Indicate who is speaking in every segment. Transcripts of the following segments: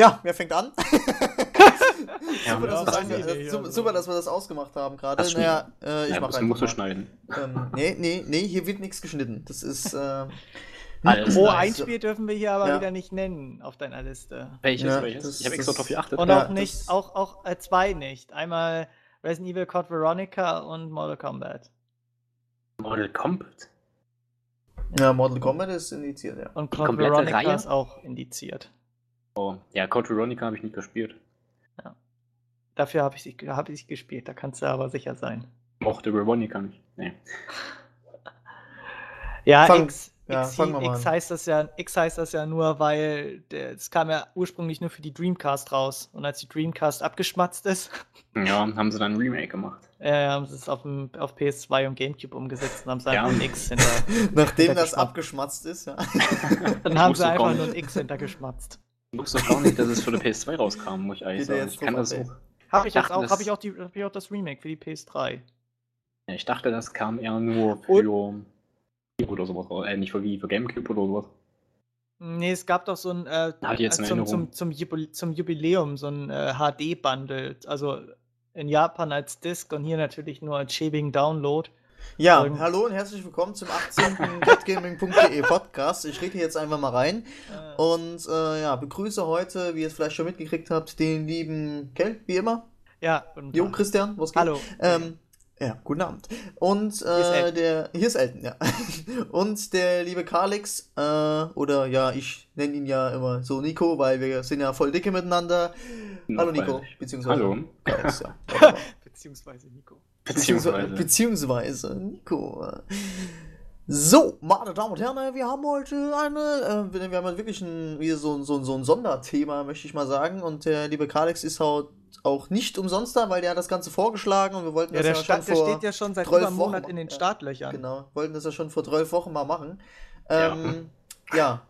Speaker 1: Ja, wer fängt an?
Speaker 2: Ja,
Speaker 1: super, dass ange-
Speaker 3: ich
Speaker 1: äh, super, super, dass wir das ausgemacht haben gerade.
Speaker 2: Das
Speaker 1: Naja, äh, ich
Speaker 2: ja,
Speaker 1: mach
Speaker 2: das
Speaker 1: einfach
Speaker 2: musst du schneiden.
Speaker 1: Ähm, nee, nee, nee, hier wird nichts geschnitten. Das ist. Äh,
Speaker 2: Alles
Speaker 3: Oh,
Speaker 2: nice.
Speaker 3: ein Spiel dürfen wir hier aber
Speaker 1: Ja.
Speaker 3: wieder nicht nennen auf deiner Liste.
Speaker 2: Welches?
Speaker 1: Ja,
Speaker 2: welches?
Speaker 1: das-
Speaker 2: ich habe extra
Speaker 1: das-
Speaker 2: drauf geachtet.
Speaker 3: Und
Speaker 1: Ja,
Speaker 3: auch nicht,
Speaker 1: das-
Speaker 3: auch, auch äh, zwei nicht. Einmal Resident Evil Code Veronica und Mortal Kombat.
Speaker 2: Model Combat.
Speaker 1: ja, Mortal Kombat ist indiziert, ja.
Speaker 3: Und Code Veronica
Speaker 2: Reihe?
Speaker 3: ist auch indiziert.
Speaker 2: Oh, ja, Code Veronica habe ich nicht gespielt.
Speaker 3: Dafür habe ich, sie- hab ich gespielt, da kannst du aber sicher sein.
Speaker 2: Mochte Veronica nicht. Nee.
Speaker 3: Ja,
Speaker 1: Fang-
Speaker 3: X,
Speaker 1: ja,
Speaker 3: X, X, heißt das ja, X heißt das ja nur, weil es kam ja ursprünglich nur für die Dreamcast raus. Und als die Dreamcast abgeschmatzt ist,
Speaker 2: Ja, haben sie dann ein Remake gemacht.
Speaker 3: äh, haben sie es auf, dem, auf PS2 und Gamecube umgesetzt und haben sie
Speaker 2: Ja.
Speaker 3: einfach ein X hinter.
Speaker 1: Nachdem das abgeschmatzt ist, ja.
Speaker 3: Dann haben sie einfach
Speaker 2: nicht.
Speaker 3: nur ein X hintergeschmatzt.
Speaker 2: Ich wusste gar nicht, dass es für die PS2 rauskam, muss ich eigentlich sagen. Ich kann das auch.
Speaker 3: Habe ich,
Speaker 2: dachte,
Speaker 3: auch,
Speaker 2: das-
Speaker 3: hab ich, auch die- hab ich auch das Remake für die PS3.
Speaker 2: Ja, ich dachte, das kam eher nur für Wii oder sowas. raus. Äh, nicht für Wii, für Gamecube oder sowas.
Speaker 3: Nee, es gab doch so ein äh,
Speaker 2: jetzt
Speaker 3: zum, zum, zum, Jubil zum Jubiläum so ein äh, HD-Bundle. Also in Japan als Disc und hier natürlich nur als schäbigen Download.
Speaker 1: Ja,
Speaker 3: Und-
Speaker 1: hallo und herzlich willkommen zum 18. getgaming.de Podcast. Ich rede jetzt einfach mal rein
Speaker 3: Äh,
Speaker 1: und äh, ja, begrüße heute, wie ihr es vielleicht schon mitgekriegt habt, den lieben Kel, wie immer.
Speaker 3: ja, guten
Speaker 1: Jo. Christian, was geht?
Speaker 3: Hallo.
Speaker 1: Ähm, ja, guten Abend. Und äh, der, hier ist Elton, ja. Und der liebe Kalix, äh, oder ja, ich nenne ihn ja immer so Nico, weil wir sind ja voll dicke miteinander. Hallo Nico, beziehungsweise
Speaker 2: Hallo.
Speaker 1: Kalix, ja.
Speaker 3: Beziehungsweise Nico.
Speaker 1: Beziehungsweise,
Speaker 2: Beziehungsweise.
Speaker 1: Nico. So, meine Damen und Herren, wir haben heute eine, äh, wir haben heute wirklich ein, wieder so, ein- so, so ein Sonderthema, möchte ich mal sagen. Und der liebe Kalix ist halt auch nicht umsonst da, weil der hat das Ganze vorgeschlagen und wir wollten
Speaker 3: Ja,
Speaker 1: das
Speaker 3: der,
Speaker 1: ja
Speaker 3: Sta
Speaker 1: schon
Speaker 3: der
Speaker 1: vor
Speaker 3: steht ja schon seit
Speaker 1: 12
Speaker 3: über einem Monat
Speaker 1: Wochen,
Speaker 3: in den
Speaker 1: ja.
Speaker 3: Startlöchern.
Speaker 1: Genau, wollten das ja schon vor 12 Wochen mal machen. Ähm, ja,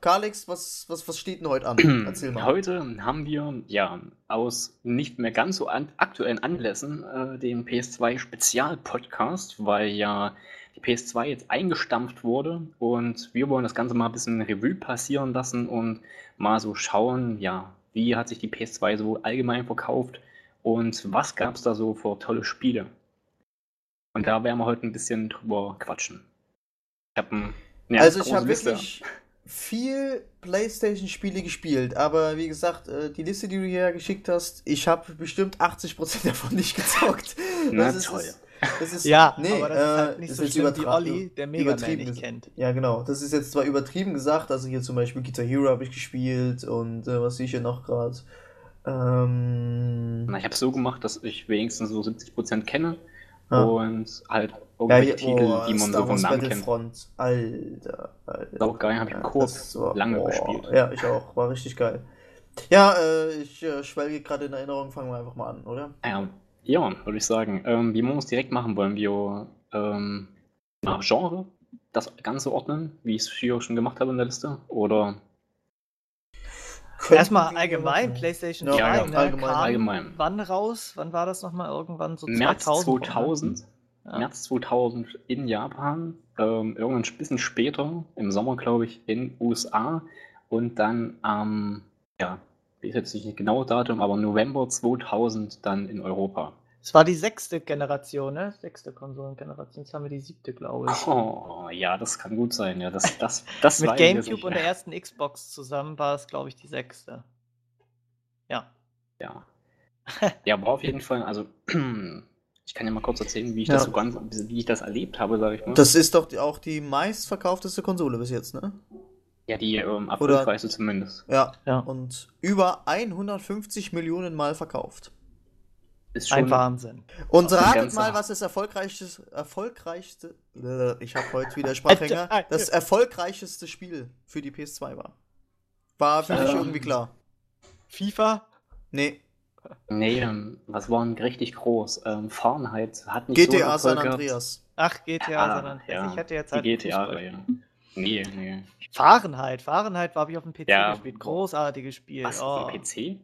Speaker 1: Kalix, was, was, was steht denn heute an? Erzähl mal.
Speaker 2: Heute haben wir ja aus nicht mehr ganz so an aktuellen Anlässen äh, den PS2 Spezial-Podcast, weil ja die PS2 jetzt eingestampft wurde und wir wollen das Ganze mal ein bisschen Revue passieren lassen und mal so schauen, ja, wie hat sich die PS2 so allgemein verkauft und was gab es da so für tolle Spiele. Und da werden wir heute ein bisschen drüber quatschen. Ich habe eine
Speaker 1: also ich habe wirklich viel Playstation-Spiele gespielt, aber wie gesagt, äh, die Liste, die du hier geschickt hast, ich habe bestimmt 80% davon nicht gezockt.
Speaker 2: Na
Speaker 1: Das ist-
Speaker 2: toll.
Speaker 1: Das ist,
Speaker 3: Ja,
Speaker 1: nee,
Speaker 3: aber das ist halt
Speaker 1: äh,
Speaker 3: nicht so schlimm wie Olli, der Mega Man
Speaker 1: übertrieben
Speaker 3: nicht
Speaker 1: ges-
Speaker 3: kennt.
Speaker 1: Ja, genau. Das ist jetzt zwar übertrieben gesagt, also hier zum Beispiel Guitar Hero habe ich gespielt und äh, was sehe ich hier noch gerade? Ähm,
Speaker 2: Na, ich habe es so gemacht, dass ich wenigstens so 70% kenne
Speaker 1: Ah.
Speaker 2: und halt
Speaker 1: ja,
Speaker 2: irgendwelche
Speaker 1: hier,
Speaker 2: Titel,
Speaker 1: oh,
Speaker 2: die man
Speaker 1: Star
Speaker 2: so vom Namen kennt.
Speaker 1: Alter, Alter.
Speaker 2: Auch geil, habe ich
Speaker 1: Ja, das war-
Speaker 2: lange
Speaker 1: boah,
Speaker 2: gespielt.
Speaker 1: Ja, ich auch. War richtig geil. Ja, äh, ich äh, schwelge gerade in Erinnerung. Fangen wir einfach mal an, oder?
Speaker 2: Ja, ja würde ich sagen. Ähm, wie wir es direkt machen wollen, wir ähm, nach Genre das Ganze ordnen, wie ich es hier schon gemacht habe in der Liste? Oder
Speaker 3: Erstmal allgemein,
Speaker 1: machen.
Speaker 3: PlayStation
Speaker 1: Ja,
Speaker 3: 2,
Speaker 2: ja,
Speaker 3: ne,
Speaker 1: allgemein.
Speaker 3: kam
Speaker 2: Allgemein.
Speaker 3: wann raus? Wann war das nochmal? Irgendwann so
Speaker 2: März
Speaker 3: 2000?
Speaker 2: 2000,
Speaker 3: Ja.
Speaker 2: März 2000 in Japan, ähm, irgendwann ein bisschen später, im Sommer glaube ich, in USA und dann am, ja, ich weiß jetzt nicht genau Datum, aber November 2000 dann in Europa.
Speaker 3: Es war die sechste Generation, ne? Sechste Konsolengeneration. Jetzt haben wir die siebte, glaube ich.
Speaker 2: Oh, ja, das kann gut sein. Ja, das, das, das
Speaker 3: Mit Gamecube und der ersten Xbox zusammen war es, glaube ich, die sechste. Ja.
Speaker 2: Ja. ja, war auf jeden Fall, also ich kann ja mal kurz erzählen, wie ich
Speaker 1: Ja.
Speaker 2: das so ganz, wie ich das erlebt habe, sage ich mal.
Speaker 1: Das ist doch die, auch die meistverkaufteste Konsole bis jetzt, ne?
Speaker 2: ja, die ähm, erfolgreichste zumindest.
Speaker 1: Ja.
Speaker 3: Ja.
Speaker 1: Und über 150 Millionen Mal verkauft.
Speaker 2: Ist
Speaker 3: Ein
Speaker 2: schon,
Speaker 3: Wahnsinn.
Speaker 1: Und ratet mal, was das erfolgreichste, erfolgreichste, äh, ich habe heute wieder Sprachhänger, das erfolgreichste Spiel für die PS2 war. War für mich
Speaker 2: Ähm.
Speaker 1: irgendwie klar.
Speaker 3: FIFA?
Speaker 1: Nee,
Speaker 2: nee, ähm, was war denn richtig groß? Ähm, Fahrenheit hat nicht so
Speaker 1: GTA San
Speaker 2: Erfolg gehabt.
Speaker 1: Andreas.
Speaker 3: Ach, GTA,
Speaker 2: Ah,
Speaker 3: San Andreas.
Speaker 2: ja,
Speaker 3: Ich hätte jetzt
Speaker 2: Die
Speaker 3: halt Fußball.
Speaker 2: GTA-Reihe. Nee, nee.
Speaker 3: Fahrenheit. Fahrenheit habe ich auf dem PC
Speaker 2: Ja.
Speaker 3: gespielt. Großartiges Spiel.
Speaker 2: Was,
Speaker 3: oh.
Speaker 2: auf dem PC?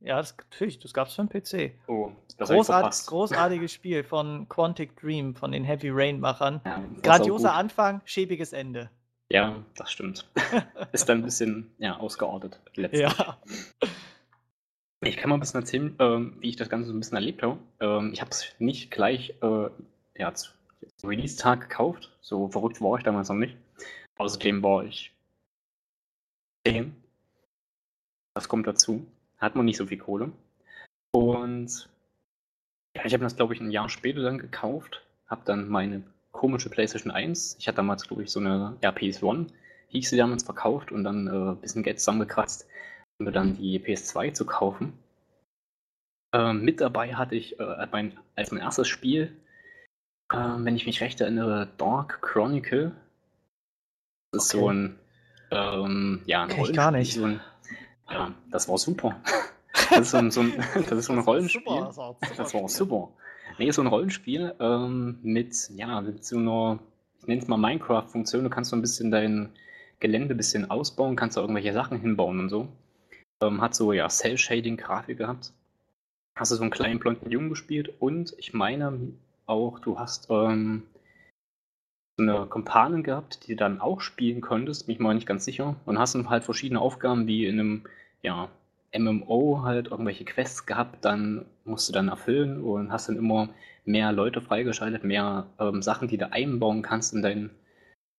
Speaker 3: Ja, das, natürlich, das gab es für den PC.
Speaker 2: Oh, das
Speaker 3: Großart, großartiges Spiel von Quantic Dream, von den Heavy Rain-Machern.
Speaker 2: Ja, war
Speaker 3: Grandioser. Anfang, schäbiges Ende.
Speaker 2: Ja, das stimmt. Ist dann ein bisschen ja, ausgeartet letztlich.
Speaker 3: Ja.
Speaker 2: Ich kann mal ein bisschen erzählen, ähm, wie ich das Ganze so ein bisschen erlebt habe. Ähm, ich habe es nicht gleich äh, ja, zu, Release-Tag gekauft. So verrückt war ich damals noch nicht. Außerdem war ich 10. Das kommt dazu. Hat man nicht so viel Kohle. Und ja, ich habe das, glaube ich, ein Jahr später dann gekauft. Habe dann meine komische PlayStation 1. Ich hatte damals, glaube ich, so eine ja, PS1, hieß sie damals verkauft und dann äh, ein bisschen Geld zusammengekratzt mir dann die PS2 zu kaufen. Ähm, mit dabei hatte ich äh, mein, als mein erstes Spiel, äh, wenn ich mich recht erinnere, Dark Chronicle. Das ist
Speaker 3: Okay.
Speaker 2: so ein, ähm, ja, ein
Speaker 3: ich gar
Speaker 2: Rollenspiel,
Speaker 3: nicht.
Speaker 2: So ein, ja, das war super. Das ist so ein, so ein, das ist so ein Rollenspiel.
Speaker 3: Super, das war, ein
Speaker 2: Das war super. Nee, so ein Rollenspiel ähm, mit, ja, mit so einer, ich nenne es mal Minecraft-Funktion. Du kannst so ein bisschen dein Gelände ein bisschen ausbauen, kannst da irgendwelche Sachen hinbauen und so. Ähm, hat so, ja, Cell-Shading-Grafik gehabt. Hast du so einen kleinen blonden Jungen gespielt und ich meine auch, du hast ähm, so eine Kompanin gehabt, die du dann auch spielen konntest, bin ich mal nicht ganz sicher. Und hast dann halt verschiedene Aufgaben, wie in einem, ja, MMO halt irgendwelche Quests gehabt, dann musst du dann erfüllen und hast dann immer mehr Leute freigeschaltet, mehr ähm, Sachen, die du einbauen kannst in deinen,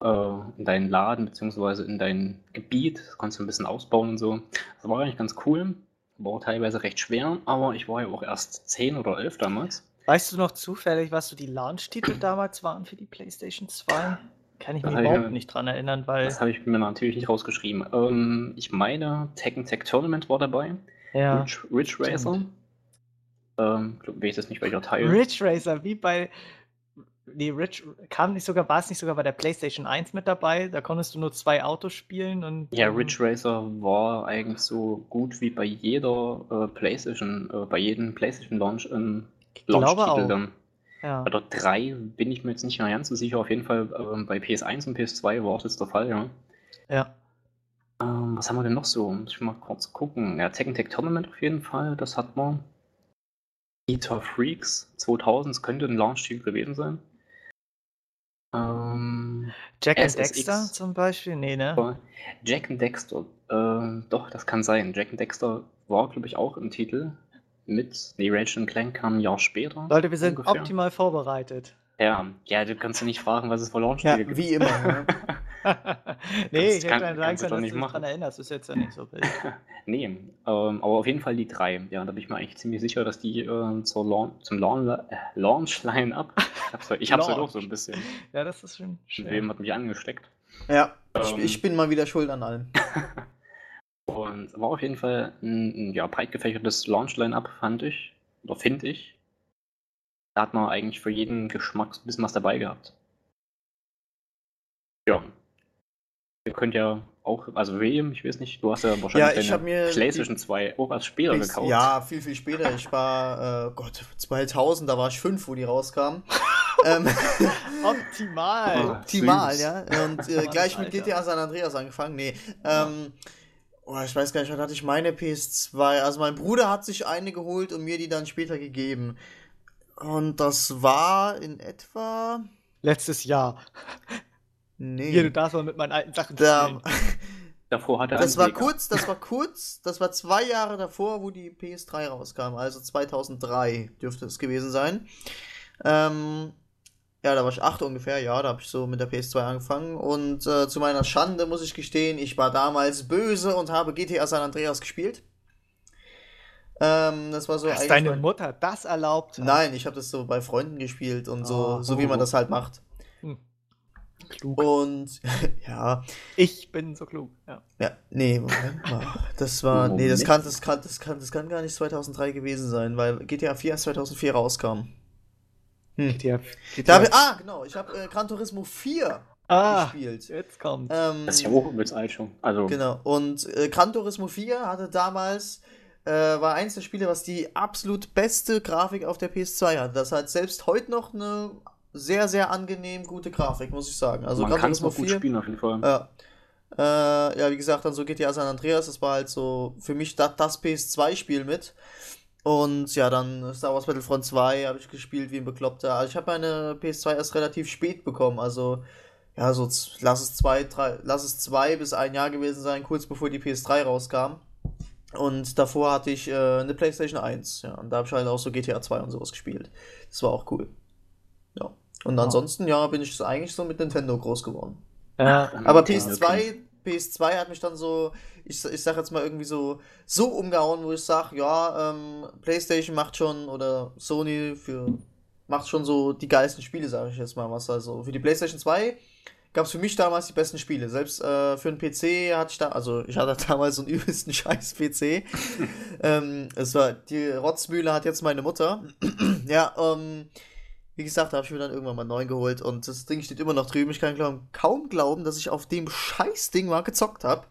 Speaker 2: in deinen Laden beziehungsweise in dein Gebiet. Das konntest du ein bisschen ausbauen und so. Das war eigentlich ganz cool. War auch teilweise recht schwer, aber ich war ja auch erst 10 oder 11 damals.
Speaker 3: Weißt du noch zufällig, was so die Launch-Titel damals waren für die PlayStation 2? Kann ich
Speaker 2: Das
Speaker 3: mich
Speaker 2: ich
Speaker 3: überhaupt
Speaker 2: mir-
Speaker 3: nicht dran erinnern, weil.
Speaker 2: Das habe ich mir natürlich nicht rausgeschrieben. Ähm, ich meine, Tekken Tag Tournament war dabei.
Speaker 3: Ja.
Speaker 2: Ridge,
Speaker 3: stimmt.
Speaker 2: Racer. Ähm, glaub, weiß jetzt nicht welcher Teil.
Speaker 3: Ridge Racer, wie bei. Nee, Ridge kam nicht sogar, war es nicht sogar bei der PlayStation 1 mit dabei? Da konntest du nur zwei Autos spielen und.
Speaker 2: Ja,
Speaker 3: ähm,
Speaker 2: Ridge Racer war eigentlich so gut wie bei jeder äh, PlayStation, äh, bei jedem PlayStation Launch ein
Speaker 3: Ich glaube
Speaker 2: Launch-Titel
Speaker 3: auch.
Speaker 2: dann.
Speaker 3: Ja.
Speaker 2: Bei der 3 bin ich mir jetzt nicht mehr ganz so sicher. Auf jeden Fall ähm, bei PS1 und PS2 war das der Fall, ja.
Speaker 3: ja.
Speaker 2: Ähm, was haben wir denn noch so? Muss ich mal kurz gucken. Ja, Tekken Tag Tournament auf jeden Fall, das hat man. Eater Freaks 2000, das könnte ein Launch-Titel gewesen sein. Ähm,
Speaker 3: Jack and. Dexter zum Beispiel? Nee, ne?
Speaker 2: aber Jack and Dexter, äh, doch, das kann sein. Jack and Dexter war, glaube ich, auch im Titel mit. Nee, Ratchet Clank kam ein Jahr später.
Speaker 3: Leute, wir sind
Speaker 2: ungefähr.
Speaker 3: optimal vorbereitet.
Speaker 2: Ja, ja, du kannst du nicht fragen, was es für
Speaker 1: Ja,
Speaker 2: Launch-Spiele gibt.
Speaker 1: wie immer. Ne?
Speaker 3: nee, ich
Speaker 2: kann-
Speaker 3: hätte sagen können,
Speaker 2: doch
Speaker 3: dass
Speaker 2: nicht
Speaker 3: du dich
Speaker 2: machen.
Speaker 3: daran erinnerst. Das ist jetzt ja nicht so wild.
Speaker 2: Nee, ähm, aber auf jeden Fall die drei. Ja, da bin ich mir eigentlich ziemlich sicher, dass die äh, zur Launch, zum Launch, äh, Launch-Line-Up. Ich hab's, ich hab's heute auch
Speaker 3: Launch.
Speaker 2: so ein bisschen.
Speaker 3: ja, das ist schön.
Speaker 2: wem hat mich angesteckt.
Speaker 1: Ja, ich,
Speaker 2: Ähm.
Speaker 1: ich bin mal wieder schuld an allem.
Speaker 2: Und war auf jeden Fall ein, ein ja, breit gefächertes Launch-Line-Up, fand ich. Oder finde ich. Da hat man eigentlich für jeden Geschmack ein bisschen was dabei gehabt. Ja. Ihr könnt ja auch, also William, ich weiß nicht, du hast ja
Speaker 1: Ja,
Speaker 2: wahrscheinlich
Speaker 1: ich mir
Speaker 2: deine
Speaker 1: die-
Speaker 2: PlayStation 2 auch erst später
Speaker 1: Bis-
Speaker 2: gekauft.
Speaker 1: Ja, viel, viel später. Ich war, äh, Gott, 2000, da war ich fünf, wo die rauskam. ähm,
Speaker 3: Optimal.
Speaker 2: Oh.
Speaker 1: optimal,
Speaker 2: Süß.
Speaker 1: ja. Und äh, gleich mit. GTA San Andreas angefangen. Nee. Ähm, oh, ich weiß gar nicht, wann hatte ich meine PS2. Also mein Bruder hat sich eine geholt und mir die dann später gegeben. Und das war in etwa.
Speaker 3: Letztes Jahr.
Speaker 1: Nee.
Speaker 3: Hier, du darfst mal mit meinen alten Sachen
Speaker 1: da,
Speaker 3: spielen.
Speaker 2: Davor hat er
Speaker 1: das war
Speaker 2: Sega.
Speaker 1: kurz, das war kurz, das war zwei Jahre davor, wo die PS3 rauskam, also 2003 dürfte es gewesen sein. Ähm, ja, da war ich acht ungefähr, ja, da habe ich so mit der PS2 angefangen und äh, zu meiner Schande muss ich gestehen, ich war damals böse und habe GTA San Andreas gespielt. Ähm, das war so
Speaker 3: Dass deine
Speaker 1: mein-
Speaker 3: Mutter das erlaubt hat.
Speaker 1: Nein, ich habe das so bei Freunden gespielt und so,
Speaker 3: Oh.
Speaker 1: so wie man das halt macht.
Speaker 3: Klug.
Speaker 1: Und ja,
Speaker 3: Ich bin so klug. Ja.
Speaker 1: Ja, nee, Moment mal. Das war, nee, das
Speaker 2: Moment.
Speaker 1: kann, das kann, das kann, das kann gar nicht 2003 gewesen sein, weil GTA 4 erst 2004 rauskam. Hm.
Speaker 3: GTA,
Speaker 1: Da hab ich, ah, genau, ich habe äh, Gran Turismo 4
Speaker 3: ah,
Speaker 1: gespielt.
Speaker 3: jetzt kommt.
Speaker 1: Ähm,
Speaker 2: Das ist ja auch übelst alt schon. Also,
Speaker 1: genau, und äh, Gran Turismo 4 hatte damals, äh, war eins der Spiele, was die absolut beste Grafik auf der PS2 hatte. Das hat selbst heute noch eine sehr, sehr angenehm gute Grafik, muss ich sagen. Also
Speaker 2: man kann es noch gut
Speaker 1: 4
Speaker 2: spielen auf jeden Fall.
Speaker 1: Ja. Äh, ja, wie gesagt, dann so GTA San Andreas, das war halt so für mich das, das PS2-Spiel mit. Und ja, dann Star Wars Battlefront 2 habe ich gespielt wie ein Bekloppter. Also ich habe meine PS2 erst relativ spät bekommen, also ja, so lass es zwei, drei, lass es zwei bis ein Jahr gewesen sein, kurz bevor die PS3 rauskam. Und davor hatte ich äh, eine PlayStation 1, ja. Und da habe ich halt auch so GTA 2 und sowas gespielt. Das war auch cool. Ja. Und
Speaker 3: Ja.
Speaker 1: ansonsten, ja, bin ich eigentlich so mit Nintendo groß geworden.
Speaker 3: Ja,
Speaker 1: Aber
Speaker 2: Okay,
Speaker 1: PS2,
Speaker 2: okay.
Speaker 1: PS2 hat mich dann so, ich, ich sag jetzt mal irgendwie so, so umgehauen, wo ich sag, ja, ähm, PlayStation macht schon oder Sony für macht schon so die geilsten Spiele, sage ich jetzt mal was. Also für die PlayStation 2 gab es für mich damals die besten Spiele. Selbst äh, für einen PC hatte ich da, also ich hatte damals so einen übelsten scheiß PC. ähm, es war, die Rotzmühle hat jetzt meine Mutter. ja, ähm, wie gesagt, da habe ich mir dann irgendwann mal neu geholt und das Ding steht immer noch drüben. Ich kann glauben, kaum glauben, dass ich auf dem Scheißding mal gezockt habe.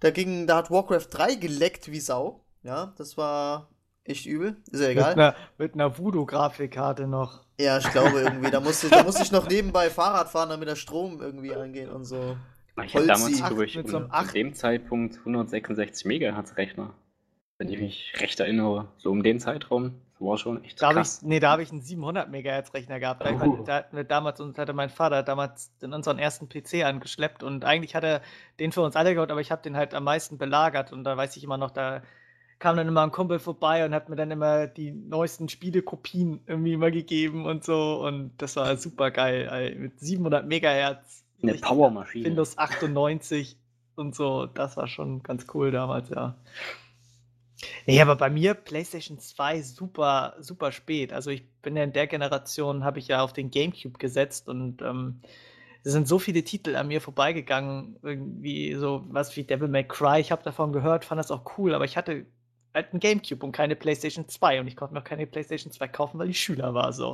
Speaker 1: Da ging, da hat Warcraft 3 geleckt wie Sau. Ja, das war echt übel. Ist ja
Speaker 3: mit
Speaker 1: egal.
Speaker 3: einer, mit einer Voodoo-Grafikkarte noch.
Speaker 1: Ja, ich glaube irgendwie. Da musste, da musste ich noch nebenbei Fahrrad fahren, damit der Strom irgendwie angeht und so.
Speaker 2: Ich hatte
Speaker 1: Holzi.
Speaker 2: damals, glaube ich,
Speaker 3: mit so einem
Speaker 2: zu
Speaker 3: Acht-
Speaker 2: dem Zeitpunkt 166 Megahertz Rechner. Wenn ich mich recht erinnere, so um den Zeitraum, das war schon echt
Speaker 3: Da habe ich,
Speaker 2: krass.
Speaker 3: nee, da habe ich einen 700 Megahertz Rechner gehabt. Da,
Speaker 2: Oh.
Speaker 3: da hatten wir damals, uns hatte mein Vater damals den unseren ersten PC angeschleppt und eigentlich hat er den für uns alle geholt, aber ich habe den halt am meisten belagert und da weiß ich immer noch, da kam dann immer ein Kumpel vorbei und hat mir dann immer die neuesten Spielekopien irgendwie immer gegeben und so und das war super geil. Mit 700 Megahertz.
Speaker 2: Eine Powermaschine.
Speaker 3: Windows 98 und so, das war schon ganz cool damals, ja. Nee, aber bei mir PlayStation 2 super, super spät. Also ich bin ja in der Generation, habe ich ja auf den GameCube gesetzt und ähm, es sind so viele Titel an mir vorbeigegangen, irgendwie so was wie Devil May Cry. Ich habe davon gehört, fand das auch cool, aber ich hatte halt einen GameCube und keine PlayStation 2 und ich konnte mir auch keine PlayStation 2 kaufen, weil ich Schüler war so.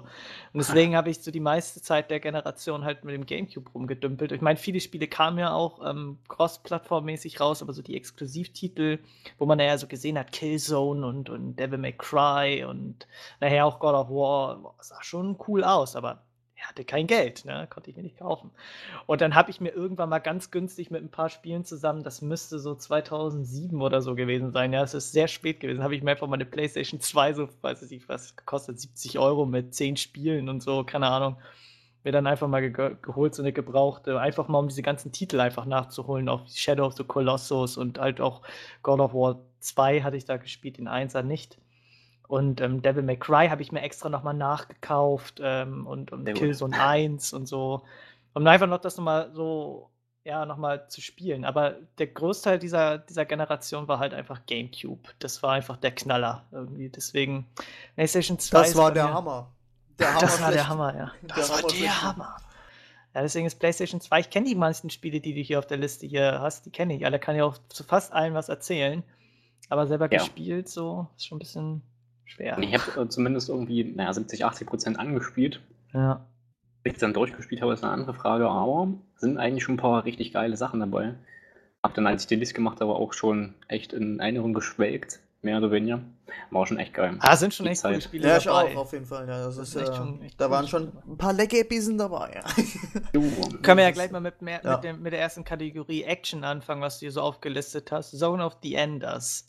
Speaker 3: Und deswegen habe ich so die meiste Zeit der Generation halt mit dem GameCube rumgedümpelt. Ich meine, viele Spiele kamen ja auch ähm, cross-plattformmäßig raus, aber so die Exklusivtitel, wo man ja so gesehen hat, Killzone und, und Devil May Cry und nachher auch God of War, sah schon cool aus, aber er hatte kein Geld, ne? konnte ich mir nicht kaufen. Und dann habe ich mir irgendwann mal ganz günstig mit ein paar Spielen zusammen, das müsste so 2007 oder so gewesen sein, ja, es ist sehr spät gewesen, habe ich mir einfach meine PlayStation 2, so, weiß ich nicht, was kostet, 70 Euro mit 10 Spielen und so, keine Ahnung, mir dann einfach mal ge geholt, so eine gebrauchte, einfach mal um diese ganzen Titel einfach nachzuholen, auch Shadow of the Colossus und halt auch God of War 2 hatte ich da gespielt, den 1er nicht. Und ähm, Devil May Cry habe ich mir extra nochmal nachgekauft ähm, und, und. Killzone 1 und so. Um einfach noch das nochmal so, ja, nochmal zu spielen. Aber der Großteil dieser, dieser Generation war halt einfach GameCube. Das war einfach der Knaller irgendwie. Deswegen, PlayStation 2
Speaker 1: Das war der
Speaker 3: mir-
Speaker 1: Hammer. Der Hammer
Speaker 3: Das war der. Hammer, ja.
Speaker 1: Der
Speaker 3: Das war
Speaker 1: Hammer
Speaker 3: der. Hammer. Ja, deswegen ist PlayStation 2, ich kenne die meisten Spiele, die du hier auf der Liste hier hast, die kenne ich alle, kann ja auch zu fast allen was erzählen. Aber selber
Speaker 2: Ja.
Speaker 3: gespielt, so, ist schon ein bisschen schwer.
Speaker 2: Ich habe äh, zumindest irgendwie, naja, 70, 80 Prozent angespielt.
Speaker 3: Ja.
Speaker 2: Ob ich dann durchgespielt habe, ist eine andere Frage, aber sind eigentlich schon ein paar richtig geile Sachen dabei. Hab dann, als ich die Liste gemacht habe, auch schon echt in Erinnerung geschwelgt, mehr oder weniger. War schon echt geil.
Speaker 3: Ah, sind schon
Speaker 2: Die
Speaker 3: echt coole
Speaker 2: Zeit.
Speaker 3: Spiele
Speaker 1: Ja, ich
Speaker 3: dabei.
Speaker 1: auch, auf jeden Fall. Ja, das
Speaker 3: Das
Speaker 1: ist, äh,
Speaker 3: schon- echt
Speaker 1: da
Speaker 3: coole
Speaker 1: waren schon ein paar Leckerbissen dabei. Ja.
Speaker 3: Können wir ja gleich mal mit, mehr,
Speaker 1: ja.
Speaker 3: mit, dem, mit der ersten Kategorie Action anfangen, was du hier so aufgelistet hast. Zone of the Enders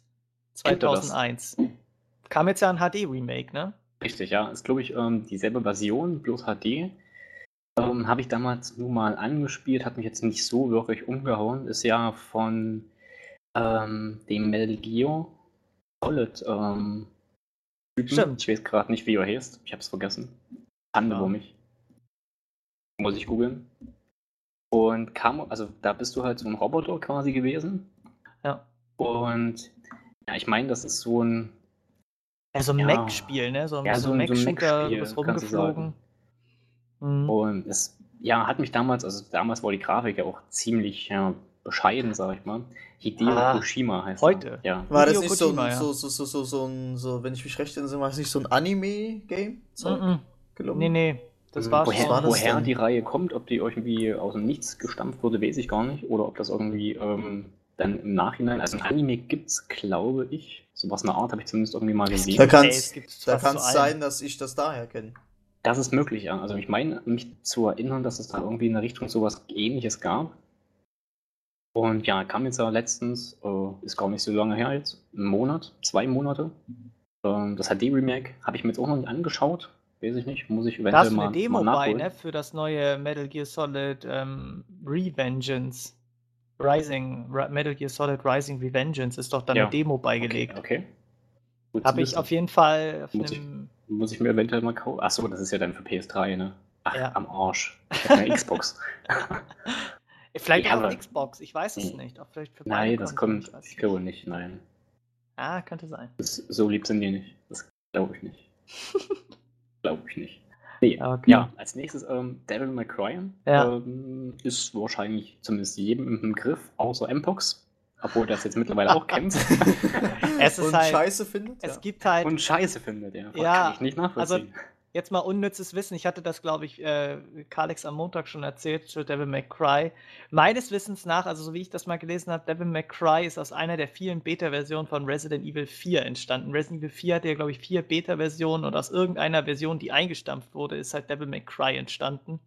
Speaker 2: Enders.
Speaker 3: 2001. Kam jetzt ja ein HD-Remake, ne?
Speaker 2: Richtig, ja. Ist, glaube ich, ähm, dieselbe Version, bloß HD. Ähm, Habe ich damals nur mal angespielt, hat mich jetzt nicht so wirklich umgehauen. Ist ja von ähm, dem Metal Gear Solid ähm, Typen.
Speaker 3: Stimmt.
Speaker 2: Ich weiß gerade nicht, wie er heißt. Ich habe es vergessen. Hande
Speaker 3: Ja.
Speaker 2: mich. Muss ich googeln. Und kam, also da bist du halt so ein Roboter quasi gewesen.
Speaker 3: Ja.
Speaker 2: Und ja, ich meine, das ist so ein
Speaker 3: Ja, so ein
Speaker 2: Ja.
Speaker 3: Mech-Spiel, ne? So,
Speaker 2: Ja,
Speaker 3: so
Speaker 2: so
Speaker 3: ein
Speaker 2: so
Speaker 3: Mech-Shooter, du bist rumgeflogen. Mhm.
Speaker 2: Und es ja, hat mich damals, also damals war die Grafik ja auch ziemlich ja, bescheiden, sag ich mal. Hideo
Speaker 3: Ah,
Speaker 2: Kojima heißt
Speaker 3: heute.
Speaker 2: er. Ja.
Speaker 1: War das nicht so, ein,
Speaker 3: ja.
Speaker 1: so, so, so, so, so, ein, so, wenn ich mich recht entsinne, war es nicht so ein Anime-Game?
Speaker 3: Mhm.
Speaker 1: gelungen?
Speaker 3: Nee, nee. Das
Speaker 2: Mhm.
Speaker 3: war
Speaker 2: woher,
Speaker 1: war das
Speaker 2: woher
Speaker 1: denn?
Speaker 2: die Reihe kommt, ob die irgendwie aus dem Nichts gestampft wurde, weiß ich gar nicht. Oder ob das irgendwie ähm, dann im Nachhinein, also ein Anime gibt's, glaube ich. So was in der Art habe ich zumindest irgendwie mal
Speaker 1: Da
Speaker 2: gesehen.
Speaker 3: Ey,
Speaker 1: kann
Speaker 3: es
Speaker 1: es
Speaker 3: gibt
Speaker 1: da sein, dass ich das daher kenne.
Speaker 2: Das ist möglich, ja. Also ich meine, mich zu erinnern, dass es da irgendwie in der Richtung sowas ähnliches gab. Und ja, kam jetzt ja letztens, äh, ist gar nicht so lange her jetzt, einen Monat, zwei Monate. Ähm, das HD-Remake habe ich mir jetzt auch noch nicht angeschaut. Weiß ich nicht, muss ich
Speaker 3: Da
Speaker 2: eventuell
Speaker 3: hast du
Speaker 2: mal,
Speaker 3: eine Demo
Speaker 2: mal
Speaker 3: bei, ne? Für das neue Metal Gear Solid ähm, Revengeance. Rising, Metal Gear Solid Rising Revengeance ist doch dann ja. eine Demo beigelegt.
Speaker 2: Okay.
Speaker 3: okay. Habe ich auf jeden Fall auf
Speaker 2: muss, ich, muss ich mir eventuell mal kaufen. Achso, das ist ja dann für PS3, ne? Ach, ja. am Arsch. Ich habe eine Xbox.
Speaker 3: Vielleicht ja, auch Xbox, ich weiß es nicht. Auch vielleicht
Speaker 2: für nein, das kommt, ich, ich glaube nicht, nein.
Speaker 3: Ah, könnte sein.
Speaker 2: Das, so lieb sind die nicht. Das glaube ich nicht. glaube ich nicht. Nee, okay. ja, als nächstes ähm, Devil May Cry ja. ähm, ist wahrscheinlich zumindest jedem im Griff, außer Mpox. Obwohl das jetzt mittlerweile auch kennt.
Speaker 3: es ist
Speaker 1: und
Speaker 3: halt,
Speaker 1: Scheiße findet.
Speaker 3: Es ja. gibt halt.
Speaker 2: Und Scheiße findet,
Speaker 3: ja. ja kann ich nicht nachvollziehen. Also, jetzt mal unnützes Wissen. Ich hatte das, glaube ich, äh, Kalix am Montag schon erzählt zu Devil May Cry. Meines Wissens nach, also so wie ich das mal gelesen habe, Devil May Cry ist aus einer der vielen Beta-Versionen von Resident Evil 4 entstanden. Resident Evil 4 hatte ja, glaube ich, vier Beta-Versionen und aus irgendeiner Version, die eingestampft wurde, ist halt Devil May Cry entstanden.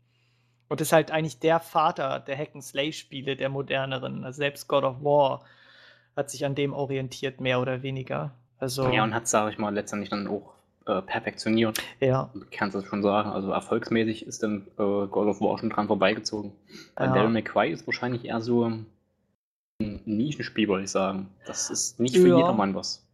Speaker 3: Und ist halt eigentlich der Vater der Hack-and-Slay-Spiele, der moderneren. Also selbst God of War hat sich an dem orientiert, mehr oder weniger. Also,
Speaker 2: ja, und hat, sage ich mal, letztendlich dann auch äh, perfektioniert.
Speaker 3: Ja.
Speaker 2: Kannst du das schon sagen. Also erfolgsmäßig ist dann äh, God of War schon dran vorbeigezogen. Bei ja. Devil May Cry ist wahrscheinlich eher so ein Nischenspiel, würde ich sagen. Das ist nicht für ja. jedermann was.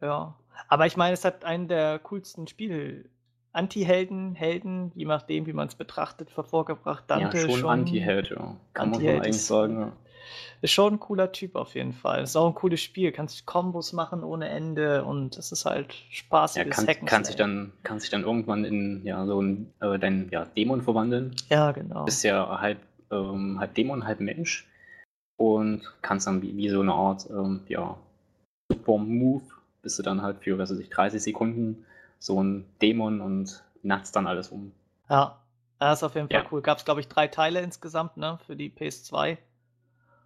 Speaker 3: Ja. Aber ich meine, es hat einen der coolsten Spiele. Anti-Helden, Helden, je nachdem, wie man es betrachtet, hervorgebracht.
Speaker 2: Dante ja, schon, schon Anti-Held, ja. Kann Anti man eigentlich sagen. Ja.
Speaker 3: Ist schon ein cooler Typ auf jeden Fall. Ist auch ein cooles Spiel. Kannst Kombos machen ohne Ende und es ist halt spaßiges
Speaker 2: ja, kann, kann sich dann Kann sich dann irgendwann in ja, so ein äh, dein ja, Dämon verwandeln.
Speaker 3: Ja, genau.
Speaker 2: Bist ja halb, ähm, halb Dämon, halb Mensch. Und kannst dann wie, wie so eine Art ähm, ja, Super-Move, bist du dann halt für, was weiß ich, 30 Sekunden so ein Dämon und natzt dann alles um.
Speaker 3: Ja, das ist auf jeden Fall ja. cool. Gab es, glaube ich, drei Teile insgesamt, ne, für die PS2.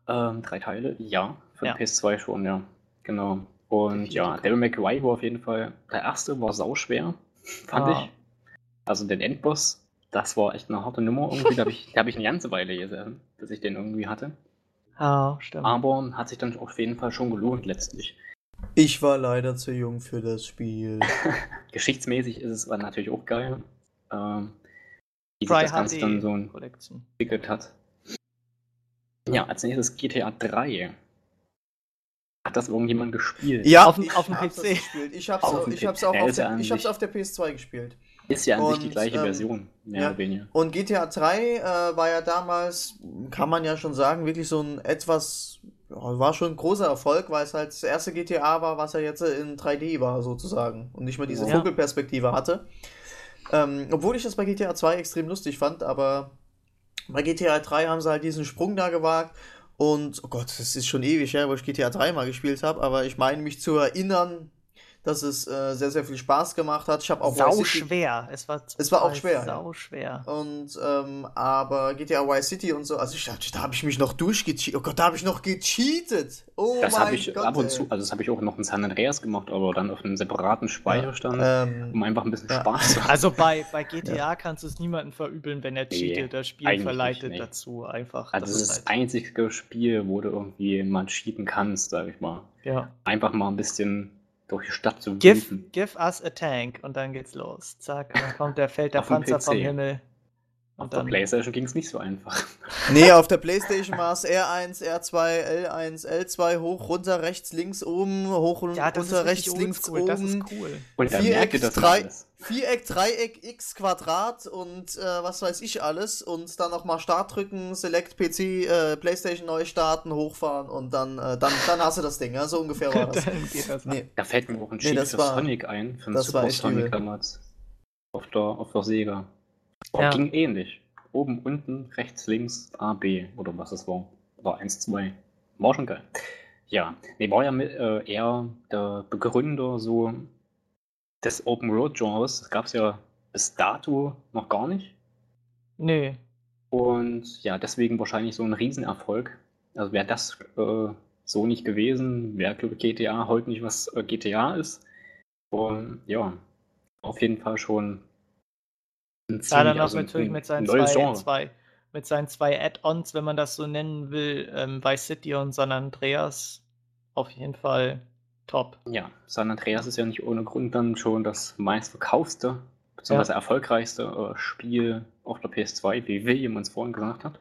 Speaker 2: Ähm, drei Teile, ja. Für ja. PS2 schon, ja. Genau. Und ja, Devil May Cry war auf jeden Fall, der erste war sauschwer, fand ah. ich. Also den Endboss, das war echt eine harte Nummer irgendwie. da habe ich, hab ich eine ganze Weile gesehen, bis ich den irgendwie hatte.
Speaker 3: Ah, stimmt.
Speaker 2: Aber hat sich dann auf jeden Fall schon gelohnt letztlich.
Speaker 1: Ich war leider zu jung für das Spiel.
Speaker 2: Geschichtsmäßig ist es natürlich auch geil. Ähm, wie sich das Ganze dann so entwickelt hat. Ja, als nächstes GTA 3. Hat das irgendjemand gespielt?
Speaker 1: Ja, auf, auf dem PC. Ich hab's, auf ich hab's auch auf der, ich hab's auf der PS2 gespielt.
Speaker 2: Ist ja an und, sich die gleiche ähm, Version, mehr
Speaker 1: ja.
Speaker 2: oder weniger.
Speaker 1: Und GTA 3 äh, war ja damals, kann man ja schon sagen, wirklich so ein etwas, war schon ein großer Erfolg, weil es halt das erste GTA war, was ja jetzt in 3D war, sozusagen. Und nicht mehr diese ja. Vogelperspektive hatte. Ähm, obwohl ich das bei GTA 2 extrem lustig fand, aber bei GTA 3 haben sie halt diesen Sprung da gewagt. Und, oh Gott, das ist schon ewig her, wo ich GTA 3 mal gespielt habe, aber ich meine mich zu erinnern, dass es äh, sehr, sehr viel Spaß gemacht hat. Ich habe auch
Speaker 3: sau schwer. Es war,
Speaker 1: es war auch schwer.
Speaker 3: Sau schwer.
Speaker 1: Und ähm, aber GTA Y City und so, also ich, da habe ich mich noch durchgecheatet. Oh Gott, da habe ich noch gecheatet. Oh
Speaker 2: das habe ich Gott, ab und ey. zu, also das habe ich auch noch in San Andreas gemacht, aber dann auf einem separaten Speicherstand, ja, ähm, um einfach ein bisschen ja. Spaß zu haben.
Speaker 3: Also bei, bei GTA ja. kannst du es niemandem verübeln, wenn er cheatet. Nee, das Spiel verleitet nicht, nee. dazu einfach.
Speaker 2: Also das, das ist das halt einzige Spiel, wo du irgendwie mal cheaten kannst, sag ich mal.
Speaker 3: Ja.
Speaker 2: Einfach mal ein bisschen durch die Stadt zu
Speaker 3: give, give us a tank und dann geht's los. Zack, dann kommt der, fällt der Panzer vom Himmel.
Speaker 2: Auf der Playstation ging es nicht so einfach.
Speaker 1: Nee, auf der Playstation war es R1, R2, L1, L2, hoch, runter, rechts, links, oben, hoch und ja, runter, rechts, links,
Speaker 3: cool.
Speaker 1: oben.
Speaker 3: Das ist cool.
Speaker 2: Und Viereck, das drei,
Speaker 1: Viereck, Dreieck, X, Quadrat und äh, was weiß ich alles. Und dann nochmal Start drücken, Select PC, äh, Playstation neu starten, hochfahren und dann, äh, dann, dann hast du das Ding. Ja, so ungefähr war das.
Speaker 2: das nee. Da fällt mir auch ein Cheat nee, für war, Sonic ein, für den Super Sonic damals. Auf der, auf der Sega. Ja. Ging ähnlich. Oben, unten, rechts, links, A, B oder was es war. War 1, 2. War schon geil. Ja, nee, war ja mit, äh, eher der Begründer so des Open World Genres. Das gab es ja bis dato noch gar nicht.
Speaker 3: Nee.
Speaker 2: Und ja, deswegen wahrscheinlich so ein Riesenerfolg. Also wäre das äh, so nicht gewesen, wäre glaube GTA heute nicht, was äh, GTA ist. Und ja, auf jeden Fall schon
Speaker 3: ja, dann also natürlich mit seinen, zwei, zwei, mit seinen zwei Add-ons, wenn man das so nennen will, ähm, Vice City und San Andreas auf jeden Fall top.
Speaker 2: Ja, San Andreas ist ja nicht ohne Grund dann schon das meistverkaufste, beziehungsweise ja. erfolgreichste äh, Spiel auf der PS2, wie William uns vorhin gesagt hat.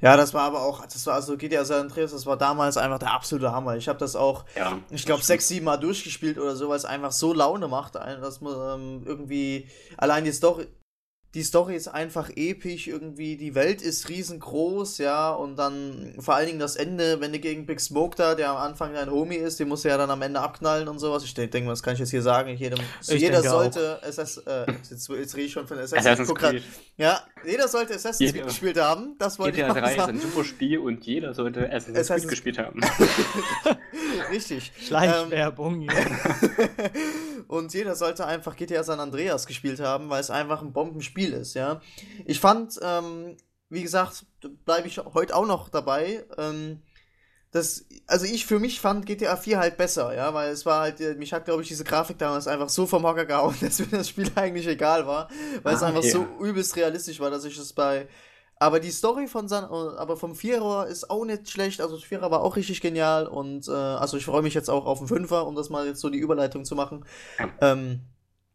Speaker 1: Ja, das war aber auch, das war also GTA San Andreas, das war damals einfach der absolute Hammer. Ich habe das auch, ja, ich glaube, sechs, sieben Mal durchgespielt oder so, weil es einfach so Laune macht, dass man ähm, irgendwie allein die Story, die Story ist einfach episch irgendwie, die Welt ist riesengroß, ja, und dann vor allen Dingen das Ende, wenn du gegen Big Smoke da, der am Anfang dein Homie ist, den musst du ja dann am Ende abknallen und sowas. Ich denke, was kann ich jetzt hier sagen? Jedem, ich jeder sollte SS, äh, jetzt, jetzt rede ich schon von Assassin's Creed. Ja, jeder sollte Assassin's Creed gespielt haben, das wollte GTA
Speaker 2: ich 3 sagen. ist ein super Spiel und jeder sollte Assassin's, Assassin's Creed gespielt haben.
Speaker 1: Richtig.
Speaker 3: Schleichwerbung.
Speaker 1: Ähm, und jeder sollte einfach GTA San Andreas gespielt haben, weil es einfach ein Bombenspiel Spiel ist, ja. Ich fand, ähm, wie gesagt, bleibe ich heute auch noch dabei. Ähm, das, also ich für mich fand GTA 4 halt besser, ja, weil es war halt, mich hat, glaube ich, diese Grafik damals einfach so vom Hocker gehauen, dass mir das Spiel eigentlich egal war, weil ah, es einfach yeah. so übelst realistisch war, dass ich es bei. Aber die Story von San, aber vom Vierer ist auch nicht schlecht, also das Vierer war auch richtig genial und äh, also ich freue mich jetzt auch auf den Fünfer, um das mal jetzt so die Überleitung zu machen. Ähm,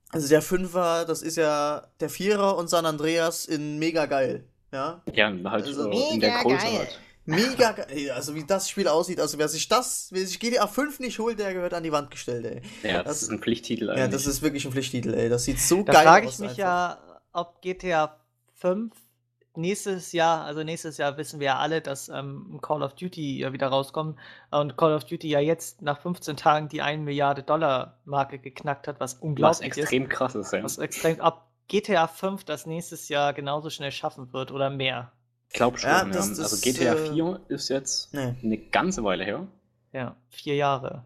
Speaker 1: also der Fünfer, das ist ja der Vierer und San Andreas in mega geil. Ja,
Speaker 2: ja halt also, in der Größe halt.
Speaker 1: Mega geil. Also wie das Spiel aussieht, also wer sich das, wer sich GTA 5 nicht holt, der gehört an die Wand gestellt, ey.
Speaker 2: Ja, das, das ist ein Pflichttitel
Speaker 1: eigentlich. Ja, das ist wirklich ein Pflichttitel, ey. Das sieht so
Speaker 3: da
Speaker 1: geil aus.
Speaker 3: Da frage ich mich einfach. ja, ob GTA 5 nächstes Jahr, also nächstes Jahr wissen wir ja alle, dass ähm, Call of Duty ja wieder rauskommt und Call of Duty ja jetzt nach 15 Tagen die 1 Milliarde Dollar Marke geknackt hat, was unglaublich
Speaker 2: was extrem ist. krass ist, ja.
Speaker 3: Was extrem, ob GTA 5 das nächstes Jahr genauso schnell schaffen wird oder mehr.
Speaker 2: Ich glaube schon, ja, das, ja. Also GTA äh, 4 ist jetzt nee. eine ganze Weile her.
Speaker 3: Ja, vier Jahre.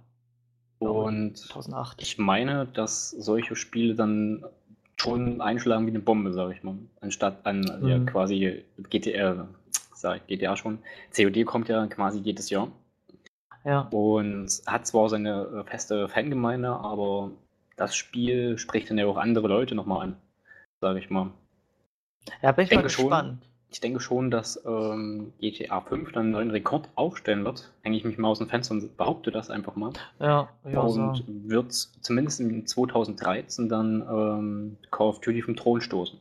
Speaker 2: Und 2008. ich meine, dass solche Spiele dann schon einschlagen wie eine Bombe, sage ich mal. Anstatt an mhm. ja, quasi GTA, sag ich, GTA schon. COD kommt ja quasi jedes Jahr.
Speaker 3: Ja.
Speaker 2: Und hat zwar seine äh, feste Fangemeinde, aber das Spiel spricht dann ja auch andere Leute nochmal an, sage ich mal.
Speaker 3: Ja, bin ich, ich mal gespannt.
Speaker 2: Ich denke schon, dass ähm, GTA 5 dann einen neuen Rekord aufstellen wird. Hänge ich mich mal aus dem Fenster und behaupte das einfach mal.
Speaker 3: Ja,
Speaker 2: ja Und so. wird zumindest in 2013 dann ähm, Call of Duty vom Thron stoßen.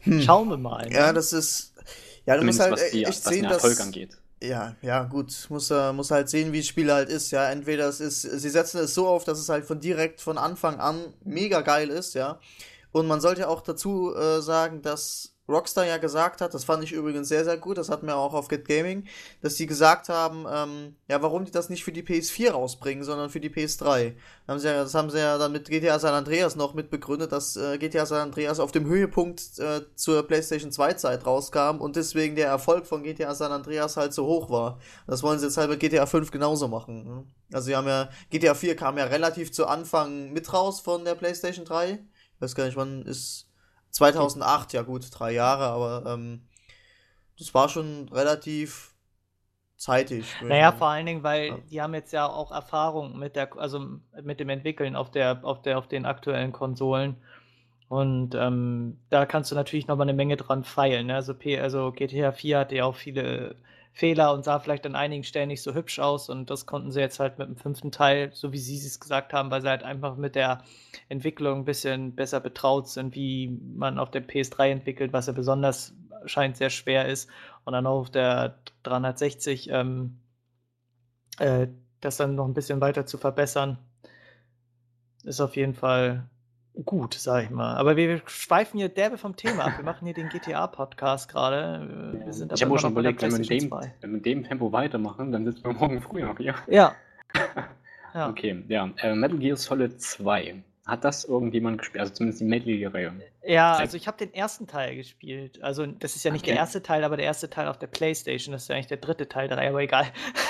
Speaker 3: Hm. Schauen wir mal.
Speaker 1: Ne? Ja, das ist. Ja, du musst halt
Speaker 2: was die, echt was sehen, den Erfolg dass, angeht.
Speaker 1: Ja, ja, gut. Muss, äh, muss halt sehen, wie das Spiel halt ist, ja. Entweder es ist, sie setzen es so auf, dass es halt von direkt von Anfang an mega geil ist, ja. Und man sollte auch dazu äh, sagen, dass Rockstar ja gesagt hat, das fand ich übrigens sehr, sehr gut, das hatten wir auch auf Get Gaming, dass die gesagt haben, ähm, ja, warum die das nicht für die PS4 rausbringen, sondern für die PS3. Haben ja, das haben sie ja dann mit GTA San Andreas noch mit begründet, dass äh, GTA San Andreas auf dem Höhepunkt äh, zur PlayStation 2 Zeit rauskam und deswegen der Erfolg von GTA San Andreas halt so hoch war. Das wollen sie jetzt halt mit GTA 5 genauso machen. Ne? Also sie haben ja, GTA 4 kam ja relativ zu Anfang mit raus von der PlayStation 3. Ich weiß gar nicht, wann ist 2008, ja gut, drei Jahre, aber ähm, das war schon relativ zeitig.
Speaker 3: Naja, vor allen Dingen, weil ja. die haben jetzt ja auch Erfahrung mit der, also mit dem Entwickeln auf der, auf der, auf den aktuellen Konsolen. Und ähm, da kannst du natürlich noch mal eine Menge dran feilen. Ne? Also, P also GTA 4 hatte ja auch viele Fehler und sah vielleicht an einigen Stellen nicht so hübsch aus. Und das konnten sie jetzt halt mit dem fünften Teil, so wie sie es gesagt haben, weil sie halt einfach mit der Entwicklung ein bisschen besser betraut sind, wie man auf der PS3 entwickelt, was ja besonders scheint sehr schwer ist. Und dann auch auf der 360 ähm, äh, das dann noch ein bisschen weiter zu verbessern, ist auf jeden Fall gut, sag ich mal. Aber wir schweifen hier derbe vom Thema ab. Wir machen hier den GTA-Podcast gerade.
Speaker 2: Wir sind ich habe schon überlegt, wenn wir, dem, wenn wir in dem Tempo weitermachen, dann sitzen wir morgen früh noch hier.
Speaker 3: Ja.
Speaker 2: ja. Okay, ja. Äh, Metal Gear Solid 2. Hat das irgendjemand gespielt? Also zumindest die Metal Gear-Reihe.
Speaker 3: Ja, also ich habe den ersten Teil gespielt. Also das ist ja nicht okay. der erste Teil, aber der erste Teil auf der Playstation. Das ist ja eigentlich der dritte Teil der Reihe, aber egal.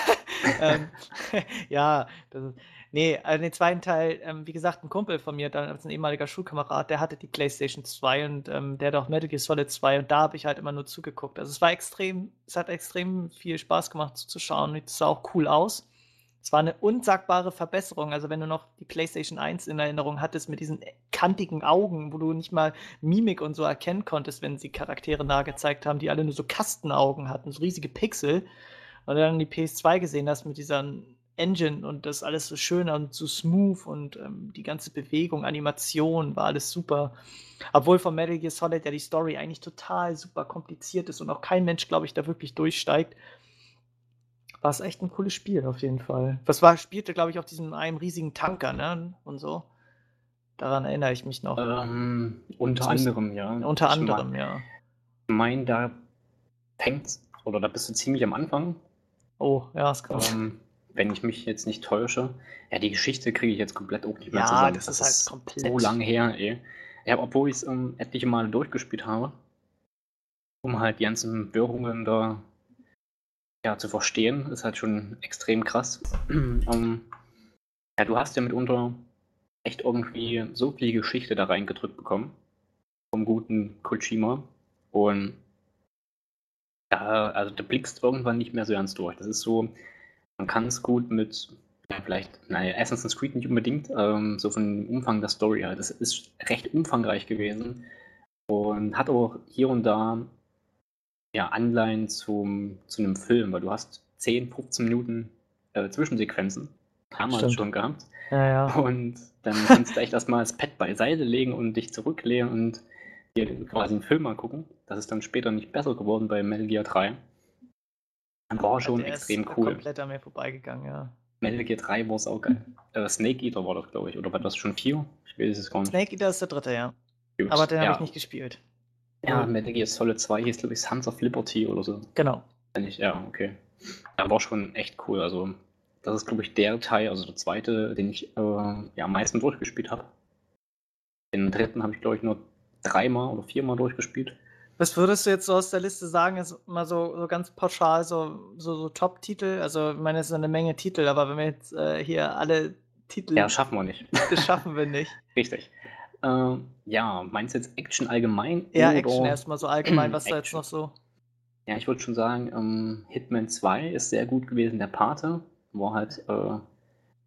Speaker 3: ähm, ja, das ist, Nee, also den zweiten Teil, ähm, wie gesagt, ein Kumpel von mir, damals ein ehemaliger Schulkamerad, der hatte die PlayStation 2 und ähm, der hat auch Metal Gear Solid 2 und da habe ich halt immer nur zugeguckt. Also es war extrem, es hat extrem viel Spaß gemacht zuzuschauen. Es sah auch cool aus. Es war eine unsagbare Verbesserung. Also, wenn du noch die PlayStation 1 in Erinnerung hattest mit diesen kantigen Augen, wo du nicht mal Mimik und so erkennen konntest, wenn sie Charaktere nahe gezeigt haben, die alle nur so Kastenaugen hatten, so riesige Pixel. Und dann die PS2 gesehen hast mit dieser Engine und das alles so schön und so smooth und ähm, die ganze Bewegung, Animation war alles super. Obwohl von Metal Gear Solid ja die Story eigentlich total super kompliziert ist und auch kein Mensch, glaube ich, da wirklich durchsteigt, war es echt ein cooles Spiel auf jeden Fall. Das war, spielte, glaube ich, auf diesem einem riesigen Tanker, ne? Und so. Daran erinnere ich mich noch.
Speaker 2: Ähm, unter
Speaker 3: Das ist-
Speaker 2: anderem, ja.
Speaker 3: Unter
Speaker 2: Ich
Speaker 3: anderem, ja.
Speaker 2: mein, da fängt's, oder da bist du ziemlich am Anfang,
Speaker 3: Oh, ja, das kann
Speaker 2: ähm, wenn ich mich jetzt nicht täusche. Ja, die Geschichte kriege ich jetzt komplett auch nicht mehr
Speaker 3: Ja,
Speaker 2: zusammen.
Speaker 3: das ist halt komplett-
Speaker 2: so lange her, ey. Ja, obwohl ich es ähm, etliche Male durchgespielt habe, um halt die ganzen Wirrungen da ja, zu verstehen, ist halt schon extrem krass. ähm, ja, du hast ja mitunter echt irgendwie so viel Geschichte da reingedrückt bekommen. Vom guten Kojima. Und da, also du blickst irgendwann nicht mehr so ganz durch. Das ist so, man kann es gut mit, ja, vielleicht, naja, Assassin's Creed nicht unbedingt, ähm, so von dem Umfang der Story halt. Das ist recht umfangreich gewesen und hat auch hier und da ja, Anleihen zum, zu einem Film, weil du hast 10, 15 Minuten äh, Zwischensequenzen. Haben wir schon gehabt.
Speaker 3: Ja, ja.
Speaker 2: Und dann kannst du echt erstmal das Pad beiseite legen und dich zurücklehnen und dir quasi einen Film angucken. Das ist dann später nicht besser geworden bei Metal Gear 3. War schon extrem
Speaker 3: ist
Speaker 2: cool.
Speaker 3: komplett an mir vorbeigegangen, ja.
Speaker 2: Metal Gear 3 war es auch geil. Äh, Snake Eater war das, glaube ich. Oder war das schon 4? Ich weiß es gar nicht.
Speaker 3: Snake Eater ist der dritte, ja.
Speaker 2: Gut.
Speaker 3: Aber den
Speaker 2: ja.
Speaker 3: habe ich nicht gespielt.
Speaker 2: Ja, Metal Gear Solid 2 hieß, glaube ich, Sons of Liberty oder so.
Speaker 3: Genau.
Speaker 2: Wenn ich, ja, okay. Ja, war schon echt cool. Also, das ist, glaube ich, der Teil, also der zweite, den ich äh, ja, am meisten durchgespielt habe. Den dritten habe ich, glaube ich, nur dreimal oder viermal durchgespielt.
Speaker 3: Was würdest du jetzt so aus der Liste sagen, ist mal so, so ganz pauschal so, so, so Top-Titel? Also, ich meine, es sind eine Menge Titel, aber wenn wir jetzt äh, hier alle Titel,
Speaker 2: Ja, schaffen wir nicht.
Speaker 3: das schaffen wir nicht.
Speaker 2: Richtig. Ähm, ja, meinst du jetzt Action allgemein?
Speaker 3: Ja, Action erstmal so allgemein, was da jetzt noch so.
Speaker 2: Ja, ich würde schon sagen, ähm, Hitman 2 ist sehr gut gewesen. Der Pate war halt äh,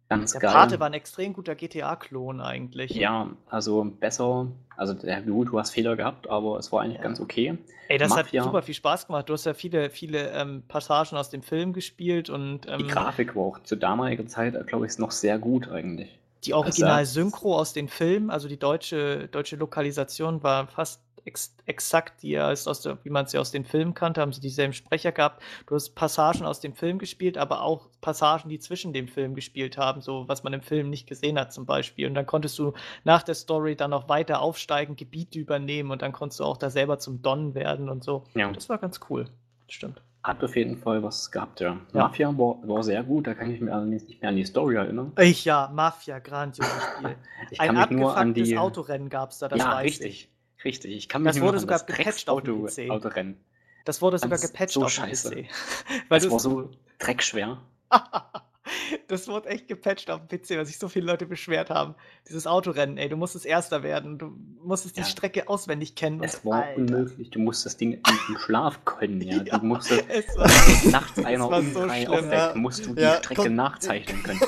Speaker 2: ganz
Speaker 3: Der
Speaker 2: geil.
Speaker 3: Pate war ein extrem guter GTA-Klon eigentlich.
Speaker 2: Ja, also besser. Also, gut, du hast Fehler gehabt, aber es war eigentlich
Speaker 3: Ja.
Speaker 2: ganz okay.
Speaker 3: Ey, das
Speaker 2: Mafia.
Speaker 3: hat super viel Spaß gemacht. Du hast ja viele, viele ähm, Passagen aus dem Film gespielt und ähm,
Speaker 2: Die Grafik war auch zu damaliger Zeit, glaube ich, noch sehr gut eigentlich.
Speaker 3: die
Speaker 2: Also-
Speaker 3: Original-Synchro aus den Filmen, also die deutsche, deutsche Lokalisation war fast ex exakt die als aus der, wie man sie aus den Filmen kannte, haben sie dieselben Sprecher gehabt. Du hast Passagen aus dem Film gespielt, aber auch Passagen, die zwischen dem Film gespielt haben, so was man im Film nicht gesehen hat zum Beispiel. Und dann konntest du nach der Story dann noch weiter aufsteigen, Gebiete übernehmen und dann konntest du auch da selber zum Don werden und so.
Speaker 2: Ja,
Speaker 3: Das war ganz cool. Stimmt.
Speaker 2: hat auf jeden Fall was gehabt, ja.
Speaker 3: Ja.
Speaker 2: Mafia war, war sehr gut, da kann ich mich allerdings nicht mehr an die Story erinnern.
Speaker 3: Ich ja, Mafia, grandioses Spiel.
Speaker 2: Ich
Speaker 3: Ein
Speaker 2: kann mich nur an
Speaker 3: abgefucktes
Speaker 2: die.
Speaker 3: Autorennen gab es da, das
Speaker 2: ja,
Speaker 3: weiß
Speaker 2: richtig.
Speaker 3: ich.
Speaker 2: Richtig. Ich kann mich
Speaker 3: Das wurde sogar
Speaker 2: das
Speaker 3: gepatcht auf dem PC.
Speaker 2: Autorennen.
Speaker 3: Das wurde sogar
Speaker 2: Das
Speaker 3: gepatcht
Speaker 2: so
Speaker 3: auf dem
Speaker 2: scheiße.
Speaker 3: PC. Weil
Speaker 2: Das war so dreckschwer.
Speaker 3: das wurde echt gepatcht auf dem PC, weil sich so viele Leute beschwert haben. Dieses Autorennen, ey, du musstest Erster werden, du musstest die
Speaker 2: Ja.
Speaker 3: Strecke auswendig kennen. und
Speaker 2: Es war
Speaker 3: Alter.
Speaker 2: unmöglich. Du musst das Ding im Schlaf können, ja.
Speaker 3: Ja.
Speaker 2: Du musstest
Speaker 3: war,
Speaker 2: nachts einer um
Speaker 3: so
Speaker 2: drei aufweckt,
Speaker 1: ja.
Speaker 2: musst du die Strecke nachzeichnen können.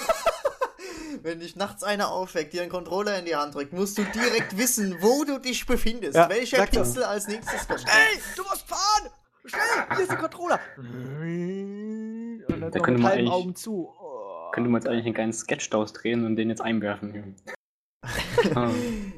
Speaker 1: Wenn dich nachts einer aufweckt, dir einen Controller in die Hand drückt, musst du direkt wissen, wo du dich befindest.
Speaker 3: Ja,
Speaker 1: welcher. Pixel als nächstes kommt.
Speaker 3: Ey, du musst fahren! Schnell, hier ist der Controller! Und dann
Speaker 2: Da könnte man
Speaker 3: Augen zu. Oh.
Speaker 2: Könnte man jetzt eigentlich einen kleinen Sketch daraus drehen und den jetzt einwerfen. Ja.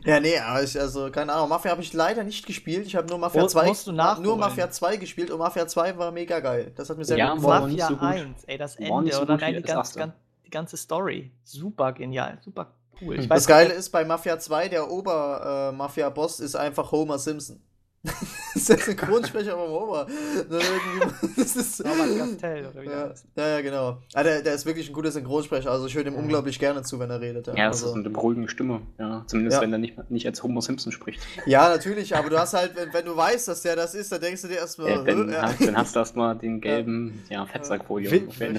Speaker 1: Ja, nee, aber ich, also keine Ahnung. Mafia habe ich leider nicht gespielt. Ich habe nur Mafia
Speaker 3: Muss-
Speaker 1: 2
Speaker 3: musst du nachholen.
Speaker 1: nur Mafia 2 gespielt und Mafia 2 war mega geil. Das hat mir sehr
Speaker 2: Ja,
Speaker 1: gut gefallen.
Speaker 3: Mafia
Speaker 2: so gut.
Speaker 3: 1, ey, das Ende
Speaker 2: so
Speaker 3: oder nein, die,
Speaker 2: das
Speaker 3: ganz, ganz, die ganze Story. Super genial, super cool. Ich.
Speaker 1: Das Geile ist, bei Mafia 2, der Ober-Mafia-Boss ist einfach Homer Simpson. das ist der Synchronsprecher von Homer. Das ist,
Speaker 3: Robert Castell oder wie
Speaker 1: ja, ja, ja, genau. Ah, der, der ist wirklich ein guter Synchronsprecher. Also ich höre dem
Speaker 3: Ja.
Speaker 1: unglaublich gerne zu, wenn er redet. Ja,
Speaker 2: Ja, das
Speaker 1: also,
Speaker 2: ist eine beruhigende Stimme. Ja, zumindest
Speaker 1: Ja.
Speaker 2: wenn er nicht, nicht als Homer Simpson spricht.
Speaker 1: ja, natürlich, aber du hast halt, wenn, wenn du weißt, dass der das ist, dann denkst du dir erstmal.
Speaker 2: Ja, dann,
Speaker 1: ja.
Speaker 2: hast, dann hast du erstmal den gelben ja, Fettsack vor dir.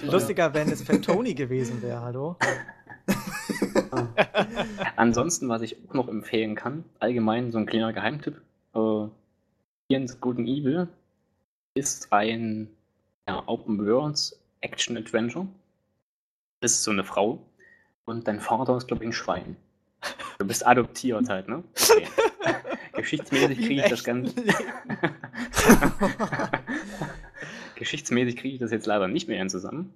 Speaker 3: Lustiger, wenn es für Tony gewesen wäre, hallo?
Speaker 2: Ansonsten, was ich auch noch empfehlen kann, allgemein so ein kleiner Geheimtipp, Ian's Good and Evil ist ein ja, Open World Action Adventure. Du bist so eine Frau und dein Vater ist, glaube ich, ein Schwein. Du bist adoptiert halt, ne? Okay. Geschichtsmäßig kriege ich das.
Speaker 3: Leben.
Speaker 2: Geschichtsmäßig kriege ich das jetzt leider nicht mehr zusammen.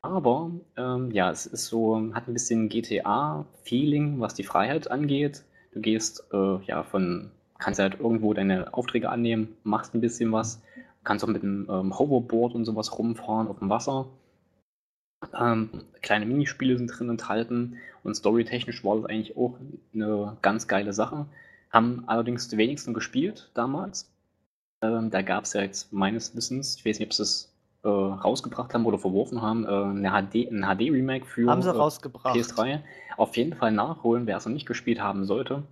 Speaker 2: Aber ähm, ja, es ist so, hat ein bisschen GTA-Feeling, was die Freiheit angeht. Du gehst äh, ja von, kannst halt irgendwo deine Aufträge annehmen, machst ein bisschen was, kannst auch mit einem ähm, Hoverboard und sowas rumfahren auf dem Wasser. Ähm, kleine Minispiele sind drin enthalten und storytechnisch war das eigentlich auch eine ganz geile Sache. Haben allerdings die wenigsten gespielt damals. Ähm, da gab es ja jetzt meines Wissens, ich weiß nicht, ob sie es äh, rausgebracht haben oder verworfen haben, äh, eine HD, ein HD-Remake für
Speaker 3: Haben sie
Speaker 2: äh,
Speaker 3: rausgebracht.
Speaker 2: PS3. Auf jeden Fall nachholen, wer es noch nicht gespielt haben sollte.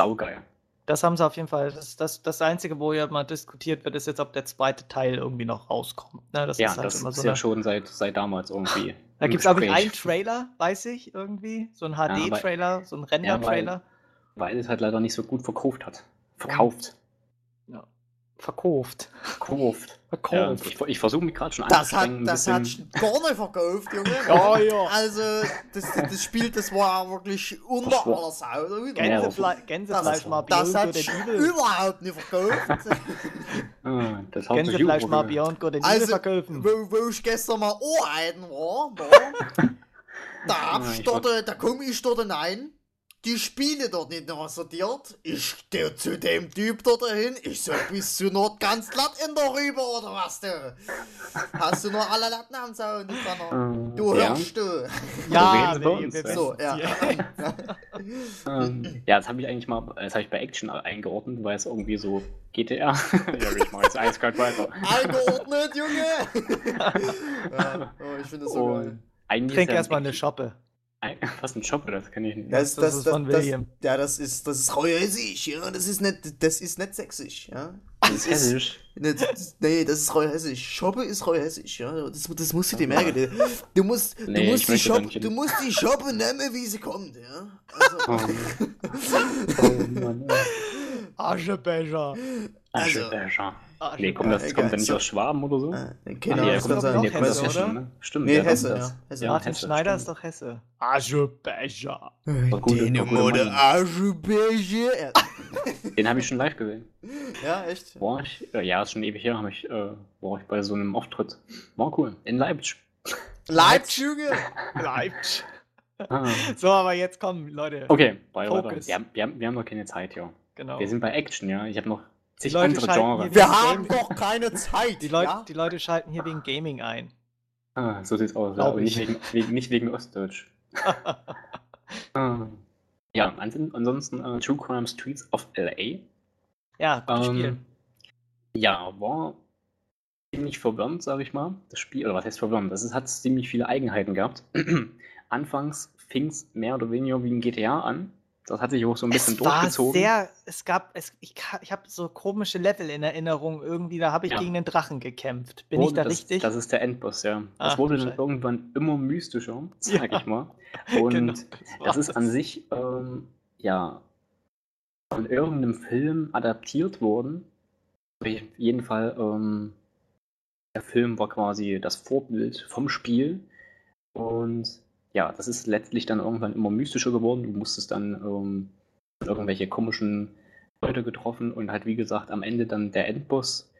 Speaker 2: Saugeil.
Speaker 3: Das haben sie auf jeden Fall. Das, das, das Einzige, wo ja mal diskutiert wird, ist jetzt, ob der zweite Teil irgendwie noch rauskommt. Ne, das
Speaker 2: Ja,
Speaker 3: ist halt
Speaker 2: das
Speaker 3: immer
Speaker 2: ist
Speaker 3: so
Speaker 2: ja
Speaker 3: eine,
Speaker 2: schon seit, seit damals irgendwie.
Speaker 3: Da gibt es,
Speaker 2: Gespräch.
Speaker 3: einen Trailer, weiß ich, irgendwie. So ein
Speaker 2: aber-
Speaker 3: HD-Trailer, so ein
Speaker 2: Ja, weil-
Speaker 3: Render-Trailer.
Speaker 2: Weil es halt leider nicht so gut verkauft hat. Verkauft.
Speaker 3: Verkauft.
Speaker 2: Verkauft. Ja, ich ich versuche mich gerade schon
Speaker 1: Das hat, das hat gar nicht verkauft, Junge.
Speaker 3: Ja, ja.
Speaker 1: Also, das, das Spiel, das war wirklich unter
Speaker 2: Das war-
Speaker 1: aller Sau. oder wie?
Speaker 2: Ja,
Speaker 3: Gänsefle
Speaker 1: Das,
Speaker 3: Gänsefleisch mal
Speaker 1: das
Speaker 3: Beyond
Speaker 1: hat
Speaker 3: and Evil.
Speaker 1: überhaupt nicht verkauft.
Speaker 2: Ah, das
Speaker 3: Gänsefleisch mal Beyond Good and
Speaker 1: Also,
Speaker 3: verkaufen.
Speaker 1: wo, wo ich gestern mal Ohrheiden war, da, da,
Speaker 2: Ja,
Speaker 1: ich
Speaker 2: ich
Speaker 1: dort, da komm ich dort rein, die Spiele dort nicht noch sortiert. Ich geh zu dem Typ dort hin, ich so, bist du noch ganz glatt in der Rübe oder was, du? Hast du noch alle Latten am Zaun, du Kanner?
Speaker 2: Äh,
Speaker 1: Du
Speaker 2: ja.
Speaker 1: hörst du.
Speaker 3: Ja, wir-
Speaker 2: uns, ja.
Speaker 1: So, ja.
Speaker 2: Ähm, ja, das habe ich eigentlich mal, das habe ich bei Action eingeordnet, weil es irgendwie so GTA. ja, ich mache jetzt eiskalt weiter.
Speaker 1: Eingeordnet, Junge! ja, oh, ich finde das so geil.
Speaker 2: Und eigentlich
Speaker 3: Trink
Speaker 2: ja
Speaker 3: erstmal eine Schoppe.
Speaker 2: Was ein Shop, das kann ich nicht.
Speaker 1: Das,
Speaker 3: Das
Speaker 1: das,
Speaker 3: ist
Speaker 1: das,
Speaker 3: von
Speaker 1: das,
Speaker 3: William.
Speaker 1: ja, das ist, das ist reuhessisch, ja. Das ist nicht, das ist nicht sächsisch, ja.
Speaker 2: Das ist hessisch.
Speaker 1: Nee, das, nee, das ist reuhessisch. Shoppe ist reuhessisch, ja. Das, das musst du dir merken. Du, du musst, du
Speaker 2: Nee,
Speaker 1: musst die
Speaker 2: hin.
Speaker 1: du musst die Shoppe nehmen, wie sie kommt, ja. Also,
Speaker 2: Oh, oh Mann.
Speaker 3: Aschebecher.
Speaker 1: Also-
Speaker 2: Aschebecher. Nee, kommt das,
Speaker 1: egal,
Speaker 2: kommt der nicht
Speaker 1: so.
Speaker 2: aus Schwaben oder so?
Speaker 1: äh,
Speaker 2: Ah,
Speaker 1: keine
Speaker 2: nee,
Speaker 1: das
Speaker 2: kommt,
Speaker 1: sein.
Speaker 2: nee, kommt aus
Speaker 3: Hesse, oder?
Speaker 2: Hessen, ne? Stimmt.
Speaker 1: Nee, Hesse, ja. Hesse.
Speaker 2: Ja,
Speaker 3: Martin
Speaker 2: Hesse,
Speaker 3: Schneider
Speaker 2: stimmt.
Speaker 3: ist doch Hesse. Aschebecher.
Speaker 2: Gut,
Speaker 1: Mode. Aschebecher.
Speaker 2: Den habe ich schon live gesehen.
Speaker 1: ja, echt?
Speaker 2: War ich, äh, ja, ist schon ewig her, ich, äh, war ich bei so einem Auftritt. War cool. In Leipzig.
Speaker 1: Leipzig, Junge.
Speaker 3: Leipzig.
Speaker 2: Ah.
Speaker 3: So, aber jetzt kommen, Leute.
Speaker 2: Okay, bei weiter.
Speaker 3: Focus.
Speaker 2: Wir haben, wir, haben, wir haben noch keine Zeit, ja.
Speaker 3: Genau.
Speaker 2: Wir sind bei Action, ja. Ich habe noch zig
Speaker 3: Leute
Speaker 2: andere
Speaker 3: schalten
Speaker 2: Genres.
Speaker 1: Wir haben doch keine Zeit.
Speaker 3: Die Leute,
Speaker 1: ja?
Speaker 3: die Leute schalten hier wegen Gaming ein.
Speaker 2: Ah, so sieht's aus.
Speaker 3: Glaub
Speaker 2: Aber nicht
Speaker 3: ich.
Speaker 2: wegen, wegen, nicht wegen Ostdeutsch. ah. Ja, ansonsten, äh, True Crime Streets of LA.
Speaker 3: Ja, gutes Spiel.
Speaker 2: Ähm, ja, war ziemlich verwirrend, sage ich mal. Das Spiel, oder was heißt verwirrend? Das ist, hat ziemlich viele Eigenheiten gehabt. Anfangs fing es mehr oder weniger wie ein GTA an. Das hat sich auch so ein bisschen
Speaker 3: Es war
Speaker 2: durchgezogen.
Speaker 3: sehr, es gab, es, ich, ich habe so komische Level in Erinnerung irgendwie, da habe ich
Speaker 2: Ja.
Speaker 3: gegen den Drachen gekämpft. Bin
Speaker 2: Oh,
Speaker 3: ich da
Speaker 2: das,
Speaker 3: richtig?
Speaker 2: Das ist der Endboss, ja. Das
Speaker 3: Ach,
Speaker 2: wurde
Speaker 3: du
Speaker 2: dann irgendwann immer mystischer, sag
Speaker 3: Ja.
Speaker 2: ich mal. Und
Speaker 3: Genau,
Speaker 2: das ist an sich, ähm, ja, von irgendeinem Film adaptiert worden. Auf jeden Fall, ähm, der Film war quasi das Vorbild vom Spiel. Und ja, das ist letztlich dann irgendwann immer mystischer geworden. Du musstest dann ähm, irgendwelche komischen Leute getroffen und halt, wie gesagt, am Ende dann der Endboss,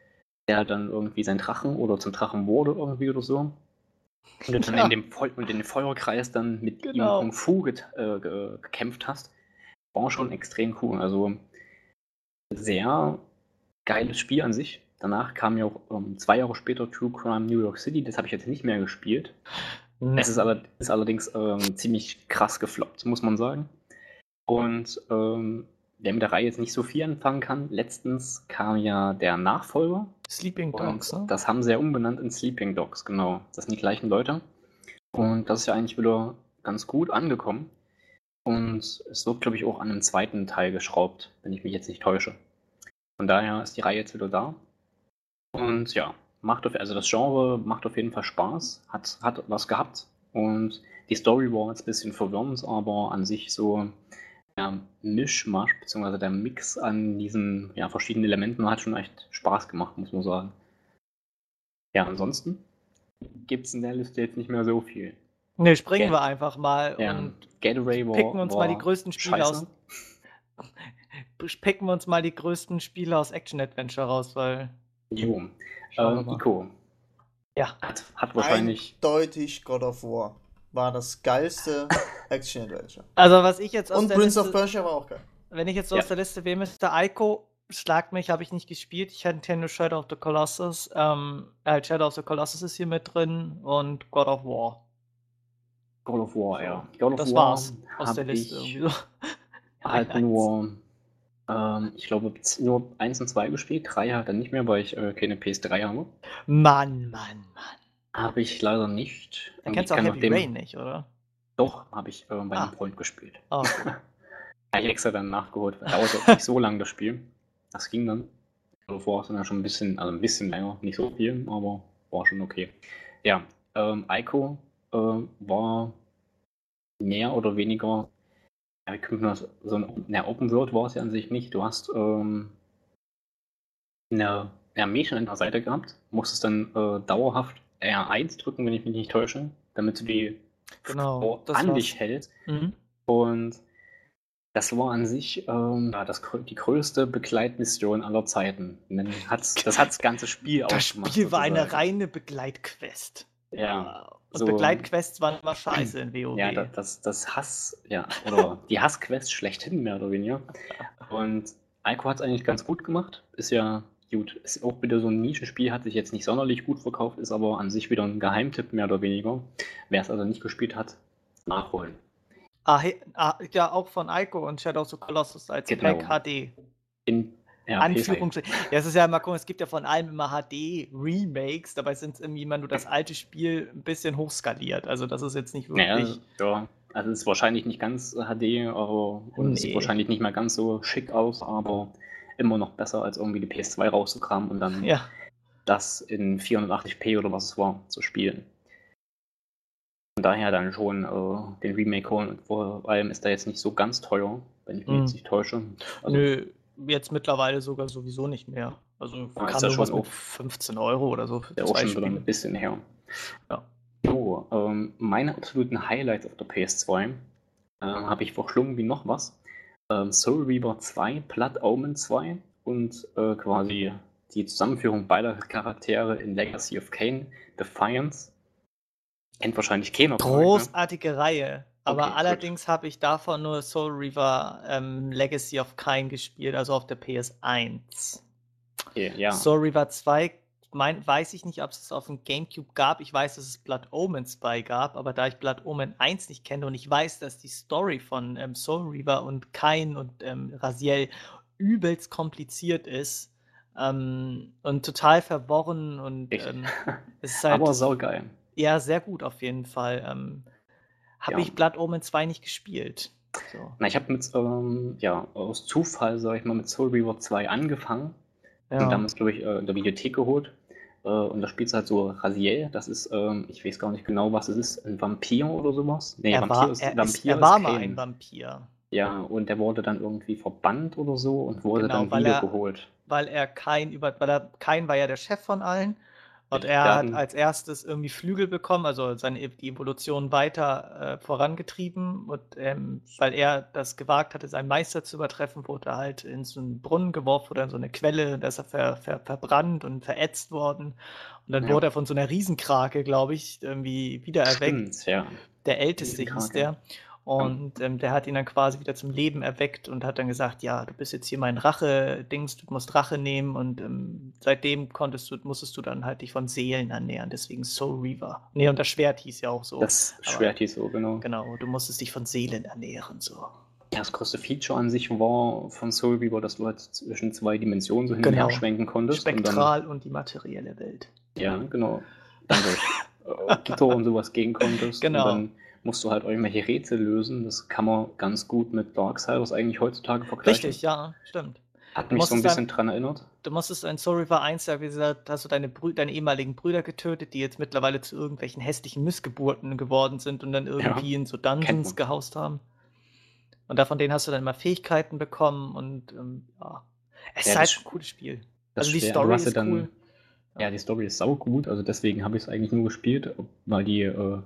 Speaker 2: der dann irgendwie sein Drachen oder zum Drachen wurde irgendwie oder so. Und du dann
Speaker 3: Ja.
Speaker 2: in dem Feu und in dem Feuerkreis dann mit
Speaker 3: Genau.
Speaker 2: ihm Kung Fu äh, ge gekämpft hast. War schon extrem cool. Also sehr geiles Spiel an sich. Danach kam ja auch ähm, zwei Jahre später True Crime New York City. Das habe ich jetzt nicht mehr gespielt. Es ist, aller, ist allerdings ähm, ziemlich krass gefloppt, muss man sagen. Und ähm, wer mit der Reihe jetzt nicht so viel anfangen kann, letztens kam ja der Nachfolger.
Speaker 3: Sleeping Dogs, ne?
Speaker 2: das haben sie ja umbenannt in Sleeping Dogs, genau. Das sind die gleichen Leute. Und das ist ja eigentlich wieder ganz gut angekommen. Und es wird, glaube ich, auch an einem zweiten Teil geschraubt, wenn ich mich jetzt nicht täusche. Von daher ist die Reihe jetzt wieder da. Und ja, macht auf, also das Genre macht auf jeden Fall Spaß, hat, hat was gehabt. Und die Story war jetzt ein bisschen verwirrend, aber an sich so der Mischmasch, beziehungsweise der Mix an diesen ja, verschiedenen Elementen hat schon echt Spaß gemacht, muss man sagen. Ja, ansonsten gibt es in der Liste jetzt nicht mehr so viel.
Speaker 3: Ne, springen
Speaker 2: Get-
Speaker 3: wir einfach mal
Speaker 2: Ja,
Speaker 3: und
Speaker 2: Getaway war,
Speaker 3: picken uns mal die größten Spiele
Speaker 2: scheiße.
Speaker 3: aus. Picken wir uns mal die größten Spiele aus Action Adventure raus, weil
Speaker 2: Jo. Äh,
Speaker 3: mal.
Speaker 2: Ico,
Speaker 3: Ja.
Speaker 2: Hat, hat wahrscheinlich.
Speaker 1: Eindeutig God of War. War das geilste Action-Adventure.
Speaker 3: Also, was ich jetzt aus
Speaker 1: Und
Speaker 3: der
Speaker 1: Prince
Speaker 3: Liste,
Speaker 1: of Persia war auch geil.
Speaker 3: wenn ich jetzt so
Speaker 2: Ja.
Speaker 3: aus der Liste wähle, Mr. Ico, schlag mich, habe ich nicht gespielt. Ich hatte nur Shadow of the Colossus. Ähm, halt Shadow of the Colossus ist hier mit drin und God of War.
Speaker 2: God of War, ja. God of
Speaker 3: Das
Speaker 2: War
Speaker 3: war's aus der Liste
Speaker 2: ich
Speaker 3: irgendwie so.
Speaker 2: halt nur, ähm, ich glaube, nur 1 und 2 gespielt. 3 halt dann nicht mehr, weil ich äh, keine PS3 habe.
Speaker 3: Mann, Mann, Mann.
Speaker 2: Habe ich leider nicht.
Speaker 3: Dann kennst du auch Heavy
Speaker 2: nachdem-
Speaker 3: Rain nicht, oder?
Speaker 2: Doch, habe ich äh, bei
Speaker 3: Ah.
Speaker 2: einem Freund gespielt.
Speaker 3: Oh,
Speaker 2: ich extra dann nachgeholt. Dauerte auch nicht so lange das Spiel. Das ging dann. Of War dann ja schon ein bisschen, also ein bisschen länger, nicht so viel, aber war schon okay. Ja, ähm, Ico äh, war mehr oder weniger, ja, wie könnte man das, so ein, na, Open World war es ja an sich nicht. Du hast ähm, eine, ja, Mädchen an der Seite gehabt, musstest dann äh, dauerhaft R1 drücken, wenn ich mich nicht täusche, damit du die
Speaker 3: Genau,
Speaker 2: Frau
Speaker 3: das
Speaker 2: an
Speaker 3: war's.
Speaker 2: dich hältst.
Speaker 3: Mhm.
Speaker 2: Und das war an sich ähm, ja, das, die größte Begleitmission aller Zeiten. Hat's, das hat das ganze Spiel
Speaker 3: Das
Speaker 2: ausgemacht.
Speaker 3: Spiel war eine
Speaker 2: sozusagen.
Speaker 3: reine Begleitquest.
Speaker 2: Ja,
Speaker 3: Und
Speaker 2: so-
Speaker 3: Begleitquests waren immer scheiße in WoW.
Speaker 2: Ja, da- das, das Hass, ja, oder die Hassquest schlechthin mehr oder weniger. Und Ico hat es eigentlich ganz gut gemacht. Ist ja gut, ist auch wieder so ein Nischenspiel, hat sich jetzt nicht sonderlich gut verkauft, ist aber an sich wieder ein Geheimtipp mehr oder weniger. Wer es also nicht gespielt hat, nachholen.
Speaker 3: Ah, he, ah, ja, auch von Ico und Shadow of the Colossus als
Speaker 2: Genau.
Speaker 3: Pack HD.
Speaker 2: In ja,
Speaker 3: Anführungs Ja, es ist ja immer komisch, es gibt ja von allem immer HD-Remakes, dabei sind es irgendwie immer nur das alte Spiel ein bisschen hochskaliert. Also das ist jetzt nicht wirklich.
Speaker 2: ja. Also es ist wahrscheinlich nicht ganz HD, aber und es
Speaker 3: Nee.
Speaker 2: sieht wahrscheinlich nicht mehr ganz so schick aus, aber immer noch besser als irgendwie die PS2 rauszukramen und dann
Speaker 3: Ja,
Speaker 2: das in 480p oder was es war zu spielen. Von daher dann schon äh, den Remake holen und vor allem ist er jetzt nicht so ganz teuer, wenn ich mich
Speaker 3: Mhm.
Speaker 2: jetzt nicht täusche. Also,
Speaker 3: nö, jetzt mittlerweile sogar sowieso nicht mehr. Also
Speaker 2: Ah, ja
Speaker 3: irgendwas
Speaker 2: schon
Speaker 3: mit
Speaker 2: auch-
Speaker 3: 15 Euro oder so für
Speaker 2: der auch schon wieder ein bisschen her.
Speaker 3: Ja.
Speaker 2: So, ähm, meine absoluten Highlights auf der PS2 ähm, habe ich verschlungen wie noch was. Ähm, Soul Reaver 2, Blood Omen 2 und äh, quasi die Zusammenführung beider Charaktere in Legacy of Kain, Defiance. Kennt wahrscheinlich keiner ne?
Speaker 3: Großartige Reihe. Aber
Speaker 2: Okay,
Speaker 3: allerdings habe ich davon nur Soul Reaver ähm, Legacy of Kain gespielt, also auf der PS1.
Speaker 2: Okay, ja.
Speaker 3: Soul Reaver 2 mein, weiß ich nicht, ob es es auf dem Gamecube gab. Ich weiß, dass es Blood Omen 2 gab, aber da ich Blood Omen 1 nicht kenne und ich weiß, dass die Story von ähm, Soul Reaver und Kain und ähm, Raziel übelst kompliziert ist ähm, und total verworren und ähm, es ist halt
Speaker 2: Aber saugeil.
Speaker 3: ja sehr gut auf jeden Fall. Habe
Speaker 2: Ja.
Speaker 3: ich Blood Omen 2 nicht gespielt. So.
Speaker 2: Na, ich habe mit, ähm, ja, aus Zufall, sag ich mal, mit Soul Reaver 2 angefangen und
Speaker 3: Ja.
Speaker 2: damals, glaube ich, äh, in der Videothek geholt. Äh, und da spielt halt so Raziel, das ist, ähm, ich weiß gar nicht genau, was es ist, ein Vampir oder sowas? Nee,
Speaker 3: er,
Speaker 2: Vampir
Speaker 3: war,
Speaker 2: ist,
Speaker 3: er, ist,
Speaker 2: Vampir
Speaker 3: er war
Speaker 2: ist
Speaker 3: mal ein Vampir.
Speaker 2: Ja, und der wurde dann irgendwie verbannt oder so und wurde
Speaker 3: Genau,
Speaker 2: dann
Speaker 3: er-
Speaker 2: wiedergeholt.
Speaker 3: weil er kein über, weil er kein war ja der Chef von allen und er hat als erstes irgendwie Flügel bekommen, also seine die Evolution weiter äh, vorangetrieben und ähm, weil er das gewagt hatte, seinen Meister zu übertreffen, wurde er halt in so einen Brunnen geworfen oder in so eine Quelle, da ist er ver, ver, verbrannt und verätzt worden und dann
Speaker 2: Ja.
Speaker 3: wurde er von so einer Riesenkrake, glaube ich, irgendwie wieder erweckt.
Speaker 2: Stimmt, ja.
Speaker 3: Der Älteste hieß der. Und ähm, der hat ihn dann quasi wieder zum Leben erweckt und hat dann gesagt, ja, du bist jetzt hier mein Rache-Dings, du musst Rache nehmen und ähm, seitdem konntest du, musstest du dann halt dich von Seelen ernähren, deswegen Soul Reaver. Nee, und das Schwert hieß ja auch so.
Speaker 2: Das
Speaker 3: aber-
Speaker 2: Schwert hieß so, genau.
Speaker 3: Genau, du musstest dich von Seelen ernähren, so.
Speaker 2: Ja, das größte Feature an sich war von Soul Reaver, dass du halt zwischen zwei Dimensionen so hin und
Speaker 3: Genau.
Speaker 2: her schwenken konntest. Und dann,
Speaker 3: Spektral und die materielle Welt.
Speaker 2: ja, genau. Dann durch äh, Gitter und sowas gehen konntest.
Speaker 3: Genau.
Speaker 2: Und dann musst du halt irgendwelche Rätsel lösen. Das kann man ganz gut mit Darksiders eigentlich heutzutage vergleichen.
Speaker 3: Richtig, ja, stimmt.
Speaker 2: Hat mich so ein bisschen dran erinnert.
Speaker 3: Du musstest in Soul River 1, ja, wie gesagt, hast du deine, Brü deine ehemaligen Brüder getötet, die jetzt mittlerweile zu irgendwelchen hässlichen Missgeburten geworden sind und dann irgendwie in so Dungeons gehaust haben. Und davon denen hast du dann immer Fähigkeiten bekommen und ähm, ja. Es
Speaker 2: Ja,
Speaker 3: ist halt ein cooles Spiel. Also die
Speaker 2: Schwer-
Speaker 3: Story
Speaker 2: ja
Speaker 3: ist
Speaker 2: dann,
Speaker 3: cool.
Speaker 2: Ja, die Story ist saugut, also deswegen habe ich es eigentlich nur gespielt, weil die äh,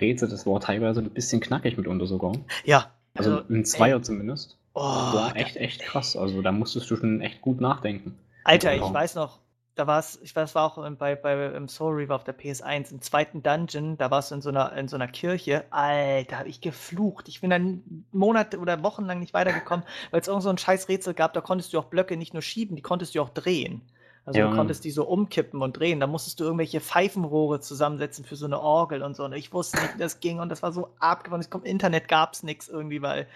Speaker 2: Rätsel, das war teilweise ein bisschen knackig mitunter sogar.
Speaker 3: Ja.
Speaker 2: Also ein Zweier zumindest.
Speaker 3: Oh,
Speaker 2: war echt, echt krass. Also da musstest du schon echt gut nachdenken.
Speaker 3: Alter, ich weiß noch, da war es, ich weiß, war auch bei, bei im Soul Reaver auf der PS1, im zweiten Dungeon, da warst du in so einer, in so einer Kirche. Alter, habe ich geflucht. Ich bin dann Monate oder Wochen lang nicht weitergekommen, weil es irgend so ein scheiß Rätsel gab, da konntest du auch Blöcke nicht nur schieben, die konntest du auch drehen. Also
Speaker 2: Ja.
Speaker 3: du konntest die so umkippen und drehen. Da musstest du irgendwelche Pfeifenrohre zusammensetzen für so eine Orgel und so. Und ich wusste nicht, wie das ging. Und das war so komm, Im Internet gab es nichts irgendwie, weil.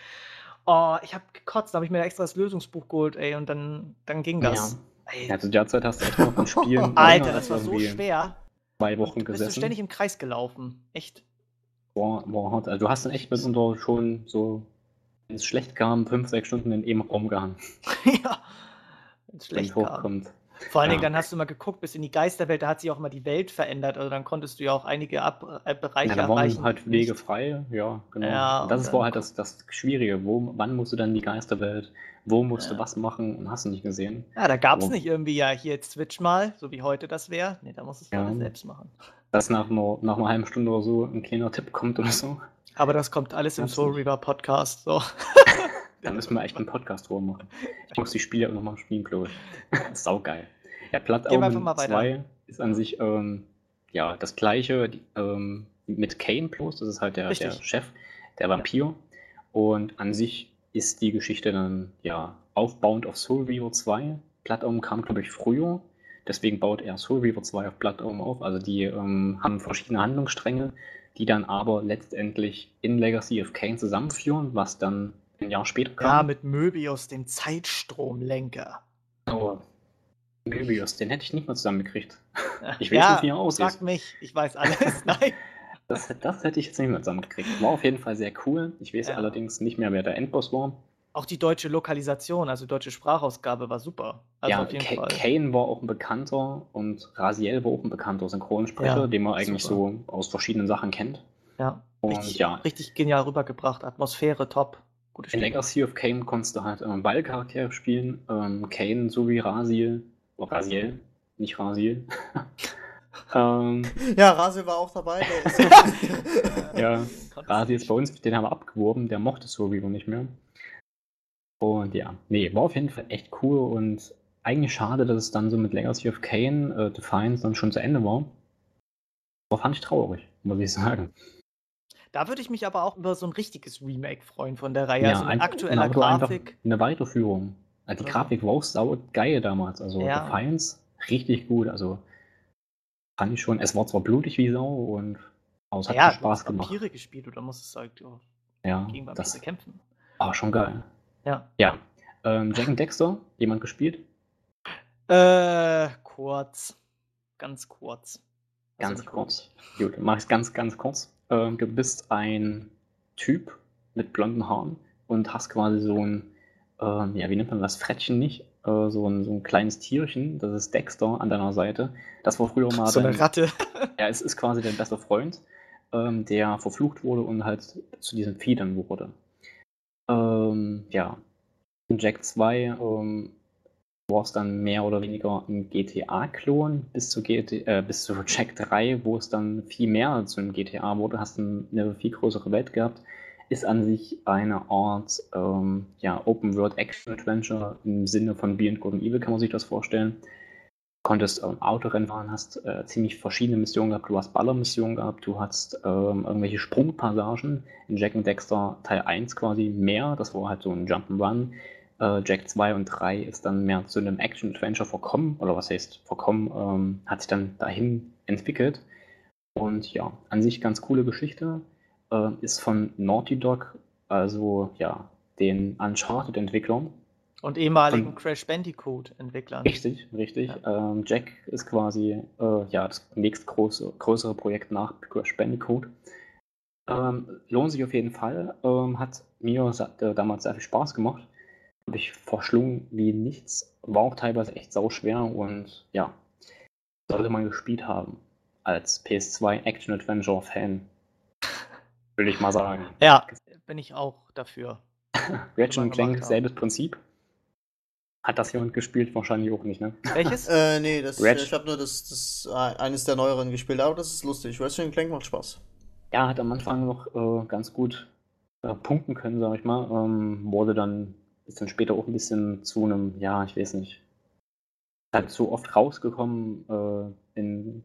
Speaker 3: Oh, ich habe gekotzt. Da habe ich mir extra das Lösungsbuch geholt, ey. Und dann, dann ging das. Ey,
Speaker 2: Ja, zu der Zeit hast du echt noch von Spielen
Speaker 3: Alter, das war so schwer.
Speaker 2: zwei
Speaker 3: Und
Speaker 2: Wochen
Speaker 3: du bist du
Speaker 2: gesessen.
Speaker 3: ständig im Kreis gelaufen. Echt.
Speaker 2: War hart. Also du hast dann echt mitunter schon so, wenn es schlecht kam, fünf, sechs Stunden in einem Raum gehangen.
Speaker 3: ja. Wenn es schlecht kam.
Speaker 2: hochkommt.
Speaker 3: Vor allen Dingen,
Speaker 2: Ja.
Speaker 3: dann hast du mal geguckt, bis in die Geisterwelt, da hat sich auch mal die Welt verändert. Also dann konntest du ja auch einige Ab äh, Bereiche
Speaker 2: Ja, da waren
Speaker 3: erreichen.
Speaker 2: halt Wege frei, ja, genau.
Speaker 3: Ja,
Speaker 2: das ist war halt das, das Schwierige. Wo, wann musst du dann in die Geisterwelt? Wo musst du
Speaker 3: Ja.
Speaker 2: was machen? Und hast du nicht gesehen.
Speaker 3: Ja, da gab es nicht irgendwie, ja, hier jetzt Switch mal, so wie heute das wäre. Nee, da musst du es selbst machen.
Speaker 2: Dass nach einer, nach einer halben Stunde oder so ein kleiner Tipp kommt oder so.
Speaker 3: Aber das kommt alles im Soul. Reaver Podcast. So.
Speaker 2: Da müssen wir echt einen Podcast drüber machen. Ich muss die Spiele auch nochmal spielen, glaube ich. Saugeil. Ja, Plattaugen
Speaker 3: mal weiter.
Speaker 2: 2 ist an sich ähm, ja, das gleiche die, ähm, mit Kane bloß. Das ist halt der, der. Chef, der Vampir. Und an sich ist die Geschichte dann ja aufbauend auf Soul Reaver 2. Plattaugen kam, glaube ich, früher. Deswegen baut er Soul Reaver 2 auf Plattaugen auf. Also die ähm, haben verschiedene Handlungsstränge, die dann aber letztendlich in Legacy of Kane zusammenführen, was dann ein Jahr später kam.
Speaker 3: Ja, mit Möbius, dem Zeitstromlenker.
Speaker 2: Oh, Möbius, den hätte ich nicht mal zusammengekriegt. Ich weiß
Speaker 3: ja,
Speaker 2: nicht, wie er aussieht.
Speaker 3: Frag mich, ich weiß alles. Nein.
Speaker 2: Das, das hätte ich jetzt nicht mehr zusammengekriegt. War auf jeden Fall sehr cool. Ich weiß
Speaker 3: Ja.
Speaker 2: allerdings nicht mehr, wer der Endboss war.
Speaker 3: Auch die deutsche Lokalisation, also deutsche Sprachausgabe war super. Also
Speaker 2: ja,
Speaker 3: auf jeden
Speaker 2: Ka-
Speaker 3: Fall.
Speaker 2: Kane war auch ein bekannter und Raziel war auch ein bekannter Synchronsprecher,
Speaker 3: Ja,
Speaker 2: den man eigentlich
Speaker 3: super.
Speaker 2: so aus verschiedenen Sachen kennt.
Speaker 3: Ja,
Speaker 2: Und
Speaker 3: richtig,
Speaker 2: ja.
Speaker 3: richtig genial rübergebracht. Atmosphäre top. Gute
Speaker 2: In
Speaker 3: Stimme.
Speaker 2: Legacy of Kane konntest du halt ähm, beide Charaktere spielen. Ähm, Kane sowie Raziel. Oh, Raziel, nicht Raziel. ähm,
Speaker 1: Ja, Rasil war auch dabei.
Speaker 2: Ja,
Speaker 3: Konntest
Speaker 2: Rasi
Speaker 3: du
Speaker 2: ist bei uns, den haben wir abgeworben, der mochte Reaver nicht mehr. Und ja, nee, war auf jeden Fall echt cool und eigentlich schade, dass es dann so mit Legacy of Kane, äh, Defiance dann schon zu Ende war. Aber fand ich traurig, muss ich sagen.
Speaker 3: Da würde ich mich aber auch über so ein richtiges Remake freuen von der Reihe. also mit
Speaker 2: ein-
Speaker 3: aktueller
Speaker 2: aber einfach
Speaker 3: Grafik.
Speaker 2: Eine Weiterführung. Also die
Speaker 3: Ja.
Speaker 2: Grafik war auch sau geil damals. Also
Speaker 3: Ja.
Speaker 2: Defiance, richtig gut. Also fand ich schon. Es war zwar blutig wie Sau und aber es hat
Speaker 3: ja,
Speaker 2: Spaß gemacht.
Speaker 3: Vampire gespielt oder musstest halt oh,
Speaker 2: Ja,
Speaker 3: gegen Vampire
Speaker 2: das
Speaker 3: kämpfen.
Speaker 2: war schon geil.
Speaker 3: Ja.
Speaker 2: Ja. Ähm, Jack and Dexter, jemand gespielt?
Speaker 3: Äh, kurz. Ganz kurz. Also
Speaker 2: Ganz
Speaker 3: nicht
Speaker 2: kurz. Gut, mach ich ganz, ganz kurz. Ähm, du bist ein Typ mit blonden Haaren und hast quasi so ein, ähm, ja, wie nennt man das, Frettchen nicht? Äh, so, ein, so ein kleines Tierchen, das ist Dexter an deiner Seite. Das war früher mal
Speaker 3: So eine
Speaker 2: dein,
Speaker 3: Ratte.
Speaker 2: ja, es ist quasi dein bester Freund, ähm, der verflucht wurde und halt zu diesem Vieh dann wurde. Ähm, ja. In Jack 2 ähm, war es dann mehr oder weniger ein GTA-Klon bis zu, GT, äh, bis zu Jack 3, wo es dann viel mehr zu einem GTA wurde, hast dann eine viel größere Welt gehabt. Ist an sich eine Art ähm, ja, Open World Action Adventure im Sinne von Beyond Good and Evil, kann man sich das vorstellen. Konntest ähm, Autorennen fahren, hast äh, ziemlich verschiedene Missionen gehabt. Du hast Ballermissionen gehabt, du hast ähm, irgendwelche Sprungpassagen. In Jack and Dexter Teil 1 quasi mehr, das war halt so ein Jump'n'Run. Äh, Jack 2 und 3 ist dann mehr zu einem Action-Adventure verkommen, oder was heißt verkommen, ähm, hat sich dann dahin entwickelt. Und ja, an sich ganz coole Geschichte. Äh, ist von Naughty Dog, also ja, den Uncharted-Entwicklern.
Speaker 3: Und ehemaligen
Speaker 2: Und-
Speaker 3: Crash Bandicoot-Entwicklern.
Speaker 2: Richtig, richtig. Ähm, Jack ist quasi äh, ja, das nächstgroße größere Projekt nach Crash Bandicoot. Ähm, lohnt sich auf jeden Fall. Ähm, hat mir äh, damals sehr viel Spaß gemacht. Habe ich verschlungen wie nichts. War auch teilweise echt sauschwer und ja, sollte man gespielt haben. Als PS2 Action Adventure Fan. Will ich mal sagen.
Speaker 3: Ja, bin ich auch dafür.
Speaker 2: Ratchet Clank, selbes Prinzip. Hat das jemand gespielt? Wahrscheinlich auch nicht, ne?
Speaker 3: Welches?
Speaker 1: äh, nee, das,
Speaker 2: Ratchet.
Speaker 1: ich habe nur das, das äh, eines der neueren gespielt, aber das ist lustig. Ratchet Clank macht Spaß.
Speaker 2: Ja, hat am Anfang noch äh, ganz gut äh, punkten können, sag ich mal. Ähm, wurde dann ist dann später auch ein bisschen zu einem, ja, ich weiß nicht, halt so oft rausgekommen, äh, in,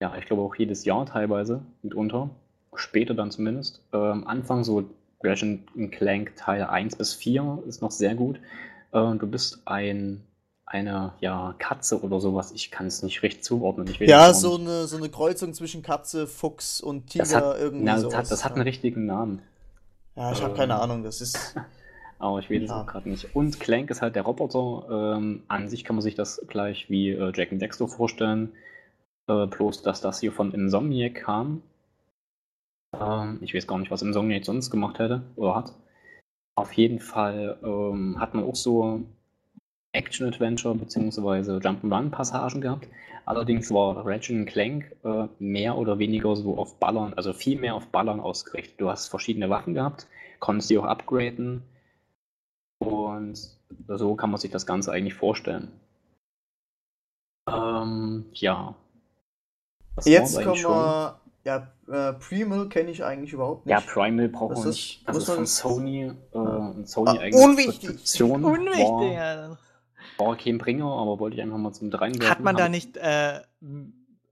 Speaker 2: ja, ich glaube auch jedes Jahr teilweise mitunter. Später dann zumindest. Ähm, Anfang so Ratchet Clank Teil 1 bis 4 ist noch sehr gut. Äh, du bist ein eine ja, Katze oder sowas. Ich kann es nicht richtig zuordnen.
Speaker 1: ja, so eine, so eine Kreuzung zwischen Katze, Fuchs und Tiger
Speaker 2: das hat,
Speaker 1: irgendwie.
Speaker 2: Na, das, hat, das hat einen richtigen Namen.
Speaker 1: Ja, ich habe keine Ahnung. Das ist.
Speaker 2: Aber ich weiß es auch gerade nicht. Und Clank ist halt der Roboter. Ähm, an sich kann man sich das gleich wie äh, Jack and Dexter vorstellen. Äh, bloß, dass das hier von Insomniac kam. Ähm, ich weiß gar nicht, was Insomniac sonst gemacht hätte oder hat. Auf jeden Fall ähm, hat man auch so Action-Adventure bzw. Jump'n'Run-Passagen gehabt. Allerdings war Ratchet Clank äh, mehr oder weniger so auf Ballern, also viel mehr auf Ballern ausgerichtet. Du hast verschiedene Waffen gehabt, konntest die auch upgraden und so kann man sich das Ganze eigentlich vorstellen. Ähm, ja.
Speaker 1: Das Jetzt kommen wir. Ja, äh, Primal kenne ich eigentlich überhaupt nicht.
Speaker 2: Ja, Primal braucht man nicht. Das ist von Sony, äh, Sony
Speaker 1: ah, unwichtig.
Speaker 2: Produktion.
Speaker 3: Unwichtig, war, ja.
Speaker 2: War kein Bringer, aber wollte ich einfach mal zum reinwerfen.
Speaker 3: Hat man da nicht, äh,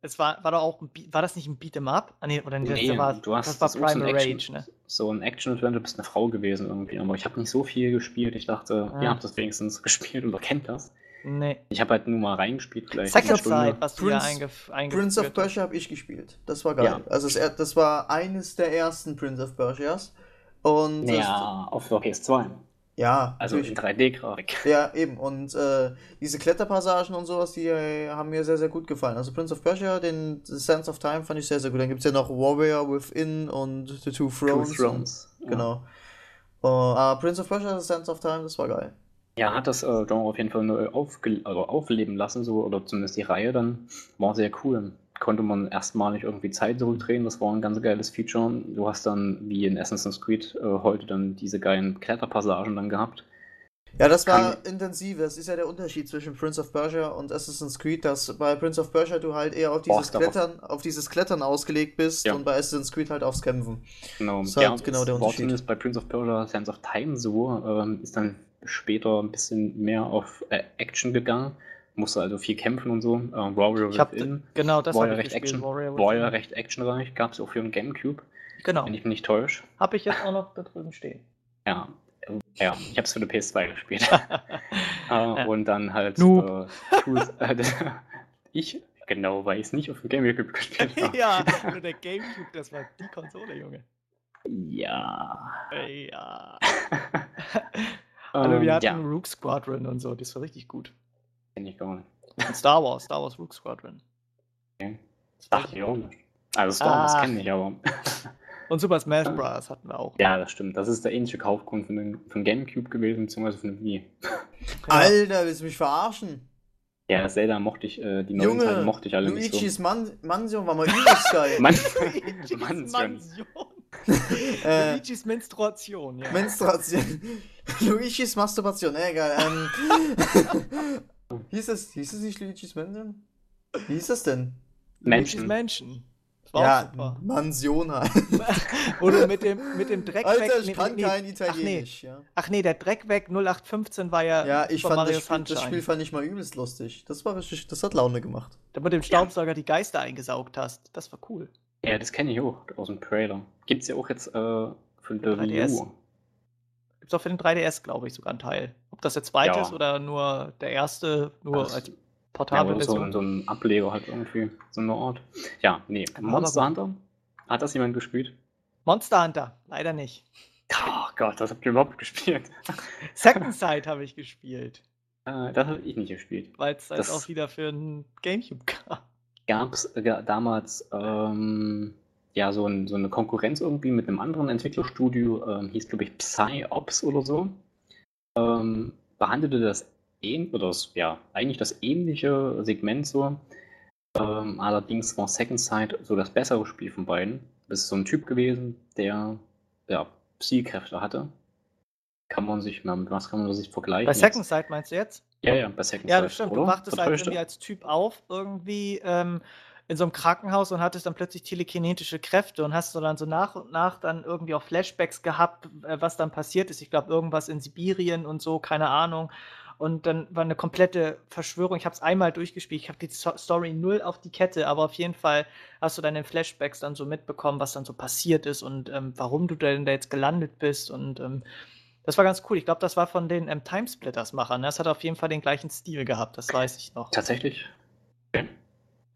Speaker 3: es war, war, da auch ein, war das nicht ein Beat'em Up? Ah, nee, oder
Speaker 2: nee, das war, du hast, das war das Primal so Rage, Action, ne? So ein Action-Adventure, du bist eine Frau gewesen irgendwie, aber ich habe nicht so viel gespielt. Ich dachte, ah. ihr habt das wenigstens gespielt oder kennt das.
Speaker 3: Nee.
Speaker 2: Ich habe halt nur mal reingespielt, vielleicht.
Speaker 3: Second Side, was
Speaker 1: du Prince, ja Prince of Persia habe ich gespielt. Das war geil. Ja. Also das, das, war eines der ersten Prince of Persias. Und
Speaker 2: ja, auf der PS2.
Speaker 1: Ja.
Speaker 2: Also in 3D-Grafik.
Speaker 1: Ja, eben. Und äh, diese Kletterpassagen und sowas, die äh, haben mir sehr, sehr gut gefallen. Also Prince of Persia, den The Sense of Time fand ich sehr, sehr gut. Dann gibt es ja noch Warrior Within und The Two Thrones.
Speaker 2: Two Thrones.
Speaker 1: Und, ja. Genau. Uh, Prince of Persia, The Sense of Time, das war geil.
Speaker 2: Ja, hat das äh, Genre auf jeden Fall neu also aufleben lassen, so, oder zumindest die Reihe dann. War sehr cool konnte man erstmalig irgendwie Zeit zurückdrehen. Das war ein ganz geiles Feature. Du hast dann, wie in Assassin's Creed, äh, heute dann diese geilen Kletterpassagen dann gehabt.
Speaker 1: Ja, das war Kann, intensiv. Das ist ja der Unterschied zwischen Prince of Persia und Assassin's Creed, dass bei Prince of Persia du halt eher auf dieses Klettern, auf dieses Klettern ausgelegt bist ja. und bei Assassin's Creed halt aufs Kämpfen.
Speaker 2: Genau, das ja, halt genau der Unterschied. zumindest bei Prince of Persia Sands of Time so, ähm, ist dann später ein bisschen mehr auf äh, Action gegangen musste also viel kämpfen und so. Äh, Warrior
Speaker 3: ich hab, Within genau, das
Speaker 2: war recht, Action, Warrior war ja recht actionreich. Gab es auch für einen Gamecube.
Speaker 3: Genau.
Speaker 2: Wenn ich mich nicht täusche.
Speaker 3: Habe ich jetzt auch noch da drüben stehen.
Speaker 2: Ja, ja, ich habe es für eine PS2 gespielt. äh, und dann halt äh, ich genau weiß nicht auf dem Gamecube gespielt
Speaker 3: habe. ja, nur der Gamecube, das war die Konsole, Junge.
Speaker 2: Ja.
Speaker 3: Ja. also wir hatten ja. Rook Squadron und so, das war richtig gut.
Speaker 2: Kenn ich gar nicht.
Speaker 3: Und Star Wars, Star Wars Rook Squadron.
Speaker 2: Okay. Ach, ja. Also Star Wars ah. kenne ich aber.
Speaker 3: Und Super Smash Bros. hatten wir auch.
Speaker 2: Ja, das stimmt. Das ist der ähnliche Kaufgrund von, den, von GameCube gewesen, beziehungsweise von dem Wii.
Speaker 1: Alter, willst du mich verarschen?
Speaker 2: Ja, Zelda mochte ich, äh, die neuen Teile mochte ich alle
Speaker 1: Luigi's
Speaker 2: nicht
Speaker 1: so. Man Mansion war mal übelst geil.
Speaker 2: Man
Speaker 3: Luigi's Mansion. Äh, Luigi's Menstruation, ja.
Speaker 1: Menstruation. Luigi's Masturbation, egal. Ähm, Hieß es, hieß es nicht Luigi's Mansion? Wie hieß das denn?
Speaker 3: Luigi's Mansion.
Speaker 1: Ja, Mansion halt.
Speaker 3: Oder mit dem, mit dem Dreck
Speaker 1: Alter, weg. ich kann nee, kein Italienisch.
Speaker 3: Ach nee. Ja. ach nee, der Dreck weg 0815 war ja.
Speaker 1: Ja, ich fand Mario das Spiel, das Spiel fand ich mal übelst lustig. Das war richtig, das hat Laune gemacht.
Speaker 3: Da mit dem Staubsauger ja. die Geister eingesaugt hast. Das war cool.
Speaker 2: Ja, das kenne ich auch aus dem Trailer. Gibt's ja auch jetzt äh, für die Wii U.
Speaker 3: Gibt es auch für den 3DS, glaube ich, sogar einen Teil. Ob das der zweite ja. ist oder nur der erste, nur das, als portable
Speaker 2: ja, so, so, ein Ableger halt irgendwie, so eine Art. Ja, nee. Monster Hunter? Hat das jemand gespielt?
Speaker 3: Monster Hunter, leider nicht.
Speaker 2: Oh Gott, das habt ihr überhaupt gespielt.
Speaker 3: Second Sight habe ich gespielt.
Speaker 2: Äh, das habe ich nicht gespielt.
Speaker 3: Weil es halt auch wieder für ein Gamecube
Speaker 2: gab. Gab es äh, damals ähm, ja, so, ein, so, eine Konkurrenz irgendwie mit einem anderen Entwicklerstudio, ähm, hieß glaube ich PsyOps oder so, ähm, behandelte das ähn oder das, ja, eigentlich das ähnliche Segment so. Ähm, allerdings war Second Sight so das bessere Spiel von beiden. Das ist so ein Typ gewesen, der ja, Psy-Kräfte hatte. Kann man sich, mit was kann man sich vergleichen?
Speaker 3: Bei Second Sight meinst du jetzt?
Speaker 2: Ja, ja, bei Second
Speaker 3: Sight. Ja, das stimmt. Oder? Du wachtest halt irgendwie als Typ auf, irgendwie ähm, in so einem Krankenhaus und hattest dann plötzlich telekinetische Kräfte und hast du dann so nach und nach dann irgendwie auch Flashbacks gehabt, äh, was dann passiert ist. Ich glaube, irgendwas in Sibirien und so, keine Ahnung. und dann war eine komplette Verschwörung. Ich habe es einmal durchgespielt, ich habe die Story null auf die Kette, aber auf jeden Fall hast du dann in Flashbacks dann so mitbekommen, was dann so passiert ist und ähm, warum du denn da jetzt gelandet bist und ähm, das war ganz cool. Ich glaube, das war von den ähm, Timesplitters-Machern. Ne? Das hat auf jeden Fall den gleichen Stil gehabt, das weiß ich noch.
Speaker 2: Tatsächlich? Okay.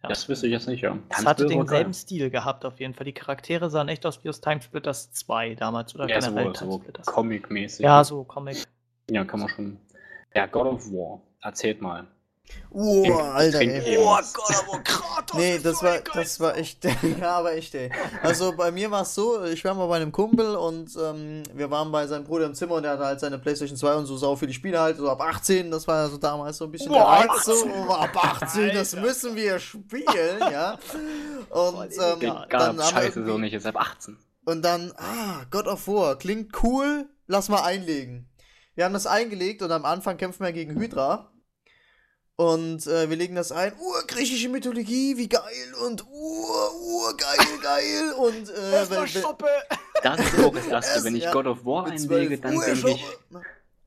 Speaker 2: Ja. Das wüsste ich jetzt nicht, ja.
Speaker 3: Es hatte denselben Stil gehabt, auf jeden Fall. Die Charaktere sahen echt aus wie aus Timesplitters 2 damals oder
Speaker 2: ja, generell so, so Comic-mäßig.
Speaker 3: Ja, so Comic.
Speaker 2: Ja, kann man schon. Ja, God of War. Erzählt mal.
Speaker 1: Oh, Alter, ey. Oh Gott, aber Kratos. Nee, das war, das war echt, ja, aber echt, ey. Also bei mir war es so, ich war mal bei einem Kumpel und ähm, wir waren bei seinem Bruder im Zimmer und der hatte halt seine Playstation 2 und so sau viele Spiele halt, so ab 18, das war ja so damals so ein bisschen Boah, der Reiz, so, oh, ab 18, das müssen wir spielen, ja. Und ähm,
Speaker 2: dann haben Scheiße, so nicht, ist ab 18.
Speaker 1: Und dann, ah, God of War, klingt cool, lass mal einlegen. Wir haben das eingelegt und am Anfang kämpfen wir gegen Hydra. Und äh, wir legen das ein. Urgriechische Mythologie, wie geil und ur, urgeil, geil und äh,
Speaker 3: wenn, Stoppe.
Speaker 2: Das ist auch das Erste. Wenn ich ja, God of War einlege, dann denke ich,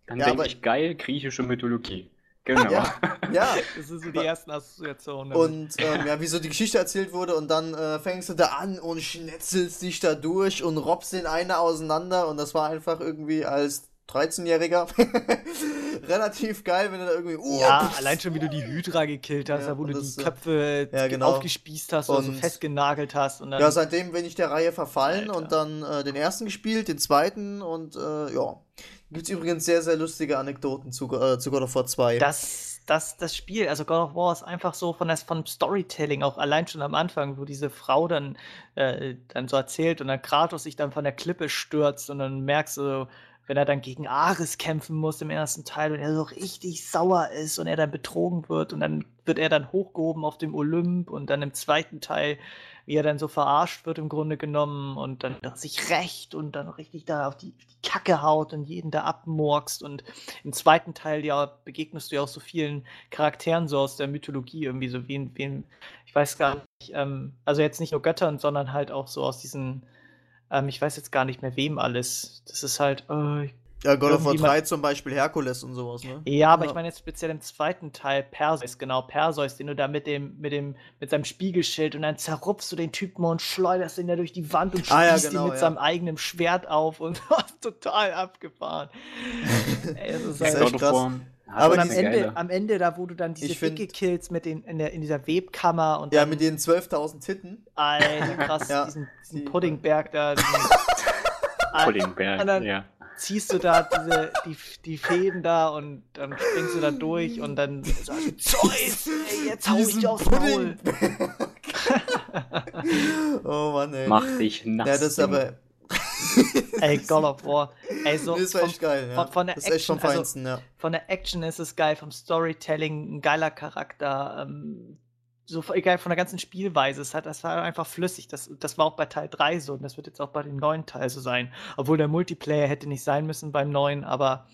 Speaker 2: dann ja, denke ich geil griechische Mythologie. Genau.
Speaker 1: Ja, ja.
Speaker 3: Das sind so die ersten Assoziationen.
Speaker 1: Und ähm, ja, wie so die Geschichte erzählt wurde und dann äh, fängst du da an und schnetzelst dich da durch und robbst den einen auseinander und das war einfach irgendwie als 13-Jähriger. Relativ geil, wenn du da irgendwie.
Speaker 3: Uh, ja, allein schon, wie du die Hydra gekillt hast, ja, wo du das, die Köpfe ja, genau. aufgespießt hast oder so festgenagelt hast. Und dann
Speaker 1: ja, seitdem bin ich der Reihe verfallen Alter. und dann äh, den ersten gespielt, den zweiten und äh, ja. Gibt es übrigens sehr, sehr lustige Anekdoten zu, äh, zu God of War 2.
Speaker 3: Das, das, das Spiel, also God of War ist einfach so von das von Storytelling, auch allein schon am Anfang, wo diese Frau dann, äh, dann so erzählt und dann Kratos sich dann von der Klippe stürzt und dann merkst du, wenn er dann gegen Ares kämpfen muss im ersten Teil und er so richtig sauer ist und er dann betrogen wird und dann wird er dann hochgehoben auf dem Olymp und dann im zweiten Teil, wie er dann so verarscht wird im Grunde genommen und dann sich rächt und dann richtig da auf die, die Kacke haut und jeden da abmurkst und im zweiten Teil ja begegnest du ja auch so vielen Charakteren so aus der Mythologie irgendwie so wie, wie ich weiß gar nicht, ähm, also jetzt nicht nur Göttern, sondern halt auch so aus diesen ähm, ich weiß jetzt gar nicht mehr, wem alles. Das ist halt. Äh,
Speaker 1: ja, God of War 3 zum Beispiel, Herkules und sowas, ne?
Speaker 3: Ja, aber ja. ich meine jetzt speziell im zweiten Teil Perseus, genau, Perseus, den du da mit dem, mit dem, mit seinem Spiegelschild und dann zerrupfst du den Typen und schleuderst ihn da durch die Wand und
Speaker 1: ah,
Speaker 3: schießt
Speaker 1: ja, genau,
Speaker 3: ihn mit
Speaker 1: ja.
Speaker 3: seinem eigenen Schwert auf und total abgefahren.
Speaker 1: Ey, das ist, das ist echt krass.
Speaker 3: Aber und am Ende, am Ende, da wo du dann diese dicke Kills mit den, in, der, in dieser Webkammer und
Speaker 1: Ja, mit den 12.000 Titten.
Speaker 3: Alter, krass, ja. diesen, diesen Puddingberg da.
Speaker 2: Puddingberg, ja.
Speaker 3: Ziehst du da diese, die, die Fäden da und dann springst du da durch und dann sagst du, Zeus, ey, jetzt hau ich aufs Maul.
Speaker 1: oh Mann, ey.
Speaker 2: Mach dich nass.
Speaker 1: Ja, das ist aber
Speaker 3: Ey, God of War. Ey, so
Speaker 1: das ist echt geil, ja.
Speaker 3: Von, von der
Speaker 1: das ist Action, echt vom
Speaker 3: also
Speaker 1: Feinsten,
Speaker 3: also,
Speaker 1: ja.
Speaker 3: Von der Action ist es geil, vom Storytelling ein geiler Charakter. Ähm, so egal von der ganzen Spielweise. Es hat, das war einfach flüssig. Das, das war auch bei Teil 3 so und das wird jetzt auch bei dem neuen Teil so sein. Obwohl der Multiplayer hätte nicht sein müssen beim neuen, aber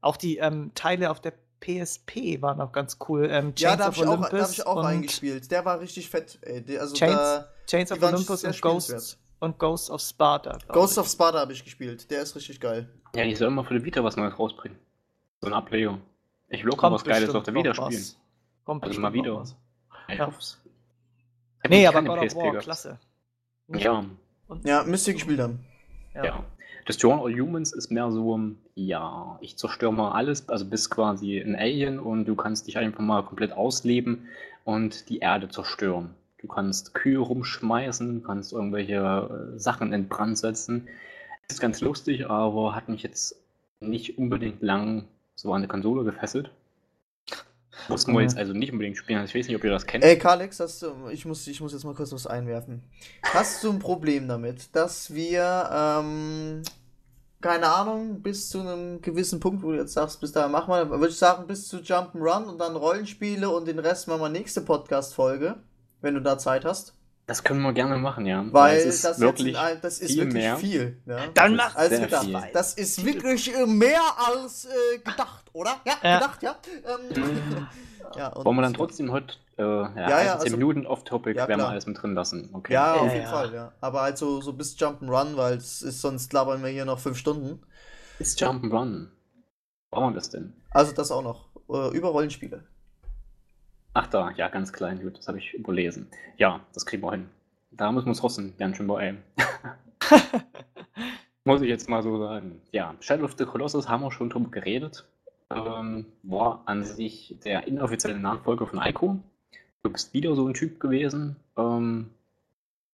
Speaker 3: auch die ähm, Teile auf der PSP waren auch ganz cool. Ähm,
Speaker 1: ja, da habe ich, auch, hab ich auch eingespielt. Der war richtig fett. Ey. Also
Speaker 3: Chains,
Speaker 1: da,
Speaker 3: Chains of Olympus und Ghosts und Ghost of Sparta.
Speaker 1: Ghost
Speaker 3: ich.
Speaker 1: of Sparta habe ich gespielt. Der ist richtig geil.
Speaker 2: Ja, die sollen mal für die Vita was Neues rausbringen. So eine Ablegung. Ich will auch was Geiles auf der Vita spielen.
Speaker 3: Kommt
Speaker 2: also mal wieder was.
Speaker 3: Ich ja. Nee, aber God of War, klasse.
Speaker 2: Ja.
Speaker 1: Und ja, müsst ihr gespielt haben.
Speaker 2: Ja. ja. Destroy All Humans ist mehr so, ja, ich zerstöre mal alles, also bist quasi ein Alien und du kannst dich einfach mal komplett ausleben und die Erde zerstören. Du kannst Kühe rumschmeißen, kannst irgendwelche äh, Sachen in Brand setzen. Ist ganz lustig, aber hat mich jetzt nicht unbedingt lang so an der Konsole gefesselt. Mussten wir jetzt also nicht unbedingt spielen. Ich weiß nicht, ob ihr das kennt.
Speaker 1: Ey, Kalex, hast du, ich, muss, ich muss jetzt mal kurz was einwerfen. Hast du ein Problem damit, dass wir, ähm, keine Ahnung, bis zu einem gewissen Punkt, wo du jetzt sagst, bis da machen wir, würde ich sagen, bis zu Jump'n'Run und dann Rollenspiele und den Rest machen wir nächste Podcast-Folge wenn du da Zeit hast.
Speaker 2: Das können wir gerne machen, ja.
Speaker 1: Weil, das ist wirklich, ein, das ist viel, wirklich mehr. viel. Ja?
Speaker 3: Dann mach
Speaker 1: als gedacht. Viel. Das ist wirklich äh, mehr als äh, gedacht, oder? Ja, ja. gedacht, ja. Ähm,
Speaker 2: ja Wollen wir dann trotzdem heute äh, ja, ja, ja, 10 also, Minuten off-topic, ja, werden wir alles mit drin lassen. Okay.
Speaker 1: Ja, auf jeden Fall, ja. Aber halt so, so bis Jump'n'Run, weil es ist, sonst labern wir hier noch fünf Stunden.
Speaker 2: Ist Jump'n'Run. Warum das denn?
Speaker 1: Also das auch noch. äh, über Rollenspiele.
Speaker 2: Ach da, ja, ganz klein, gut, das habe ich überlesen. Ja, das kriegen wir hin. Da müssen wir uns trotzdem ganz schön beeilen. Muss ich jetzt mal so sagen. Ja, Shadow of the Colossus haben wir schon drüber geredet. Ähm, war an sich der inoffizielle Nachfolger von Ico. Du bist wieder so ein Typ gewesen. Ähm,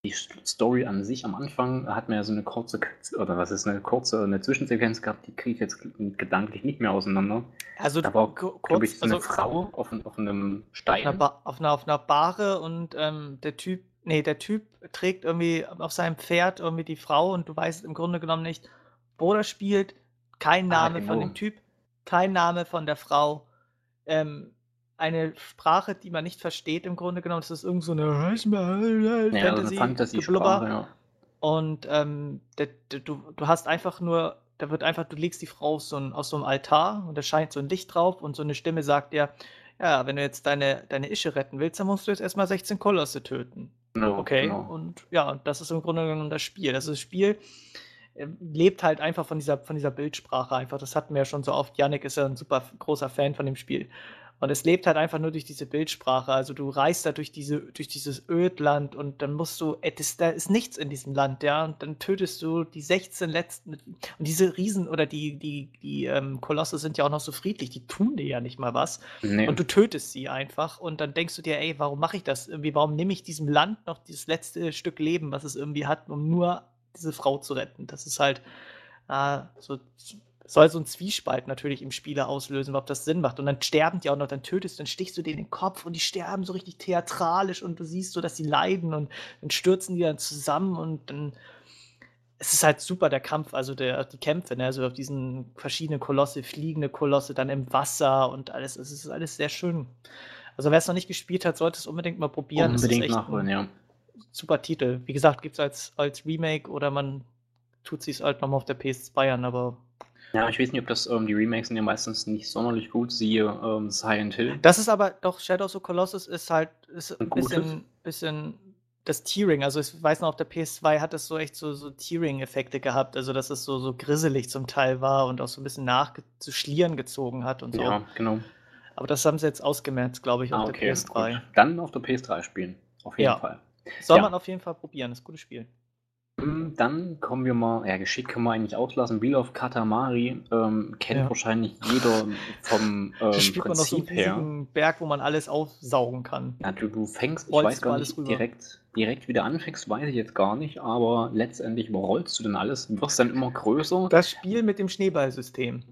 Speaker 2: die Story an sich am Anfang hat mir ja so eine kurze, oder was ist eine kurze, eine Zwischensequenz gehabt, die kriege ich jetzt gedanklich nicht mehr auseinander.
Speaker 3: Also,
Speaker 2: da war, glaube ich, so eine
Speaker 3: also
Speaker 2: Frau auf, auf einem
Speaker 3: auf
Speaker 2: Stein.
Speaker 3: einer, ba auf, einer, auf einer Bahre und ähm, der Typ, nee, der Typ trägt irgendwie auf seinem Pferd irgendwie die Frau und du weißt im Grunde genommen nicht, wo das spielt, kein
Speaker 2: Ah,
Speaker 3: Name von
Speaker 2: genau.
Speaker 3: dem Typ, kein Name von der Frau, ähm, eine Sprache, die man nicht versteht im Grunde genommen, das ist irgend so eine
Speaker 2: Ja. Fantasy-Sprache, ja.
Speaker 3: Und ähm, der, der, du, du hast einfach nur, da wird einfach, du legst die Frau auf so, ein, auf so einem Altar und da scheint so ein Licht drauf und so eine Stimme sagt dir, ja, wenn du jetzt deine, deine Ische retten willst, dann musst du jetzt erstmal 16 Kolosse töten.
Speaker 2: Genau,
Speaker 3: Okay,
Speaker 2: genau.
Speaker 3: und ja, das ist im Grunde genommen das Spiel. Das, ist das Spiel äh, lebt halt einfach von dieser, von dieser Bildsprache einfach. Das hatten wir ja schon so oft. Yannick ist ja ein super großer Fan von dem Spiel. Und es lebt halt einfach nur durch diese Bildsprache. Also du reist da durch, diese, durch dieses Ödland und dann musst du, äh, das, da ist nichts in diesem Land, ja. Und dann tötest du die 16 letzten. Und diese Riesen oder die, die, die ähm, Kolosse sind ja auch noch so friedlich, die tun dir ja nicht mal was.
Speaker 2: Nee,
Speaker 3: Und du tötest sie einfach und dann denkst du dir, ey, warum mache ich das? Irgendwie, warum nehme ich diesem Land noch dieses letzte Stück Leben, was es irgendwie hat, um nur diese Frau zu retten? Das ist halt äh, so, soll so ein Zwiespalt natürlich im Spieler auslösen, ob das Sinn macht. Und dann sterben die auch noch, dann tötest du, dann stichst du denen in den Kopf und die sterben so richtig theatralisch und du siehst so, dass sie leiden und dann stürzen die dann zusammen und dann es ist halt super, der Kampf, also der, die Kämpfe, ne? also auf diesen verschiedenen Kolosse, fliegende Kolosse, dann im Wasser und alles. Es ist alles sehr schön. Also wer es noch nicht gespielt hat, sollte es unbedingt mal probieren. Es
Speaker 2: unbedingt nachholen, ja.
Speaker 3: super Titel. Wie gesagt, gibt es als, als Remake oder man tut sich halt nochmal auf der PS2 an, aber
Speaker 2: Ja, ich weiß nicht, ob das, ähm, die Remakes sind ja meistens nicht sonderlich gut, siehe ähm, Silent Hill.
Speaker 3: das ist aber doch, Shadows of Colossus ist halt ist
Speaker 2: Ein
Speaker 3: bisschen, bisschen das Tiering. Also ich weiß noch, auf der PS2 hat es so echt so, so Tearing-Effekte gehabt, also dass es so, so grisselig zum Teil war und auch so ein bisschen nach zu Schlieren gezogen hat und so.
Speaker 2: Ja, genau.
Speaker 3: Aber das haben sie jetzt ausgemerzt, glaube ich, auf
Speaker 2: Ah,
Speaker 3: der
Speaker 2: okay,
Speaker 3: PS3.
Speaker 2: gut. Dann auf der PS3 spielen. Auf jeden
Speaker 3: Ja.
Speaker 2: Fall.
Speaker 3: Soll
Speaker 2: Ja.
Speaker 3: man auf jeden Fall probieren, ist ein gutes Spiel.
Speaker 2: Hm, Dann kommen wir mal, ja, geschickt können wir eigentlich auslassen. Wheel of Katamari ähm, kennt
Speaker 3: Ja.
Speaker 2: wahrscheinlich jeder vom ähm,
Speaker 3: spielt man auf so
Speaker 2: Prinzip her.
Speaker 3: Berg, wo man alles aufsaugen kann.
Speaker 2: Ja, du, du fängst, ich
Speaker 3: Rollst
Speaker 2: weiß gar
Speaker 3: alles
Speaker 2: nicht, direkt, direkt wieder anfängst, weiß ich jetzt gar nicht, aber letztendlich überrollst du dann alles, wirst dann immer größer
Speaker 3: Das Spiel mit dem Schneeballsystem.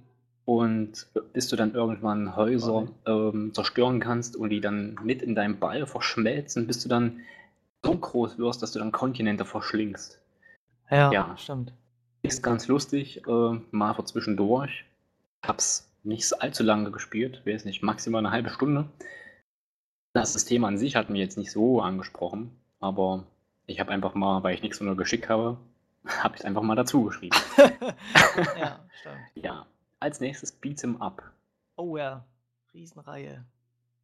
Speaker 2: und bis du dann irgendwann Häuser ähm, zerstören kannst und die dann mit in deinem Ball verschmelzen, bis du dann so groß wirst, dass du dann Kontinente verschlingst.
Speaker 3: Ja,
Speaker 2: Ja.
Speaker 3: stimmt.
Speaker 2: Ist ganz lustig, äh, mal für zwischendurch. Hab's nicht allzu lange gespielt, weiß nicht, maximal eine halbe Stunde. Das System an sich hat mir jetzt nicht so angesprochen, aber ich habe einfach mal, weil ich nichts nur geschickt habe, habe ich einfach mal dazu geschrieben.
Speaker 3: ja, stimmt.
Speaker 2: ja, als nächstes Beat'em Up.
Speaker 3: Oh ja, Riesenreihe.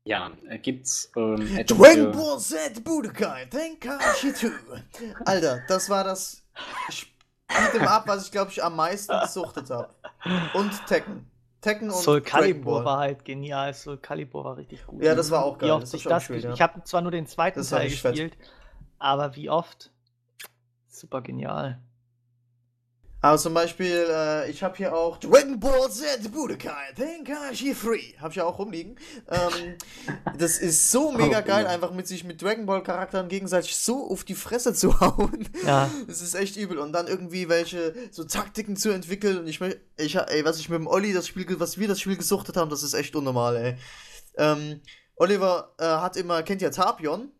Speaker 2: Ja, äh, gibt's ähm,
Speaker 1: Dragon Ball Z Budokai Tenkaichi 2. Alter, das war das Beat'em Up, was ich glaube ich am meisten gesuchtet habe. Und Tekken. Tekken und
Speaker 3: Soul Calibur war halt genial. Soul Calibur war richtig gut.
Speaker 1: Ja, das war auch
Speaker 3: Wie
Speaker 1: geil.
Speaker 3: oft
Speaker 1: Das
Speaker 3: ich das
Speaker 1: gespielt,
Speaker 3: gespielt.
Speaker 1: ja.
Speaker 3: Ich habe zwar nur den zweiten
Speaker 1: Das
Speaker 3: Teil
Speaker 1: richtig fett.
Speaker 3: gespielt, aber wie oft? Super genial.
Speaker 1: Aber zum Beispiel, äh, ich habe hier auch Dragon Ball Z Budokai Tenkaichi 3. Habe ich ja auch rumliegen. Ähm, das ist so mega
Speaker 2: Oh,
Speaker 1: geil,
Speaker 2: ja.
Speaker 1: einfach mit sich mit Dragon Ball Charakteren gegenseitig so auf die Fresse zu hauen.
Speaker 3: Ja.
Speaker 1: Das ist echt übel. Und dann irgendwie welche so Taktiken zu entwickeln. Und ich, ich ey, was ich mit dem Olli das Spiel, ge- was wir das Spiel gesuchtet haben, das ist echt unnormal, ey. Ähm, Oliver äh, hat immer, kennt ihr Tapion?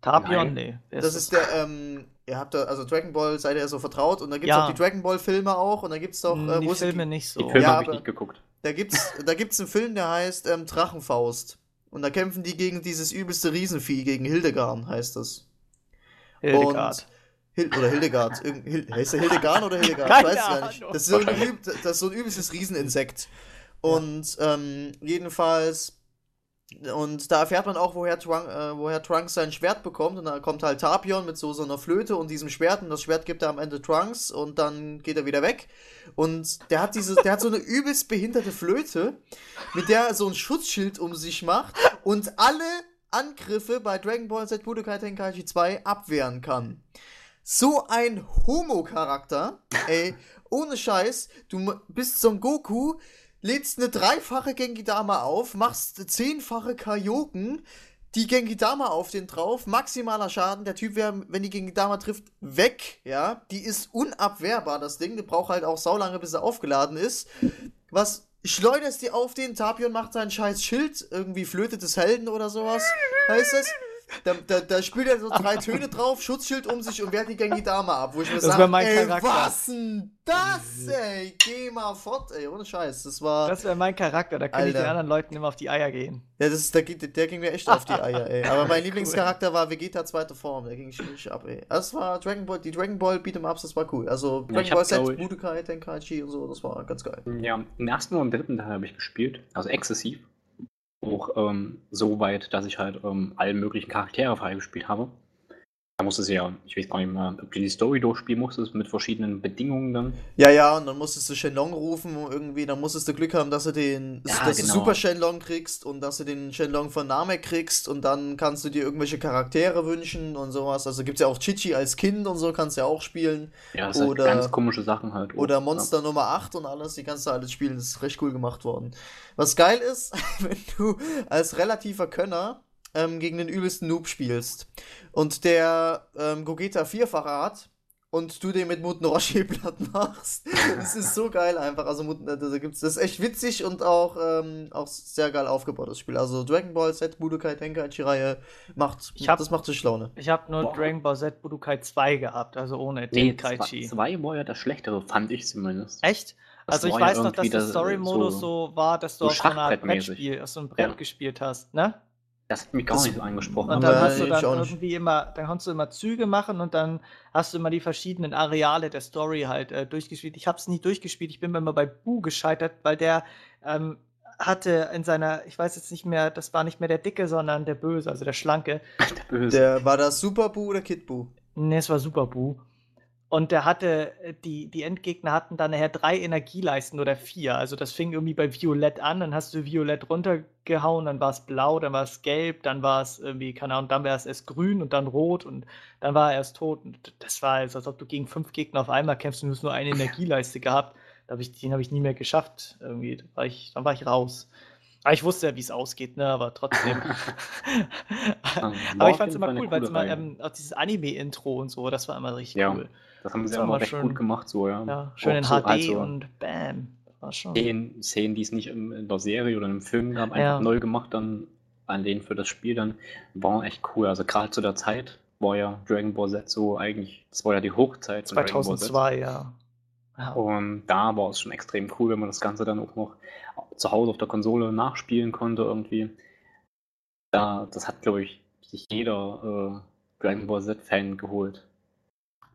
Speaker 3: Tapion,
Speaker 2: Nein.
Speaker 3: nee. Wer
Speaker 1: Das ist der, ähm, ihr habt da, also Dragon Ball seid ihr ja so vertraut und da gibt's
Speaker 3: Ja.
Speaker 1: auch die Dragon Ball Filme auch und da gibt's doch,
Speaker 3: Hm,
Speaker 1: äh,
Speaker 3: die
Speaker 1: wo es-
Speaker 3: Filme nicht so.
Speaker 2: Die Filme
Speaker 1: Ja,
Speaker 2: habe ich nicht geguckt.
Speaker 1: da gibt's, da gibt's einen Film, der heißt ähm, Drachenfaust. Und da kämpfen die gegen dieses übelste Riesenvieh, gegen Hildegarn heißt das.
Speaker 3: Hildegard.
Speaker 1: Hil oder Hildegard. Hil heißt der Hildegarn oder Hildegard?
Speaker 3: Keine
Speaker 1: ich weiß es gar nicht. Das ist, so ein, das ist so ein übelstes Rieseninsekt. Und ähm, jedenfalls und da erfährt man auch, woher, Trunk, äh, woher Trunks sein Schwert bekommt. Und da kommt halt Tapion mit so, so einer Flöte und diesem Schwert. Und das Schwert gibt er am Ende Trunks und dann geht er wieder weg. Und der hat diese, der hat so eine übelst behinderte Flöte, mit der er so ein Schutzschild um sich macht und alle Angriffe bei Dragon Ball Z Budokai Tenkaichi 2 abwehren kann. So ein Homo-Charakter, ey, ohne Scheiß, du bist Son Goku, lädst eine dreifache Genki-Dama auf, machst zehnfache Kajoken, die Genki-Dama auf den drauf, maximaler Schaden, der Typ wäre, wenn die Genki-Dama trifft, weg, ja, die ist unabwehrbar, das Ding, die braucht halt auch saulange, bis er aufgeladen ist, was schleuderst die auf den, Tapion macht seinen scheiß Schild, irgendwie Flöte des Helden oder sowas, heißt es, da, da, da spielt er so drei Töne drauf, Schutzschild um sich und wehrt die Genki Dama ab, wo ich mir sage,
Speaker 3: mein
Speaker 1: ey,
Speaker 3: Charakter.
Speaker 1: was denn das, ey? Geh mal fort, ey, ohne Scheiß. Das war,
Speaker 3: Das wäre mein Charakter, da könnte ich den anderen Leuten immer auf die Eier gehen.
Speaker 1: ja, das ist, der, der ging mir echt auf die Eier, ey. Aber mein Lieblingscharakter war Vegeta zweite Form, der ging richtig ab, ey. Das war Dragon Ball, die Dragon Ball Beat'em Ups, das war cool. Also
Speaker 2: Ja, ich
Speaker 1: Dragon
Speaker 2: hab,
Speaker 1: Ball Z,
Speaker 2: ich-
Speaker 1: Budokai, Tenkaichi und so, das war ganz geil.
Speaker 2: Ja, im ersten und im dritten Teil habe ich gespielt, also exzessiv. Auch ähm, so weit, dass ich halt ähm, alle möglichen Charaktere freigespielt habe. Da musstest du ja, ich weiß gar nicht mehr, ob du die Story durchspielen musstest mit verschiedenen Bedingungen dann.
Speaker 1: Ja, ja, und dann musstest du Shenlong rufen und irgendwie, dann musstest du Glück haben, dass du den,
Speaker 2: Ja,
Speaker 1: dass du
Speaker 2: genau.
Speaker 1: Super Shenlong kriegst und dass du den Shenlong von Namek kriegst und dann kannst du dir irgendwelche Charaktere wünschen und sowas. Also gibt's ja auch Chichi als Kind und so, kannst du ja auch spielen.
Speaker 2: Ja, das
Speaker 1: Oder-
Speaker 2: sind ganz komische Sachen halt.
Speaker 1: Oder
Speaker 2: Ja.
Speaker 1: Monster Nummer 8 und alles, die kannst du alles spielen. Das ist recht cool gemacht worden. Was geil ist, wenn du als relativer Könner ähm, gegen den übelsten Noob spielst und der ähm, Gogeta vierfacher hat und du den mit Muten Roshi platt machst. Das ist so geil einfach. Also Muten, äh, da gibt's, das ist echt witzig und auch, ähm, auch sehr geil aufgebaut, das Spiel. Also Dragon Ball Z, Budokai Tenkaichi-Reihe macht,
Speaker 3: Ich hab-
Speaker 1: das macht sich Laune.
Speaker 3: Ich habe nur
Speaker 2: Boah.
Speaker 3: Dragon Ball Z Budokai 2 gehabt, also ohne
Speaker 2: Nee,
Speaker 3: Tenkaichi.
Speaker 2: 2 war ja das Schlechtere, fand ich zumindest.
Speaker 3: Echt?
Speaker 2: Das
Speaker 3: Also ich
Speaker 2: ja
Speaker 3: weiß noch, dass der
Speaker 2: das, äh,
Speaker 3: Story-Modus
Speaker 2: so-
Speaker 3: so, war, dass du
Speaker 2: so
Speaker 3: auf so. Brettspiel, auf so einem Brett
Speaker 2: Ja.
Speaker 3: gespielt hast, ne?
Speaker 2: Das hat mich gar
Speaker 1: Das-
Speaker 2: nicht so angesprochen.
Speaker 3: Und
Speaker 1: Aber
Speaker 3: dann hast du dann irgendwie immer, dann kannst du immer Züge machen und dann hast du immer die verschiedenen Areale der Story halt äh, durchgespielt. Ich habe es nie durchgespielt, ich bin mir immer bei Bu gescheitert, weil der ähm, hatte in seiner, ich weiß jetzt nicht mehr, das war nicht mehr der Dicke, sondern der Böse, also der Schlanke.
Speaker 2: der Böse.
Speaker 1: Der, war das Super Bu oder Kid Bu?
Speaker 3: Ne, es war Super Bu. Und der hatte, äh, die, die Endgegner hatten dann nachher drei Energieleisten oder vier. Also das fing irgendwie bei Violett an, dann hast du Violett runtergehauen, dann war es blau, dann war es gelb, dann war es irgendwie, keine Ahnung, dann war es erst grün und dann rot und dann war er erst tot. Und das war also, als ob du gegen fünf Gegner auf einmal kämpfst und du hast nur eine Energieleiste gehabt. Da hab ich, den habe ich nie mehr geschafft. Irgendwie, da war ich, dann war ich raus. Aber ich wusste ja, wie es ausgeht, ne? Aber trotzdem.
Speaker 2: war
Speaker 3: Aber ich fand es immer cool, weil es immer ähm, auch dieses Anime-Intro und so, das war immer richtig
Speaker 2: Ja.
Speaker 3: cool.
Speaker 2: Das haben sie
Speaker 3: Das war
Speaker 2: immer recht
Speaker 3: schön.
Speaker 2: gut gemacht, so, ja.
Speaker 3: Ja, schön in
Speaker 2: so,
Speaker 3: HD
Speaker 2: also
Speaker 3: und bam. War schon.
Speaker 2: Szenen, Szenen, die es nicht im, in der Serie oder im Film gab, einfach
Speaker 3: Ja.
Speaker 2: neu gemacht, dann an denen für das Spiel dann, waren echt cool. Also gerade zu der Zeit war ja Dragon Ball Z so eigentlich, das war ja die Hochzeit von Dragon Ball Z.
Speaker 3: 2002, ja. ja.
Speaker 2: Und da war es schon extrem cool, wenn man das Ganze dann auch noch zu Hause auf der Konsole nachspielen konnte irgendwie. Da, das hat, glaube ich, sich jeder äh, Dragon Ball Z-Fan geholt.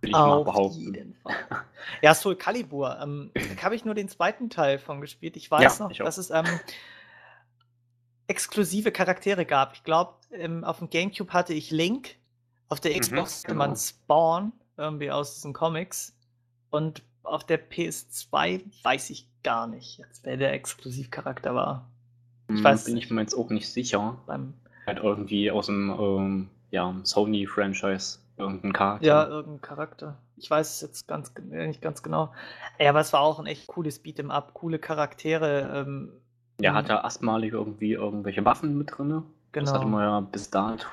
Speaker 2: Will ich mal
Speaker 3: Auf
Speaker 2: behaupten.
Speaker 3: jeden Fall. Ja, Soul Calibur. Ähm, da habe ich nur den zweiten Teil von gespielt. Ich weiß
Speaker 2: Ja,
Speaker 3: noch,
Speaker 2: ich
Speaker 3: dass es ähm, exklusive Charaktere gab. Ich glaube, ähm, auf dem Gamecube hatte ich Link, auf der Xbox hatte man
Speaker 2: genau.
Speaker 3: Spawn, irgendwie aus diesen Comics. Und auf der PS2 weiß ich gar nicht, jetzt, wer der Exklusivcharakter war.
Speaker 2: Hm,
Speaker 3: weiß
Speaker 2: bin ich mir jetzt auch nicht sicher.
Speaker 3: Beim,
Speaker 2: Halt irgendwie aus dem ähm, ja, Sony-Franchise irgendein Charakter.
Speaker 3: ja, irgendein Charakter. Ich weiß es jetzt ganz, äh, nicht ganz genau. Ja, aber es war auch ein echt cooles Beat'em Up, coole Charaktere. Ähm,
Speaker 2: Der
Speaker 3: Mhm.
Speaker 2: hatte erstmalig irgendwie irgendwelche Waffen mit drin. Das hatte
Speaker 3: genau.
Speaker 2: man ja bis dato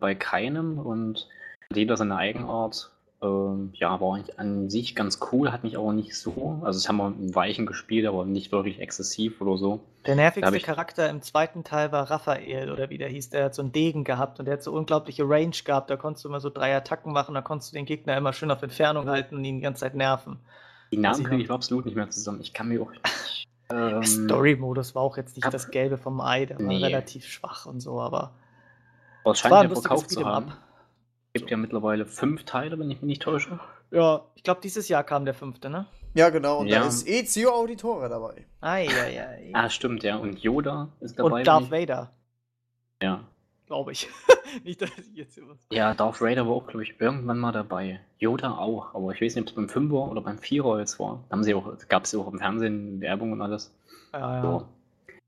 Speaker 2: bei keinem und jeder seine Eigenart. Ähm, ja, war eigentlich an sich ganz cool, hat mich aber nicht so. Also, es haben wir im Weichen gespielt, aber nicht wirklich exzessiv oder so.
Speaker 3: Der nervigste
Speaker 2: ich-
Speaker 3: Charakter im zweiten Teil war Raphael oder wie der hieß. Der hat so einen Degen gehabt und der hat so unglaubliche Range gehabt. Da konntest du immer so drei Attacken machen, da konntest du den Gegner immer schön auf Entfernung halten und ihn die ganze Zeit nerven.
Speaker 2: Die Namen
Speaker 3: ich
Speaker 2: kriege ich absolut nicht mehr zusammen. Ich kann mir auch. Ich, ähm,
Speaker 3: Story-Modus war auch jetzt nicht
Speaker 2: hab-
Speaker 3: das Gelbe vom Ei, der war
Speaker 2: Nee.
Speaker 3: relativ schwach und so, aber war lustiges
Speaker 2: verkauft zu haben.
Speaker 3: Up.
Speaker 2: Es gibt ja mittlerweile fünf Teile, wenn ich mich nicht täusche.
Speaker 3: Ja, ich glaube, dieses Jahr kam der fünfte, ne?
Speaker 1: Ja, genau. Und da
Speaker 2: Ja.
Speaker 1: ist Ezio Auditore dabei.
Speaker 3: Eieiei.
Speaker 2: Ah, stimmt, ja. Und Yoda ist dabei.
Speaker 3: Und Darth Vader.
Speaker 2: Ja.
Speaker 3: Glaube ich. nicht, dass ich jetzt hier was.
Speaker 2: Ja, Darth Vader war auch, glaube ich, irgendwann mal dabei. Yoda auch, aber ich weiß nicht, ob es beim Fünfer oder beim Vierer jetzt war. Da haben sie auch, gab es ja auch im Fernsehen Werbung und alles.
Speaker 3: Ja, ja.
Speaker 2: So.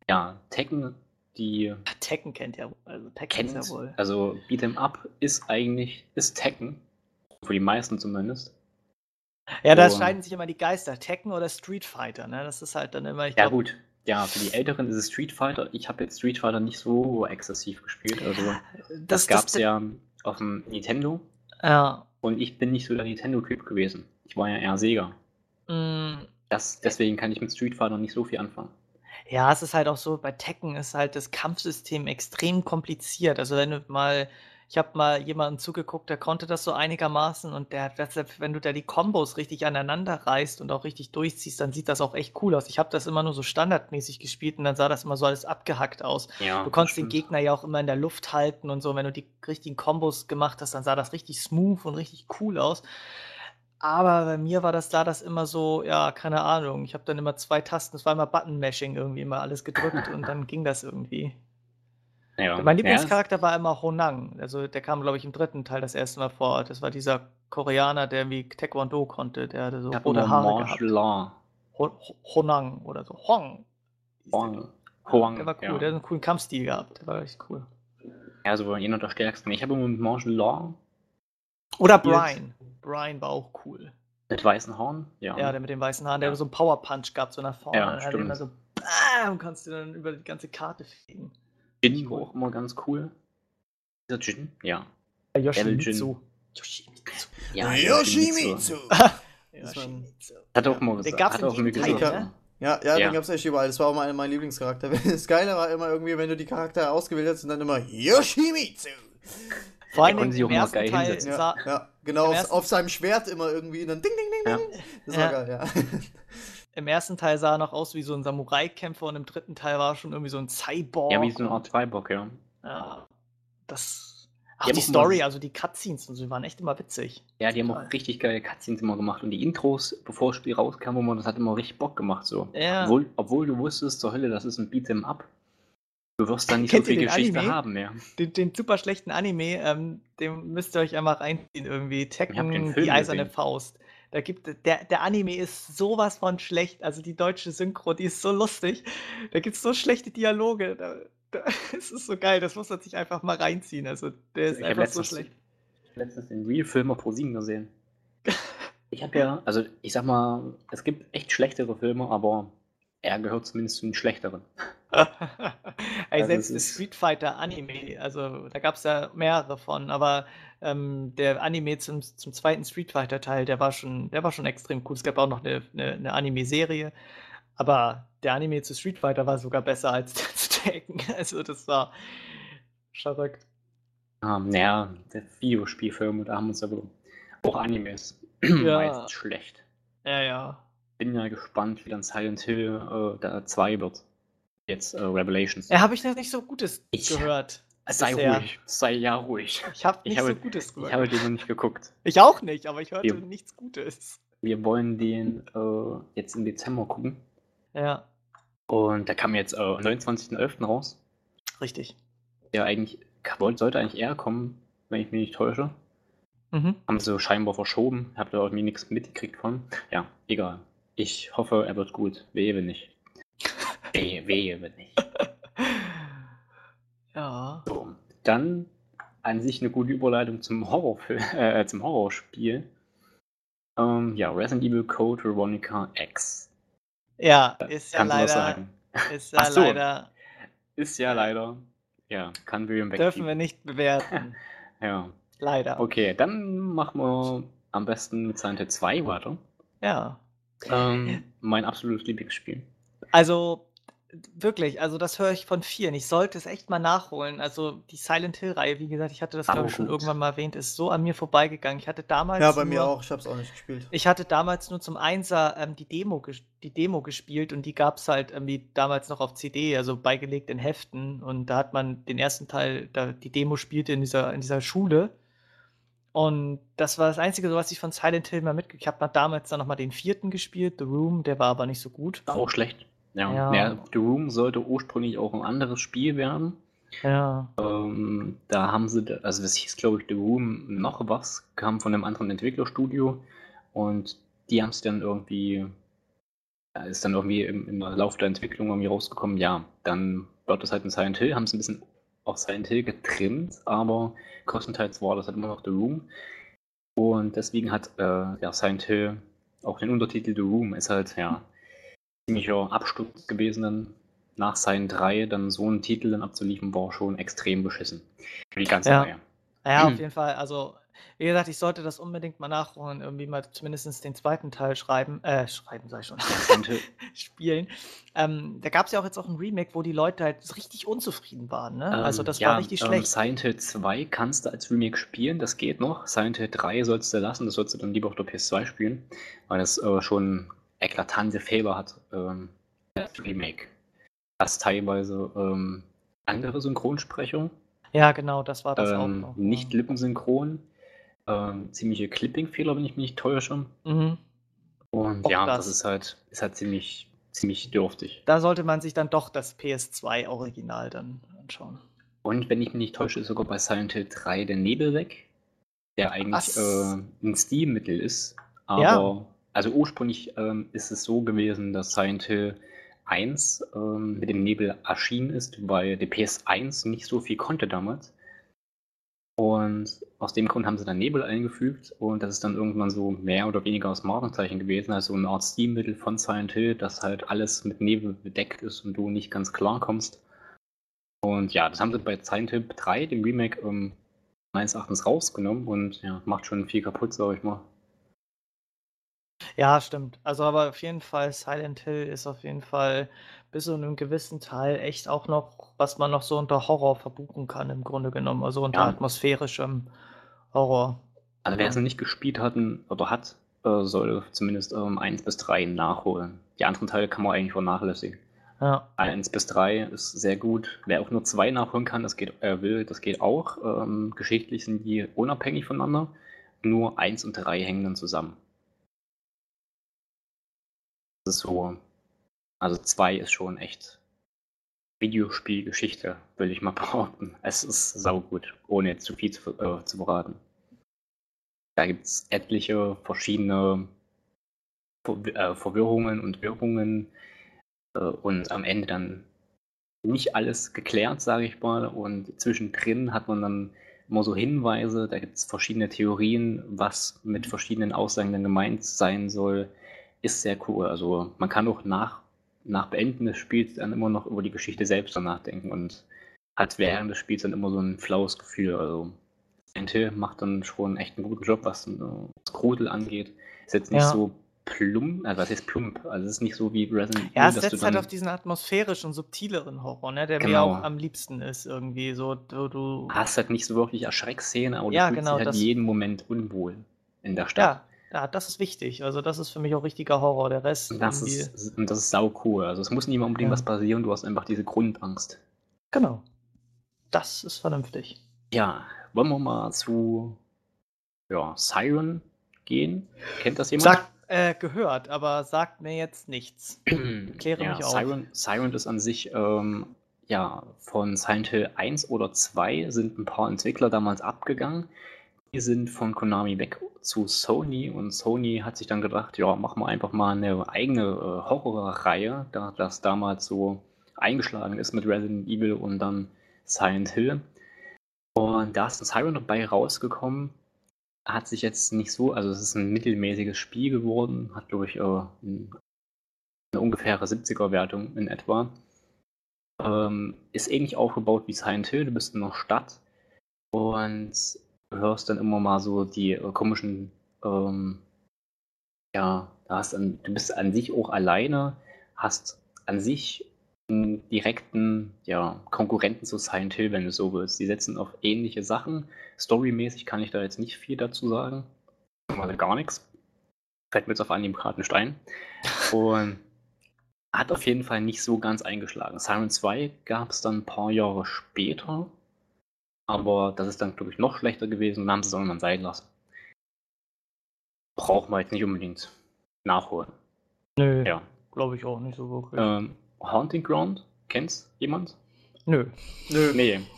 Speaker 2: Ja, Tekken, die
Speaker 3: Tekken kennt ja, also Tekken
Speaker 2: kennt,
Speaker 3: ja wohl.
Speaker 2: also Beat'em Up ist eigentlich, ist Tekken. Für die meisten zumindest.
Speaker 3: Ja, da
Speaker 2: so.
Speaker 3: scheiden sich immer die Geister. Tekken oder Street Fighter, ne? Das ist halt dann immer, ich
Speaker 2: Ja,
Speaker 3: glaub,
Speaker 2: gut. Ja, für die Älteren ist es Street Fighter. Ich habe jetzt Street Fighter nicht so exzessiv gespielt. Also, das,
Speaker 3: das
Speaker 2: gab es ja auf dem Nintendo.
Speaker 3: Ja.
Speaker 2: Und ich bin nicht so der Nintendo-Typ gewesen. Ich war ja eher Sega.
Speaker 3: Mm,
Speaker 2: Das, deswegen kann ich mit Street Fighter nicht so viel anfangen.
Speaker 3: Ja, es ist halt auch so, bei Tekken ist halt das Kampfsystem extrem kompliziert. Also wenn du mal, ich habe mal jemanden zugeguckt, der konnte das so einigermaßen und der hat, wenn du da die Kombos richtig aneinander reißt und auch richtig durchziehst, dann sieht das auch echt cool aus. Ich habe das immer nur so standardmäßig gespielt und dann sah das immer so alles abgehackt aus.
Speaker 2: Ja,
Speaker 3: Du konntest den. Gegner ja auch immer in der Luft halten und so. Wenn du die richtigen Kombos gemacht hast, dann sah das richtig smooth und richtig cool aus. Aber bei mir war das da das immer so, ja, keine Ahnung. Ich habe dann immer zwei Tasten, es war immer Button-Mashing irgendwie, immer alles gedrückt und dann ging das irgendwie.
Speaker 2: Ja.
Speaker 3: Mein
Speaker 2: Ja,
Speaker 3: Lieblingscharakter war immer Honang. Also der kam, glaube ich, im dritten Teil das erste Mal vor. Das war dieser Koreaner, der wie Taekwondo konnte. Der hatte so rote Haare gehabt. Ho Honang oder so. Hong. ich.
Speaker 2: Huang,
Speaker 3: Der war cool,
Speaker 2: ja.
Speaker 3: der hat einen coolen Kampfstil gehabt. Der war echt cool.
Speaker 2: Ja, so einer der stärksten. Ich habe immer mit Martial Law
Speaker 3: Oder. Brian. Brian war auch cool.
Speaker 2: mit weißen Haaren. Ja.
Speaker 3: Ja, der mit den weißen Haaren, der
Speaker 2: Ja.
Speaker 3: so einen Power Punch gab, so nach vorne.
Speaker 2: Ja,
Speaker 3: dann hat er
Speaker 2: stimmt.
Speaker 3: immer so, bam, kannst du dann über die ganze Karte fliegen.
Speaker 2: Jin war auch immer ganz cool. Dieser Jin? Ja.
Speaker 3: Yoshimitsu. Yoshimitsu.
Speaker 2: Ja,
Speaker 1: Yoshimitsu! Das war ein-
Speaker 3: Yoshimitsu.
Speaker 2: Hat auch immer
Speaker 3: Den gab's
Speaker 2: hat auch gesagt.
Speaker 3: ne?
Speaker 1: Ja, ja,
Speaker 2: Ja.
Speaker 1: den gab's echt überall. Das war auch mein, mein Lieblingscharakter. Das Geile war immer irgendwie, wenn du die Charaktere ausgewählt hast und dann immer Yoshimitsu.
Speaker 3: Vor allem im
Speaker 2: auch immer
Speaker 3: ersten
Speaker 2: geil
Speaker 3: Teil
Speaker 2: hinsetzen.
Speaker 1: Ja,
Speaker 3: sah,
Speaker 1: ja genau,
Speaker 3: im
Speaker 1: auf,
Speaker 3: ersten-
Speaker 1: auf seinem Schwert immer irgendwie dann ding, ding, ding,
Speaker 2: Ja.
Speaker 1: ding. Das war
Speaker 3: Ja.
Speaker 1: geil, ja.
Speaker 3: im ersten Teil sah er noch aus wie so ein Samurai-Kämpfer und im dritten Teil war er schon irgendwie so ein Cyborg.
Speaker 2: Ja, wie so eine Art Zweibock, ja.
Speaker 3: Ja, das. Ach,
Speaker 2: Die
Speaker 3: die Story, also die Cutscenes und so, die waren echt immer witzig.
Speaker 2: Ja, die haben auch richtig geile Cutscenes immer gemacht. Und die Intros, bevor das Spiel rauskam, wo man das hat immer richtig Bock gemacht. So.
Speaker 3: Ja.
Speaker 2: Obwohl, obwohl du wusstest, zur Hölle, das ist ein Beat'em Up. Du wirst da nicht
Speaker 3: Kennt
Speaker 2: so viel Geschichte
Speaker 3: Anime?
Speaker 2: haben mehr.
Speaker 3: Den, den super schlechten Anime, ähm, den müsst ihr euch einmal reinziehen irgendwie. Tekken, die eiserne. Faust. Da gibt der, der Anime ist sowas von schlecht. Also die deutsche Synchro, die ist so lustig. Da gibt es so schlechte Dialoge. Da, da, es ist so geil, das muss man sich einfach mal reinziehen. Also der ist
Speaker 2: Ich
Speaker 3: einfach so
Speaker 2: letztens,
Speaker 3: schlecht.
Speaker 2: letztens den Real-Film auf ProSieben gesehen. Ich habe ja, also ich sag mal, es gibt echt schlechtere Filme, aber er gehört zumindest zu den schlechteren.
Speaker 3: Ey,
Speaker 2: Also
Speaker 3: selbst
Speaker 2: ist-
Speaker 3: Street Fighter Anime, also da gab es ja mehrere von, aber ähm, der Anime zum, zum zweiten Street Fighter Teil, der war schon, der war schon extrem cool. Es gab auch noch eine, eine, eine Anime-Serie, aber der Anime zu Street Fighter war sogar besser als der zu Tekken. Also das war verrückt.
Speaker 2: Ah, naja, der Videospielfilme, da haben uns aber auch Animes
Speaker 3: Ja.
Speaker 2: meistens schlecht.
Speaker 3: Ja, ja.
Speaker 2: Bin ja gespannt, wie dann Silent Hill äh, da 2 wird. Jetzt äh, Revelations.
Speaker 3: Ja, habe ich noch nicht so Gutes
Speaker 2: Ich-
Speaker 3: gehört.
Speaker 2: Sei
Speaker 3: bisher.
Speaker 2: ruhig, sei ja ruhig.
Speaker 3: Ich habe
Speaker 2: Ich
Speaker 3: nicht
Speaker 2: habe-
Speaker 3: so Gutes gehört.
Speaker 2: Ich habe den noch nicht geguckt.
Speaker 3: Ich auch nicht, aber ich hörte
Speaker 2: Ja.
Speaker 3: nichts Gutes.
Speaker 2: Wir wollen den äh, jetzt im Dezember gucken.
Speaker 3: Ja,
Speaker 2: Und der kam jetzt äh, am 29.11. raus.
Speaker 3: richtig.
Speaker 2: Der eigentlich sollte eigentlich eher kommen, wenn ich mich nicht täusche.
Speaker 3: Mhm.
Speaker 2: Haben sie scheinbar verschoben. Habt ihr irgendwie nichts mitgekriegt von? Ja, egal. Ich hoffe, er wird gut. Wehe, wenn nicht. Wehe, wehe, wenn nicht.
Speaker 3: Ja.
Speaker 2: So, dann an sich eine gute Überleitung zum Horrorfilm, äh, zum Horrorspiel. Ähm, ja, Resident Evil Code Veronica X.
Speaker 3: Ja, ist ja leider,
Speaker 2: sagen?
Speaker 3: ist ja
Speaker 2: so.
Speaker 3: leider,
Speaker 2: Ist ja leider. Ja, kann William
Speaker 3: dürfen wir nicht bewerten.
Speaker 2: Ja.
Speaker 3: leider.
Speaker 2: Okay, dann machen wir am besten mit Silent Hill 2 weiter.
Speaker 3: Ja.
Speaker 2: Ähm, mein absolutes Lieblingsspiel.
Speaker 3: Also wirklich, also das höre ich von vielen. Ich sollte es echt mal nachholen. Also die Silent Hill-Reihe, wie gesagt, ich hatte das, glaube ich, schon irgendwann mal erwähnt, ist so an mir vorbeigegangen. Ich hatte damals
Speaker 1: Ja, bei mir
Speaker 3: nur,
Speaker 1: auch. Ich hab's auch nicht gespielt.
Speaker 3: Ich hatte damals nur zum Einser ähm, die, Demo die Demo gespielt und die gab es halt irgendwie damals noch auf CD, also beigelegt in Heften. Und da hat man den ersten Teil, da die Demo spielte in dieser, in dieser Schule. Und das war das Einzige, was ich von Silent Hill mal mitgekriegt habe damals dann nochmal den vierten gespielt, The Room, der war aber nicht so gut.
Speaker 2: Auch schlecht. Ja.
Speaker 3: Ja.
Speaker 2: ja. The Room sollte ursprünglich auch ein anderes Spiel werden.
Speaker 3: Ja.
Speaker 2: Ähm, da haben sie, also das hieß glaube ich The Room noch was, kam von einem anderen Entwicklerstudio und die haben es dann irgendwie, da ist dann irgendwie im, im Laufe der Entwicklung irgendwie rausgekommen, ja, dann wird das halt in Silent Hill, haben es ein bisschen auf Silent Hill getrimmt, aber größtenteils war das halt immer noch The Room und deswegen hat äh, ja, Silent Hill auch den Untertitel The Room ist halt, ja, ziemlicher Absturz gewesen dann nach Silent 3 dann so einen Titel dann abzuliefern, war schon extrem beschissen. Für die ganze
Speaker 3: Ja.
Speaker 2: Reihe.
Speaker 3: Ja, auf jeden Fall. Also, wie gesagt, ich sollte das unbedingt mal nachholen, irgendwie mal zumindest den zweiten Teil schreiben, äh, schreiben ich schon, spielen. Ähm, da gab es ja auch jetzt auch ein Remake, wo die Leute halt richtig unzufrieden waren, ne? Also
Speaker 2: ähm,
Speaker 3: das
Speaker 2: ja,
Speaker 3: war richtig
Speaker 2: ähm,
Speaker 3: schlecht.
Speaker 2: Silent Hill 2 kannst du als Remake spielen, das geht noch. Silent Hill 3 sollst du lassen, das sollst du dann lieber auf der PS2 spielen, weil das äh, schon eklatante Fehler hat. Ähm, das Remake. Das teilweise ähm, andere Synchronsprecher,
Speaker 3: Ja, genau, das war das auch
Speaker 2: ähm,
Speaker 3: noch.
Speaker 2: nicht lippensynchron, ähm, ziemliche Clipping-Fehler, wenn ich mich nicht täusche.
Speaker 3: Mhm.
Speaker 2: Und
Speaker 3: Auch
Speaker 2: ja, das.
Speaker 3: das.
Speaker 2: ist halt, ist halt ziemlich, ziemlich dürftig.
Speaker 3: Da sollte man sich dann doch das PS2-Original dann anschauen.
Speaker 2: Und wenn ich mich nicht täusche, ist sogar bei Silent Hill 3 der Nebel weg, der eigentlich äh, ein Steam-Mittel ist. Aber,
Speaker 3: Ja.
Speaker 2: also ursprünglich ähm, ist es so gewesen, dass Silent Hill 1 ähm, mit dem Nebel erschienen ist, weil die PS1 nicht so viel konnte damals. Und aus dem Grund haben sie dann Nebel eingefügt und das ist dann irgendwann so mehr oder weniger aus Markenzeichen gewesen, also eine Art Steam-Mittel von Silent Hill, dass halt alles mit Nebel bedeckt ist und du nicht ganz klar kommst. Und ja, das haben sie bei Silent Hill 3, dem Remake, ähm, meines Erachtens rausgenommen und ja, macht schon viel kaputt, sag ich mal.
Speaker 3: Ja, stimmt. Also aber auf jeden Fall, Silent Hill ist auf jeden Fall bis zu einem gewissen Teil echt auch noch, was man noch so unter Horror verbuchen kann, im Grunde genommen. Also unter
Speaker 2: Ja.
Speaker 3: atmosphärischem Horror.
Speaker 2: Also wer es noch nicht gespielt hatten oder hat, äh, soll zumindest ähm, 1 bis 3 nachholen. Die anderen Teile kann man eigentlich vernachlässigen.
Speaker 3: Ja.
Speaker 2: 1 bis 3 ist sehr gut. Wer auch nur 2 nachholen kann, das geht, äh, will, das geht auch. Ähm, geschichtlich sind die unabhängig voneinander. Nur 1 und 3 hängen dann zusammen. Das ist so. Also 2 ist schon echt Videospielgeschichte, will ich mal behaupten. Es ist saugut, ohne jetzt zu viel zu, äh, zu verraten. Da gibt es etliche verschiedene Ver äh, Verwirrungen und Wirrungen äh, und am Ende dann nicht alles geklärt, sage ich mal. Und zwischendrin hat man dann immer so Hinweise, da gibt es verschiedene Theorien, was mit verschiedenen Aussagen dann gemeint sein soll. Ist sehr cool. Also man kann auch nach, nach Beenden des Spiels dann immer noch über die Geschichte selbst nachdenken und hat während des Spiels dann immer so ein flaues Gefühl. Also Silent Hill macht dann schon echt einen guten Job, was äh, das Grudel angeht. Ist jetzt nicht
Speaker 3: Ja.
Speaker 2: so plump, also was heißt plump? Also es ist nicht so wie Resident
Speaker 3: Ja, es
Speaker 2: dass du
Speaker 3: setzt halt auf diesen atmosphärischen, subtileren Horror, ne, der mir
Speaker 2: Genau.
Speaker 3: auch am liebsten ist, irgendwie. So, du, du
Speaker 2: hast halt nicht so wirklich Erschreckszene, aber
Speaker 3: Ja,
Speaker 2: du fühlst
Speaker 3: genau,
Speaker 2: dich halt jeden Moment unwohl in der Stadt.
Speaker 3: ja, ja, das ist wichtig. Also, das ist für mich auch richtiger Horror. Der Rest
Speaker 2: Und das
Speaker 3: irgendwie.
Speaker 2: ist, und das ist sau cool. Also es muss nicht mal unbedingt
Speaker 3: Ja.
Speaker 2: was passieren, du hast einfach diese Grundangst.
Speaker 3: Genau. Das ist vernünftig.
Speaker 2: Ja, wollen wir mal zu ja, Siren gehen? Kennt das jemand?
Speaker 3: Sagt, äh, gehört, aber sagt mir jetzt nichts. Kläre
Speaker 2: ja,
Speaker 3: mich auf.
Speaker 2: Siren, Siren ist an sich ähm, ja von Silent Hill 1 oder 2 sind ein paar Entwickler damals abgegangen. Sind von Konami weg zu Sony und Sony hat sich dann gedacht, ja, machen wir einfach mal eine eigene äh, Horrorreihe, da das damals so eingeschlagen ist mit Resident Evil und dann Silent Hill. Und da ist ein Siren dabei rausgekommen, hat sich jetzt nicht so, also es ist ein mittelmäßiges Spiel geworden, hat ich äh, ein eine ungefähre 70er-Wertung in etwa. Ähm, ist ähnlich aufgebaut wie Silent Hill, du bist in einer Stadt und hörst dann immer mal so die äh, komischen, ähm, ja, an, du bist an sich auch alleine, hast an sich einen direkten ja, Konkurrenten zu Silent Hill, wenn du so willst. Die setzen auf ähnliche Sachen. Storymäßig kann ich da jetzt nicht viel dazu sagen. Also gar nichts. Fällt mir jetzt auf Anhieb gerade ein. Und hat auf jeden Fall nicht so ganz eingeschlagen. Siren 2 gab es dann ein paar Jahre später, aber das ist dann, glaube ich, noch schlechter gewesen und dann haben sie es irgendwann sein lassen. Braucht man jetzt nicht unbedingt nachholen.
Speaker 3: Nö,
Speaker 2: Ja.
Speaker 3: glaube ich auch nicht so wirklich.
Speaker 2: Ähm, Haunting Ground, kennt's jemand?
Speaker 3: Nö.
Speaker 2: Nö. Nee.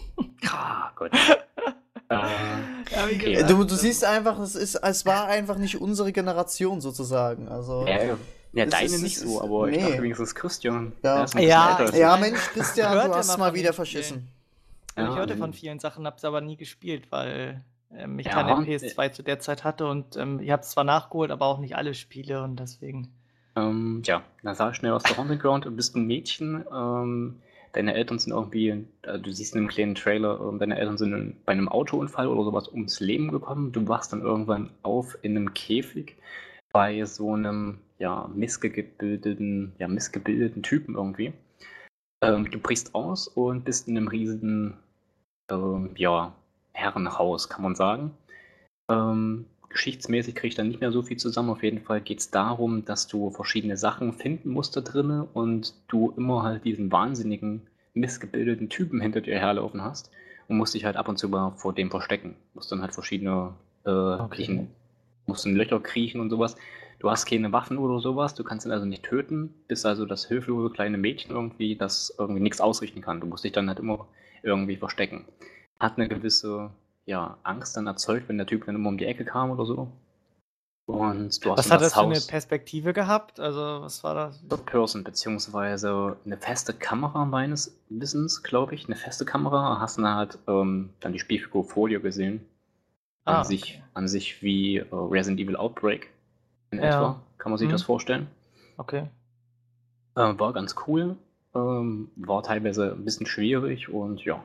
Speaker 2: Ah, Gott.
Speaker 1: äh, du, du siehst einfach, es, ist, es war einfach nicht unsere Generation sozusagen. Also,
Speaker 2: ja, ja deine ist, nicht so, aber nee. ich dachte wenigstens Christian.
Speaker 1: Ja, ja, ja, Mensch, Christian, du hast mal wieder verschissen.
Speaker 3: Ja, ich hörte von vielen Sachen, hab's aber nie gespielt, weil ähm, ich ja, keine PS2 zu der Zeit hatte und ähm, ich habe es zwar nachgeholt, aber auch nicht alle Spiele und deswegen.
Speaker 2: Ähm, ja, dann sag ich schnell was zu Haunted Ground. Du bist ein Mädchen. Ähm, deine Eltern sind irgendwie, äh, du siehst in einem kleinen Trailer, äh, deine Eltern sind in, bei einem Autounfall oder sowas ums Leben gekommen. Du wachst dann irgendwann auf in einem Käfig bei so einem ja, missgebildeten, ja, missgebildeten Typen irgendwie. Ähm, du brichst aus und bist in einem riesigen, ähm, ja, Herrenhaus, kann man sagen. Ähm, geschichtsmäßig kriege ich dann nicht mehr so viel zusammen. Auf jeden Fall geht es darum, dass du verschiedene Sachen finden musst da drinnen und du immer halt diesen wahnsinnigen, missgebildeten Typen hinter dir herlaufen hast und musst dich halt ab und zu mal vor dem verstecken. Musst dann halt verschiedene, äh, okay. kriechen, musst in Löcher kriechen und sowas. Du hast keine Waffen oder sowas, du kannst ihn also nicht töten, bist also das hilflose kleine Mädchen irgendwie, das irgendwie nichts ausrichten kann. Du musst dich dann halt immer irgendwie verstecken hat eine gewisse ja, Angst dann erzeugt, wenn der Typ dann immer um die Ecke kam oder so.
Speaker 3: Und du hast was hat das, das für eine Perspektive gehabt? Also, was war das?
Speaker 2: Third Person, beziehungsweise eine feste Kamera meines Wissens, glaube ich. Eine feste Kamera. Hast du dann halt ähm, dann die Spielfigur Folio gesehen. An, ah, sich, okay. an sich wie äh, Resident Evil Outbreak in ja. etwa. Kann man sich hm. das vorstellen?
Speaker 3: Okay.
Speaker 2: Äh, war ganz cool. Ähm, war teilweise ein bisschen schwierig und ja,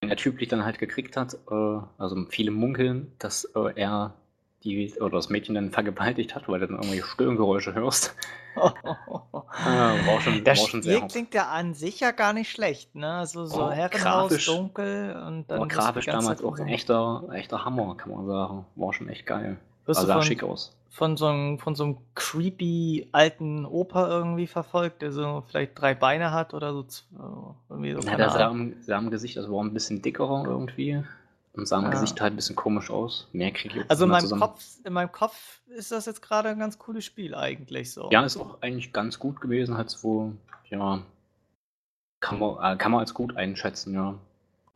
Speaker 2: wenn der Typ dich dann halt gekriegt hat, äh, also viele munkeln, dass äh, er die oder das Mädchen dann vergewaltigt hat, weil du dann irgendwelche Stöhngeräusche hörst.
Speaker 3: Oh, oh, oh. Äh, war schon, das war schon sehr klingt ja an sich ja gar nicht schlecht, ne? Also so oh, Herrenhaus, grafisch, dunkel und dann.
Speaker 2: War grafisch damals auch ein echter, echter Hammer, kann man sagen. War schon echt geil. Sah, sah schick aus
Speaker 3: von so einem, von so einem creepy alten Opa irgendwie verfolgt, der so vielleicht drei Beine hat oder so.
Speaker 2: Irgendwie so ja, der sah am, sah am Gesicht, also war ein bisschen dickerer irgendwie. Und sah am ja. Gesicht halt ein bisschen komisch aus. Mehr kriege ich
Speaker 3: Also in meinem, Kopf, in meinem Kopf ist das jetzt gerade ein ganz cooles Spiel eigentlich so.
Speaker 2: Ja, ist auch eigentlich ganz gut gewesen, halt so, ja, kann man, äh, kann man als gut einschätzen, ja.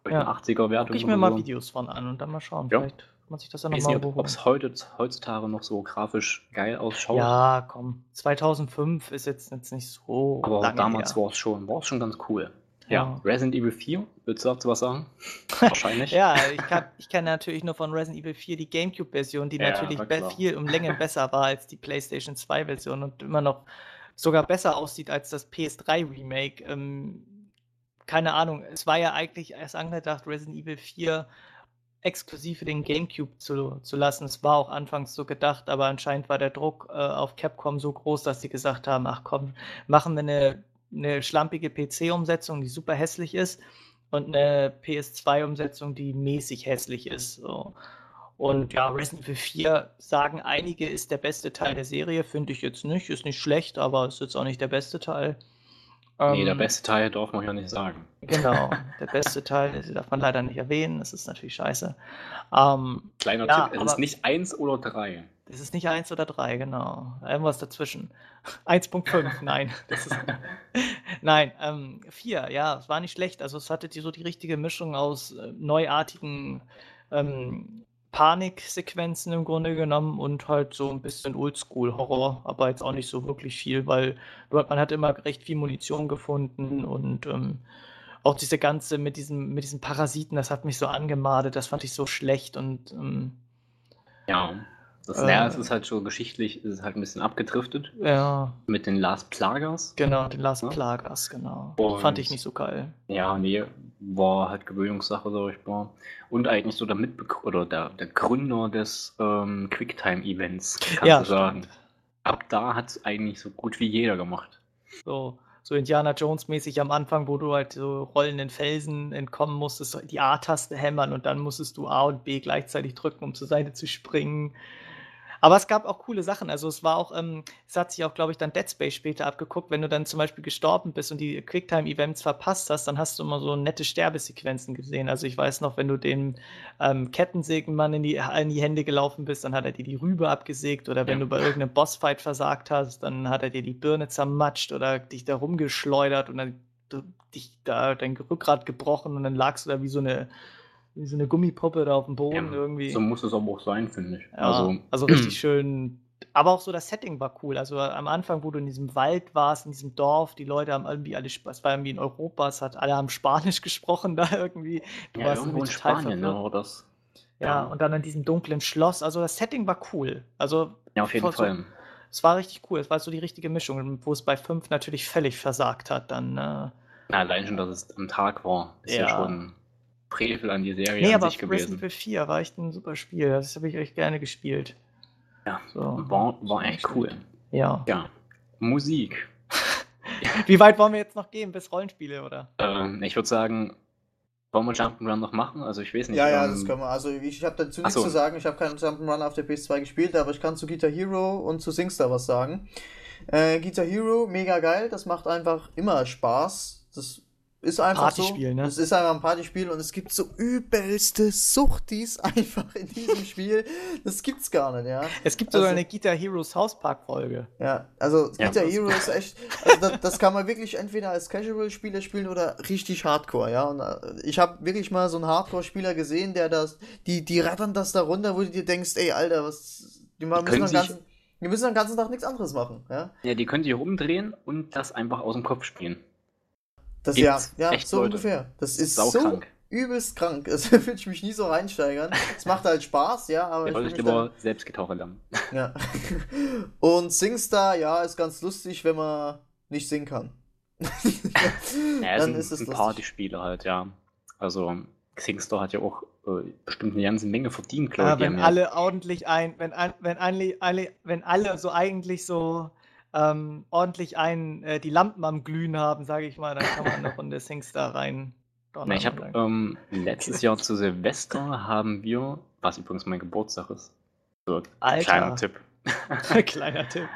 Speaker 3: ja. Eine 80er Wertung. Guck ich mir mal so. Videos von an und dann mal schauen. Ja. Vielleicht man sich das ja nochmal
Speaker 2: Ob es heute, heutzutage noch so grafisch geil ausschaut.
Speaker 3: Ja, komm. 2005 ist jetzt, jetzt nicht so.
Speaker 2: Aber lange damals war es schon, war's schon ganz cool. Ja. Resident Evil 4, willst du dazu was sagen? Wahrscheinlich.
Speaker 3: ja, ich, kann, ich kenne natürlich nur von Resident Evil 4 die GameCube-Version, die ja, natürlich viel um Längen besser war als die PlayStation 2-Version und immer noch sogar besser aussieht als das PS3-Remake. Ähm, keine Ahnung, es war ja eigentlich erst angedacht, Resident Evil 4 exklusiv für den GameCube zu, zu lassen. Es war auch anfangs so gedacht, aber anscheinend war der Druck äh, auf Capcom so groß, dass sie gesagt haben, ach komm, machen wir eine, eine schlampige PC-Umsetzung, die super hässlich ist und eine PS2-Umsetzung, die mäßig hässlich ist. So. Und ja, Resident Evil 4 sagen einige, ist der beste Teil der Serie. Finde ich jetzt nicht. Ist nicht schlecht, aber ist jetzt auch nicht der beste Teil.
Speaker 2: Nee, der ähm, beste Teil darf man ja nicht sagen.
Speaker 3: Genau, der beste Teil, darf man leider nicht erwähnen, das ist natürlich scheiße. Ähm,
Speaker 2: Kleiner ja, Tipp, es ist nicht 1 oder 3.
Speaker 3: Es ist nicht 1 oder 3, genau. Irgendwas dazwischen. 1.5, nein. Ist, nein, ähm, 4, ja, es war nicht schlecht. Also es hatte die, so die richtige Mischung aus äh, neuartigen ähm, Paniksequenzen im Grunde genommen und halt so ein bisschen Oldschool-Horror, aber jetzt auch nicht so wirklich viel, weil man hat immer recht viel Munition gefunden und ähm, auch diese ganze mit diesem, mit diesen Parasiten, das hat mich so angemadet, das fand ich so schlecht und ähm,
Speaker 2: ja. Das, äh, ja, es ist halt schon geschichtlich, es ist halt ein bisschen abgedriftet.
Speaker 3: Ja.
Speaker 2: Mit den Last Plagas.
Speaker 3: Genau, den Last ja. Plagas, genau. Und, Fand ich nicht so geil.
Speaker 2: Ja, nee, war halt Gewöhnungssache, sag ich mal. Und eigentlich so der Mitbe oder der, der Gründer des ähm, Quicktime-Events, kannst ja, du sagen. Stimmt. Ab da hat es eigentlich so gut wie jeder gemacht.
Speaker 3: So, so Indiana Jones-mäßig am Anfang, wo du halt so rollenden Felsen entkommen musstest, die A-Taste hämmern und dann musstest du A und B gleichzeitig drücken, um zur Seite zu springen. Aber es gab auch coole Sachen. Also es war auch, ähm, es hat sich auch, glaube ich, dann Dead Space später abgeguckt. Wenn du dann zum Beispiel gestorben bist und die Quicktime-Events verpasst hast, dann hast du immer so nette Sterbesequenzen gesehen. Also ich weiß noch, wenn du dem ähm, Kettensägenmann in die, in die Hände gelaufen bist, dann hat er dir die Rübe abgesägt. Oder wenn ja. du bei irgendeinem Bossfight versagt hast, dann hat er dir die Birne zermatscht oder dich da rumgeschleudert und dann dich da dein Rückgrat gebrochen und dann lagst du da wie so eine, wie so eine Gummipuppe da auf dem Boden
Speaker 2: Ja,
Speaker 3: irgendwie.
Speaker 2: So muss es aber auch sein, finde ich.
Speaker 3: Ja, also,
Speaker 2: Also,
Speaker 3: richtig schön. Aber auch so das Setting war cool. Also am Anfang, wo du in diesem Wald warst, in diesem Dorf, die Leute haben irgendwie alle, es war irgendwie in Europa, es hat alle haben Spanisch gesprochen da irgendwie. Du
Speaker 2: ja,
Speaker 3: warst
Speaker 2: irgendwo in Spanien, ne, war das.
Speaker 3: Ja, und dann in diesem dunklen Schloss. Also das Setting war cool. Also
Speaker 2: Ja, auf jeden
Speaker 3: voll so-
Speaker 2: Fall.
Speaker 3: es war richtig cool. Es war so die richtige Mischung, wo es bei 5 natürlich völlig versagt hat dann. Ne?
Speaker 2: Na, allein schon, dass es am Tag war, ist ja,
Speaker 3: Ja.
Speaker 2: schon Frevel an die Serie
Speaker 3: Nee,
Speaker 2: an
Speaker 3: aber
Speaker 2: sich
Speaker 3: Resident
Speaker 2: gewesen.
Speaker 3: Evil 4 war echt ein super Spiel. Das habe ich echt gerne gespielt.
Speaker 2: Ja,
Speaker 3: So.
Speaker 2: war, war echt cool.
Speaker 3: Ja.
Speaker 2: Ja, Musik.
Speaker 3: Wie weit wollen wir jetzt noch gehen bis Rollenspiele, oder?
Speaker 2: Ähm, ich würde sagen, wollen wir Jump'n'Run noch machen? Also ich weiß nicht.
Speaker 1: Ja, ja,
Speaker 2: ähm,
Speaker 1: das können wir. Also ich habe dazu nichts
Speaker 2: so.
Speaker 1: zu sagen. Ich habe keinen Jump'n'Run auf der PS2 gespielt, aber ich kann zu Guitar Hero und zu Singstar was sagen. Äh, Guitar Hero, mega geil. Das macht einfach immer Spaß. Das ist einfach
Speaker 3: Partyspiel,
Speaker 1: so.
Speaker 3: ne?
Speaker 1: Das ist einfach ein Partyspiel und es gibt so übelste Suchtis einfach in diesem Spiel. Das gibt's gar nicht, ja.
Speaker 3: Es gibt sogar
Speaker 1: Also-
Speaker 3: eine Guitar Heroes House Park Folge.
Speaker 1: Ja, also
Speaker 2: Ja,
Speaker 1: Guitar
Speaker 2: das-
Speaker 1: Hero ist echt, also das, das kann man wirklich entweder als Casual-Spieler spielen oder richtig Hardcore, ja. Und äh, ich habe wirklich mal so einen Hardcore-Spieler gesehen, der das, die, die rattern das da runter, wo du dir denkst, ey, Alter, was, die, müssen den
Speaker 2: sich-
Speaker 1: ganzen, die müssen den ganzen Tag nichts anderes machen, ja.
Speaker 2: Ja, die können sich rumdrehen und das einfach aus dem Kopf spielen.
Speaker 1: Das ja, ja,
Speaker 2: echt
Speaker 1: so
Speaker 2: Leute.
Speaker 1: ungefähr. Das ist so
Speaker 2: Saukrank.
Speaker 1: übelst krank. Das würde ich mich nie so reinsteigern. Es macht halt Spaß, ja, aber
Speaker 2: Da
Speaker 1: ich
Speaker 2: wollte
Speaker 1: will
Speaker 2: ich
Speaker 1: mich da,
Speaker 2: lieber selbst Gitarre lernen.
Speaker 1: ja. Und Singstar, ja, ist ganz lustig, wenn man nicht singen kann.
Speaker 2: Ja,
Speaker 1: Dann
Speaker 2: es
Speaker 1: ist es
Speaker 2: ein
Speaker 1: lustig.
Speaker 2: Partyspiele halt, ja. Also, Singstar hat ja auch äh, bestimmt eine ganze Menge verdient, glaube
Speaker 3: Ja,
Speaker 2: ich. Die
Speaker 3: wenn
Speaker 2: haben ja-
Speaker 3: alle ordentlich ein, wenn, ein, wenn, alle, alle, wenn alle so eigentlich so ähm, ordentlich ein, äh, die Lampen am Glühen haben, sage ich mal, dann kann man eine Runde Singstar rein.
Speaker 2: Na, ich habe ähm, letztes Jahr zu Silvester haben wir, was übrigens mein Geburtstag ist, so
Speaker 3: Alter.
Speaker 2: kleiner Tipp,
Speaker 3: Kleiner Tipp.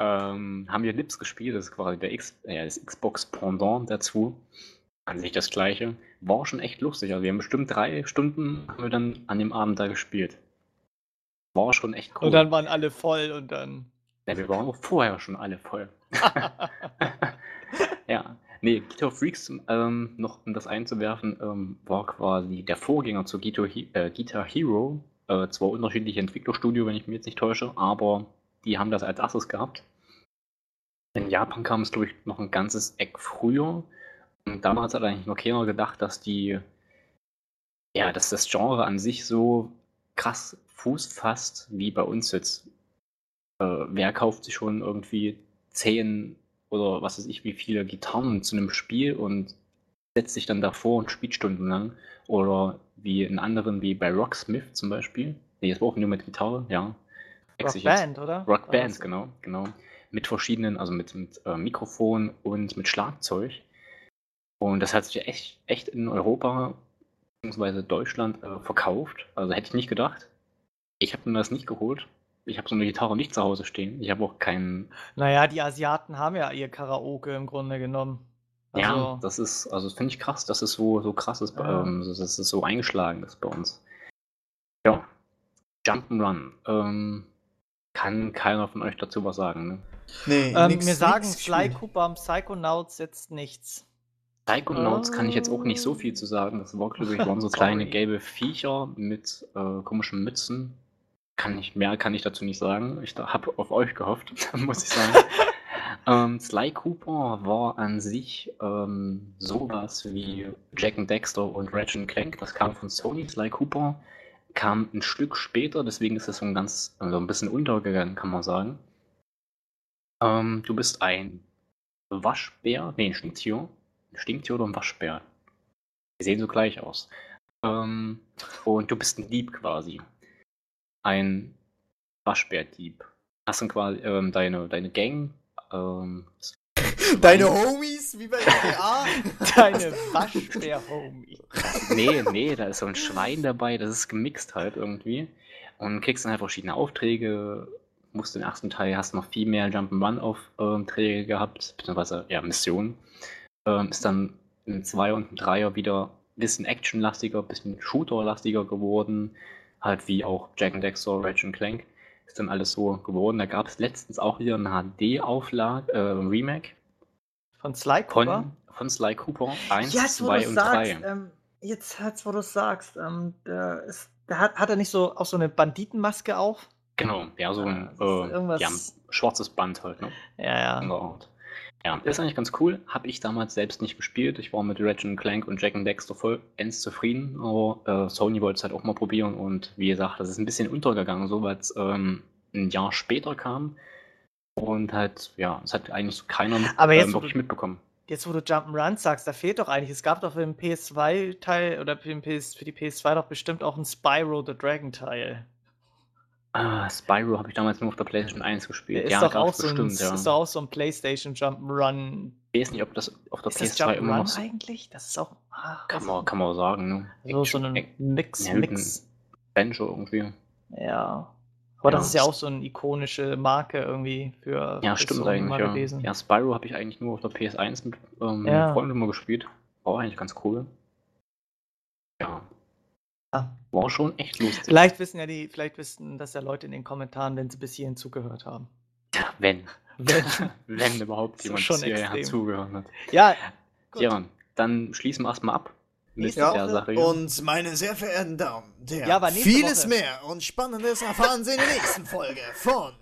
Speaker 2: ähm, haben wir Lips gespielt, das ist quasi der X, äh, das Xbox Pendant dazu. An sich das gleiche. War schon echt lustig. Also wir haben bestimmt drei Stunden haben wir dann an dem Abend da gespielt. War schon echt cool.
Speaker 3: Und dann waren alle voll und dann.
Speaker 2: Ja, wir waren auch vorher schon alle voll. Ja, nee, Guitar Freaks, ähm, noch um das einzuwerfen, ähm, war quasi der Vorgänger zu Guitar, He äh, Guitar Hero. Äh, zwar unterschiedliche Entwicklerstudio, wenn ich mich jetzt nicht täusche, aber die haben das als erstes gehabt. In Japan kam es, glaube ich, noch ein ganzes Eck früher. Und damals hat eigentlich noch keiner gedacht, dass die, ja, dass das Genre an sich so krass Fuß fasst, wie bei uns jetzt. Äh, wer kauft sich schon irgendwie zehn oder was weiß ich, wie viele Gitarren zu einem Spiel und setzt sich dann davor und spielt stundenlang. Oder wie in anderen, wie bei Rocksmith zum Beispiel. Nee, jetzt auch nur mit Gitarre, ja.
Speaker 3: Rockband, oder?
Speaker 2: Rock Band,
Speaker 3: Also,
Speaker 2: genau, genau. Mit verschiedenen, also mit, mit äh, Mikrofon und mit Schlagzeug. Und das hat sich echt, echt in Europa bzw. Deutschland äh, verkauft. Also hätte ich nicht gedacht. Ich habe mir das nicht geholt. Ich habe so eine Gitarre nicht zu Hause stehen. Ich habe auch keinen.
Speaker 3: Naja, die Asiaten haben ja ihr Karaoke im Grunde genommen.
Speaker 2: ja,
Speaker 3: Also,
Speaker 2: das ist, also das finde ich krass, dass es so, so krass ist, bei-
Speaker 3: Ja.
Speaker 2: ähm, dass es so eingeschlagen ist bei uns. Ja. Jump'n'Run. Ähm, kann keiner von euch dazu was sagen, ne?
Speaker 1: Nee,
Speaker 3: ähm,
Speaker 1: nix-
Speaker 3: mir sagen
Speaker 1: gespielt.
Speaker 3: Cooper am Psychonauts jetzt nichts.
Speaker 2: Psychonauts kann ich jetzt auch nicht so viel zu sagen. Das war, glaube ich, waren so kleine gelbe Viecher mit äh, komischen Mützen. Kann ich, mehr kann ich dazu nicht sagen. Ich habe auf euch gehofft, muss ich sagen. ähm, Sly Cooper war an sich ähm, sowas wie Jack and Dexter und Ratchet Clank. Das kam von Sony. Sly Cooper kam ein Stück später, deswegen ist es so ein ganz, also ein bisschen untergegangen, kann man sagen. Ähm, du bist ein Waschbär, nee, ein Stinktier. Ein Stinktier oder ein Waschbär. Die sehen so gleich aus. Ähm, und du bist ein Dieb quasi. Ein Waschbärdieb. Hast dann quasi ähm, deine, deine Gang. Ähm,
Speaker 1: Deine Homies, wie bei GTA.
Speaker 3: Deine Waschbär-Homie.
Speaker 2: nee, nee, da ist so ein Schwein dabei, das ist gemixt halt irgendwie. Und kriegst dann halt verschiedene Aufträge. Musst den ersten Teil, hast noch viel mehr Jump'n'Run-Aufträge gehabt, beziehungsweise ja, Missionen. Ähm, ist dann im 2 und im 3er wieder ein bisschen actionlastiger, ein bisschen shooterlastiger geworden. Halt wie auch Jack and Dexter, Ratchet Clank. Ist dann alles so geworden. Da gab es letztens auch wieder eine HD-Auflage, äh, Remake
Speaker 3: Von Sly Cooper?
Speaker 2: von, von Sly Cooper 1,
Speaker 3: Jetzt, wo
Speaker 2: 2
Speaker 3: du
Speaker 2: und
Speaker 3: sagst,
Speaker 2: 3.
Speaker 3: ähm, jetzt, jetzt, wo du sagst, ähm, der, ist, der hat, hat er nicht so auch so eine Banditenmaske auf?
Speaker 2: Genau, ja, so ein,
Speaker 3: Ah,
Speaker 2: äh,
Speaker 3: irgendwas-
Speaker 2: ja, ein schwarzes Band halt, ne?
Speaker 3: Ja, ja.
Speaker 2: Ja, ist eigentlich ganz cool. Habe ich damals selbst nicht gespielt. Ich war mit Ratchet Clank und Jack and Dexter vollends zufrieden, aber äh, Sony wollte es halt auch mal probieren und wie gesagt, das ist ein bisschen untergegangen, so weil es ähm, ein Jahr später kam und halt, ja, es hat eigentlich so keiner
Speaker 3: Aber jetzt,
Speaker 2: ähm,
Speaker 3: wo
Speaker 2: wirklich
Speaker 3: du-
Speaker 2: mitbekommen.
Speaker 3: Jetzt, wo du Jump'n'Run sagst, da fehlt doch eigentlich, es gab doch für den PS2-Teil oder für, den PS, für die PS2 doch bestimmt auch ein Spyro the Dragon-Teil.
Speaker 2: Ah, Spyro habe ich damals nur auf der PlayStation 1 gespielt.
Speaker 3: Ist,
Speaker 2: ja,
Speaker 3: doch auch
Speaker 2: gab's
Speaker 3: so ein,
Speaker 2: bestimmt, ja.
Speaker 3: ist doch auch so ein PlayStation Jump'n'Run.
Speaker 2: Ich weiß nicht, ob das auf der
Speaker 3: Ist das
Speaker 2: PS2 immer noch
Speaker 3: eigentlich? Das ist auch. Ah,
Speaker 2: kann man, kann man sagen, ne?
Speaker 3: so, so ein Mix,
Speaker 2: ja,
Speaker 3: Mix.
Speaker 2: Adventure irgendwie.
Speaker 3: Ja. Aber das
Speaker 2: Ja.
Speaker 3: ist ja auch so eine ikonische Marke irgendwie für,
Speaker 2: Ja,
Speaker 3: für
Speaker 2: stimmt eigentlich, ja.
Speaker 3: gewesen.
Speaker 2: Ja, Spyro habe ich eigentlich nur auf der PS1 mit ähm,
Speaker 3: Ja.
Speaker 2: Freunden immer gespielt. War eigentlich ganz cool. Ja,
Speaker 3: Ah.
Speaker 2: War schon echt lustig.
Speaker 3: Vielleicht wissen ja die, vielleicht wissen das ja Leute in den Kommentaren, wenn sie bis hierhin zugehört haben.
Speaker 2: Wenn.
Speaker 3: Wenn.
Speaker 2: Wenn überhaupt jemand
Speaker 3: schon
Speaker 2: hierher zugehört hat.
Speaker 3: ja, gut.
Speaker 2: Ja, dann schließen wir erstmal ab mit
Speaker 3: Nächste
Speaker 2: der Sache.
Speaker 1: Und meine sehr verehrten Damen und Herren,
Speaker 3: Ja,
Speaker 1: vieles
Speaker 3: Woche.
Speaker 1: mehr und Spannendes erfahren Sie in der nächsten Folge von.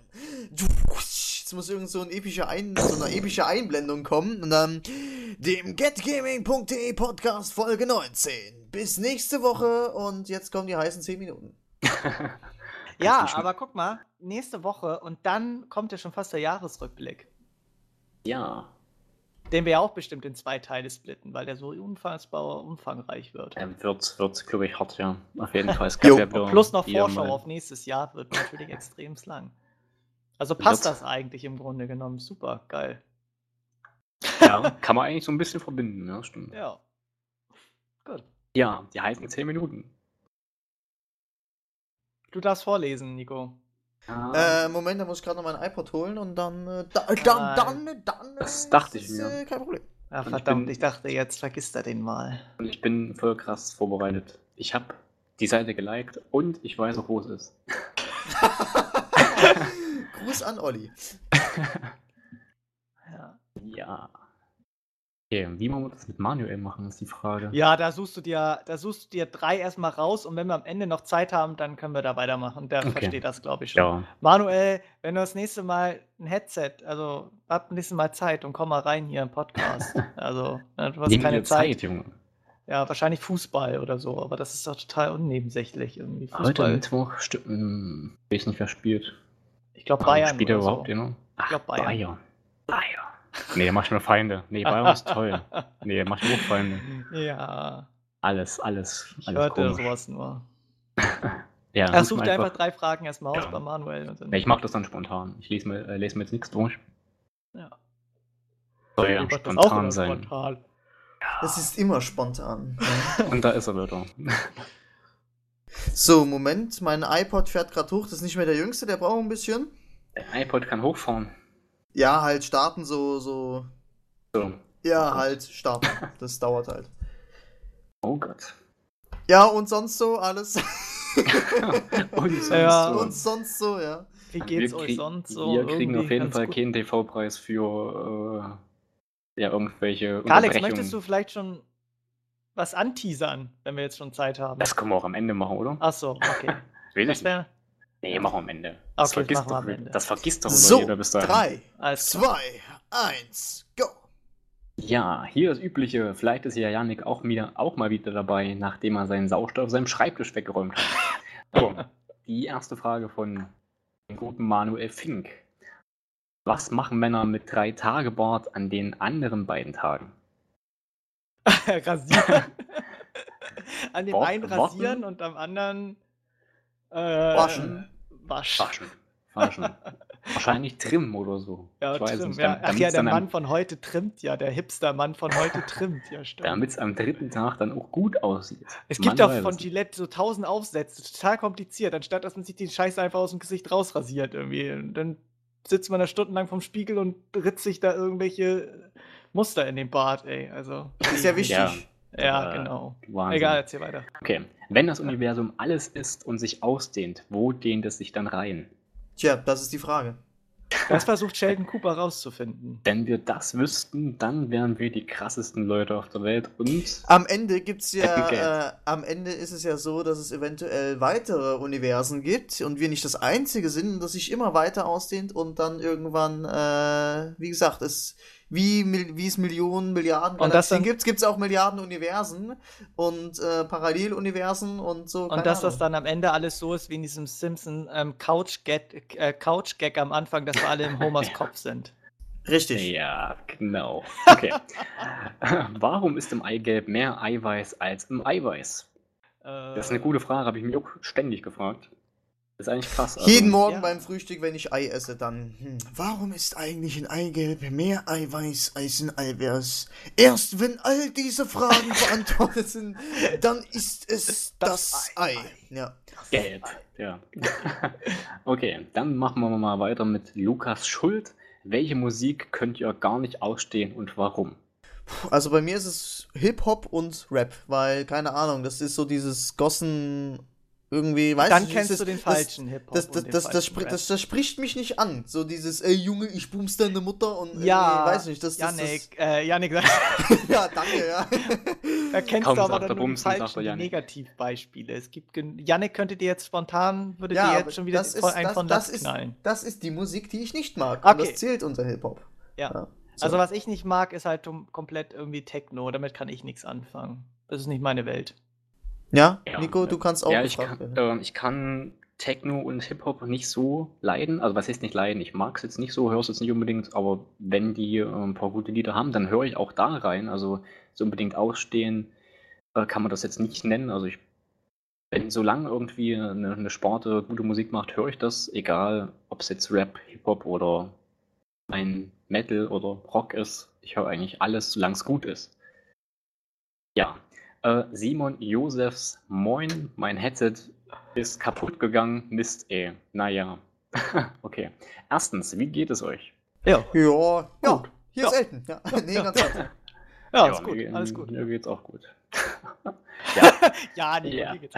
Speaker 1: Jetzt muss irgend so, ein epische Ein so eine epische Einblendung kommen und dann dem getgaming.de Podcast Folge 19. Bis nächste Woche und jetzt kommen die heißen 10 Minuten.
Speaker 3: Ja, aber guck mal, nächste Woche und dann kommt ja schon fast der Jahresrückblick,
Speaker 2: ja,
Speaker 3: den wir ja auch bestimmt in zwei Teile splitten, weil der so unfassbar umfangreich wird.
Speaker 2: dann wird's, wird's glaube ich, hart, ja. Auf jeden Fall. Es gab
Speaker 1: Jo.
Speaker 2: ja
Speaker 3: Plus noch Vorschau auf nächstes Jahr wird natürlich extrem lang. Also passt das eigentlich im Grunde genommen. Super, geil.
Speaker 2: Ja, kann man eigentlich so ein bisschen verbinden, ja, stimmt.
Speaker 3: Ja. Gut.
Speaker 2: Ja, die heißen 10 Minuten.
Speaker 3: Du darfst vorlesen, Nico.
Speaker 2: Ja,
Speaker 1: Äh, Moment, da muss ich gerade noch mein iPod holen und dann, äh, da, dann, dann, dann.
Speaker 2: Das dachte ich mir.
Speaker 1: Äh, kein Problem.
Speaker 3: Ja,
Speaker 2: Und ich
Speaker 3: verdammt,
Speaker 2: bin-
Speaker 3: ich dachte, jetzt vergisst er den mal.
Speaker 2: und ich bin voll krass vorbereitet. Ich habe die Seite geliked und ich weiß auch, wo es ist.
Speaker 1: Gruß an Olli.
Speaker 3: Ja.
Speaker 2: Ja. Okay, wie wir das mit Manuel machen, ist die Frage.
Speaker 3: ja, da suchst du dir, da suchst du dir drei erstmal raus und wenn wir am Ende noch Zeit haben, dann können wir da weitermachen. Der
Speaker 2: Okay.
Speaker 3: versteht das, glaube ich, schon.
Speaker 2: Ja,
Speaker 3: Manuel, wenn du das nächste Mal ein Headset, also hab ein nächste Mal Zeit und komm mal rein hier im Podcast. Also, ne, du hast
Speaker 2: nimm
Speaker 3: keine Zeit.
Speaker 2: Zeit, Junge.
Speaker 3: Ja, wahrscheinlich Fußball oder so, aber das ist doch total unnebensächlich irgendwie.
Speaker 2: Heute
Speaker 3: Fußball.
Speaker 2: Mittwoch, stimmt, hm, ich weiß nicht, wer spielt.
Speaker 3: Ich glaube Bayern.
Speaker 2: Spielt er überhaupt,
Speaker 3: so.
Speaker 2: genau? Ach,
Speaker 3: glaub, Bayern.
Speaker 2: Bayern. Bayern. Nee, der macht schon Feinde. Nee, Bayern ist toll. Nee, der macht nur Feinde.
Speaker 3: Ja,
Speaker 2: Alles, alles,
Speaker 3: ich
Speaker 2: alles
Speaker 3: hörte
Speaker 2: komisch.
Speaker 3: sowas nur.
Speaker 2: Ja,
Speaker 3: Er
Speaker 2: such
Speaker 3: sucht
Speaker 2: mir
Speaker 3: einfach drei Fragen erstmal aus
Speaker 2: Ja.
Speaker 3: bei Manuel. Und dann,
Speaker 2: Ja, ich mach das dann spontan. Ich lese mir, äh, lese mir jetzt nichts durch.
Speaker 3: Ja.
Speaker 2: Soll ja
Speaker 3: Gott, das ist
Speaker 2: spontan
Speaker 3: wieder
Speaker 2: sein.
Speaker 3: Spontan.
Speaker 1: Es ist immer spontan.
Speaker 2: Und da ist er wieder.
Speaker 1: So, Moment, mein iPod fährt gerade hoch. Das ist nicht mehr der jüngste, der braucht ein bisschen.
Speaker 2: Der iPod kann hochfahren.
Speaker 1: Ja, halt starten, so, so.
Speaker 2: So.
Speaker 1: Ja, halt starten. Das dauert halt.
Speaker 2: Oh Gott.
Speaker 1: Ja, und sonst so alles.
Speaker 2: Und sonst
Speaker 3: Ja.
Speaker 2: so.
Speaker 1: und sonst so, ja.
Speaker 3: Wie geht's
Speaker 2: wir
Speaker 3: euch sonst so?
Speaker 2: Wir kriegen auf jeden Fall
Speaker 3: gut?
Speaker 2: keinen TV-Preis für äh, ja, irgendwelche
Speaker 3: Alex, möchtest du vielleicht schon was anteasern, wenn wir jetzt schon Zeit haben?
Speaker 2: Das können wir auch am Ende machen, oder?
Speaker 3: Achso, okay.
Speaker 2: Will
Speaker 3: Das wäre.
Speaker 2: Nee, machen wir am Ende. Das
Speaker 3: Okay, das
Speaker 2: vergisst doch,
Speaker 3: am Ende.
Speaker 2: Das vergisst doch
Speaker 1: So,
Speaker 2: jeder bis dahin.
Speaker 1: drei,
Speaker 3: Alles
Speaker 1: zwei, eins, go.
Speaker 2: Ja, hier das Übliche. Vielleicht ist ja Yannick auch, wieder, auch mal wieder dabei, nachdem er seinen Sauerstoff auf seinem Schreibtisch weggeräumt hat. So, die erste Frage von dem guten Manuel Fink. Was machen Männer mit drei Tage Bart an den anderen beiden Tagen?
Speaker 3: rasieren. An dem
Speaker 2: Wort-
Speaker 3: einen
Speaker 2: Worten?
Speaker 3: rasieren und am anderen äh,
Speaker 1: Waschen.
Speaker 3: Waschen.
Speaker 2: Waschen. Waschen. Wahrscheinlich trimmen oder so.
Speaker 3: Ja,
Speaker 2: ich weiß
Speaker 3: trim,
Speaker 2: nicht.
Speaker 3: ja. Ach ja, der Mann
Speaker 2: am,
Speaker 3: von heute trimmt ja, der Hipster-Mann von heute trimmt, ja stimmt.
Speaker 2: Damit es am dritten Tag dann auch gut aussieht.
Speaker 3: Es gibt auch von. Gillette so tausend Aufsätze, total kompliziert, anstatt dass man sich die Scheiße einfach aus dem Gesicht rausrasiert irgendwie. Und dann sitzt man da stundenlang vorm Spiegel und ritzt sich da irgendwelche Muster in den Bart, ey. Also.
Speaker 1: Das ist ja wichtig.
Speaker 2: Ja.
Speaker 3: Ja,
Speaker 2: Äh,
Speaker 3: genau.
Speaker 2: Wahnsinn.
Speaker 3: Egal, erzähl weiter.
Speaker 2: Okay. Wenn das Universum alles ist und sich ausdehnt, wo dehnt es sich dann rein?
Speaker 1: Tja, das ist die Frage.
Speaker 3: Das versucht Sheldon Cooper rauszufinden.
Speaker 2: Wenn wir das wüssten, dann wären wir die krassesten Leute auf der Welt und
Speaker 1: Am Ende gibt's ja, äh, am Ende ist es ja so, dass es eventuell weitere Universen gibt und wir nicht das einzige sind, das sich immer weiter ausdehnt und dann irgendwann, äh, wie gesagt, es wie, wie es Millionen, Milliarden
Speaker 3: Und das dann-
Speaker 1: gibt, gibt es auch Milliarden Universen und äh, Paralleluniversen und so.
Speaker 3: Und dass das dann am Ende alles so ist wie in diesem Simpson ähm, Couch-Gag äh, Couch -Gag am Anfang, dass wir alle im Homers
Speaker 2: Ja.
Speaker 3: Kopf sind.
Speaker 1: Richtig.
Speaker 2: ja, genau. Okay. Warum ist im Eigelb mehr Eiweiß als im Eiweiß? Das ist eine gute Frage, habe ich mir auch ständig gefragt. Ist eigentlich krass. also-
Speaker 1: Jeden Morgen
Speaker 3: ja.
Speaker 1: beim Frühstück, wenn ich Ei esse, dann. Hm, warum ist eigentlich in Eigelb mehr Eiweiß als in Eiweiß? Erst wenn all diese Fragen beantwortet sind, dann ist es das,
Speaker 3: Das
Speaker 1: Ei.
Speaker 3: Ei.
Speaker 1: Ja.
Speaker 2: Gelb, ja. okay, dann machen wir mal weiter mit Lukas Schuld. Welche Musik könnt ihr gar nicht ausstehen und warum?
Speaker 1: Also bei mir ist es Hip-Hop und Rap, weil, keine Ahnung, das ist so dieses Gossen irgendwie, weißt
Speaker 3: Dann
Speaker 1: du,
Speaker 3: kennst
Speaker 1: das,
Speaker 3: du den
Speaker 1: das-
Speaker 3: falschen Hip-Hop.
Speaker 1: Das,
Speaker 3: und
Speaker 1: das,
Speaker 3: den
Speaker 1: das, das, das, das spricht mich nicht an. So dieses, ey Junge, ich bumst deine Mutter und
Speaker 3: ja,
Speaker 1: weiß nicht, das, das,
Speaker 3: Janik, äh, Janik,
Speaker 1: das Ja, danke, ja.
Speaker 3: da kennst
Speaker 2: Kaum
Speaker 3: du aber
Speaker 2: er
Speaker 3: dann nur die falschen. Negativbeispiele. Es gibt Janik könnte dir jetzt spontan, würde
Speaker 1: Ja,
Speaker 3: dir jetzt schon wieder
Speaker 1: das ist-
Speaker 3: einen
Speaker 1: das-
Speaker 3: von
Speaker 1: das ist-
Speaker 3: knallen.
Speaker 1: Das ist die Musik, die ich nicht mag. Und
Speaker 3: Okay.
Speaker 1: das zählt unter Hip-Hop.
Speaker 3: Ja.
Speaker 1: Ja, so.
Speaker 3: Also was ich nicht mag, ist halt komplett irgendwie Techno. Damit kann ich nichts anfangen. Das ist nicht meine Welt.
Speaker 1: Ja,
Speaker 2: Ja,
Speaker 1: Nico, du kannst auch
Speaker 2: ja, ich kann, ähm, ich kann Techno und Hip-Hop nicht so leiden. Also was heißt nicht leiden? Ich mag es jetzt nicht so, höre es jetzt nicht unbedingt, aber wenn die äh, ein paar gute Lieder haben, dann höre ich auch da rein. Also so unbedingt ausstehen äh, kann man das jetzt nicht nennen. Also ich, wenn solange irgendwie eine, eine Sparte gute Musik macht, höre ich das, egal ob es jetzt Rap, Hip-Hop oder ein Metal oder Rock ist. Ich höre eigentlich alles, solange es gut ist. Ja, äh, Simon Josefs Moin, mein Headset ist kaputt gegangen. Mist, ey. Naja. okay. Erstens, wie geht es euch?
Speaker 3: Ja,
Speaker 1: Ja, ja,
Speaker 3: Gut.
Speaker 1: hier
Speaker 3: Ja.
Speaker 1: ist Elton. Ja, nee,
Speaker 3: Ja.
Speaker 1: ganz gut.
Speaker 3: ja, ist gut,
Speaker 2: mir,
Speaker 3: alles gut.
Speaker 2: Mir geht's auch gut. ja,
Speaker 3: Ja, nee,
Speaker 2: Ja.
Speaker 3: mir geht's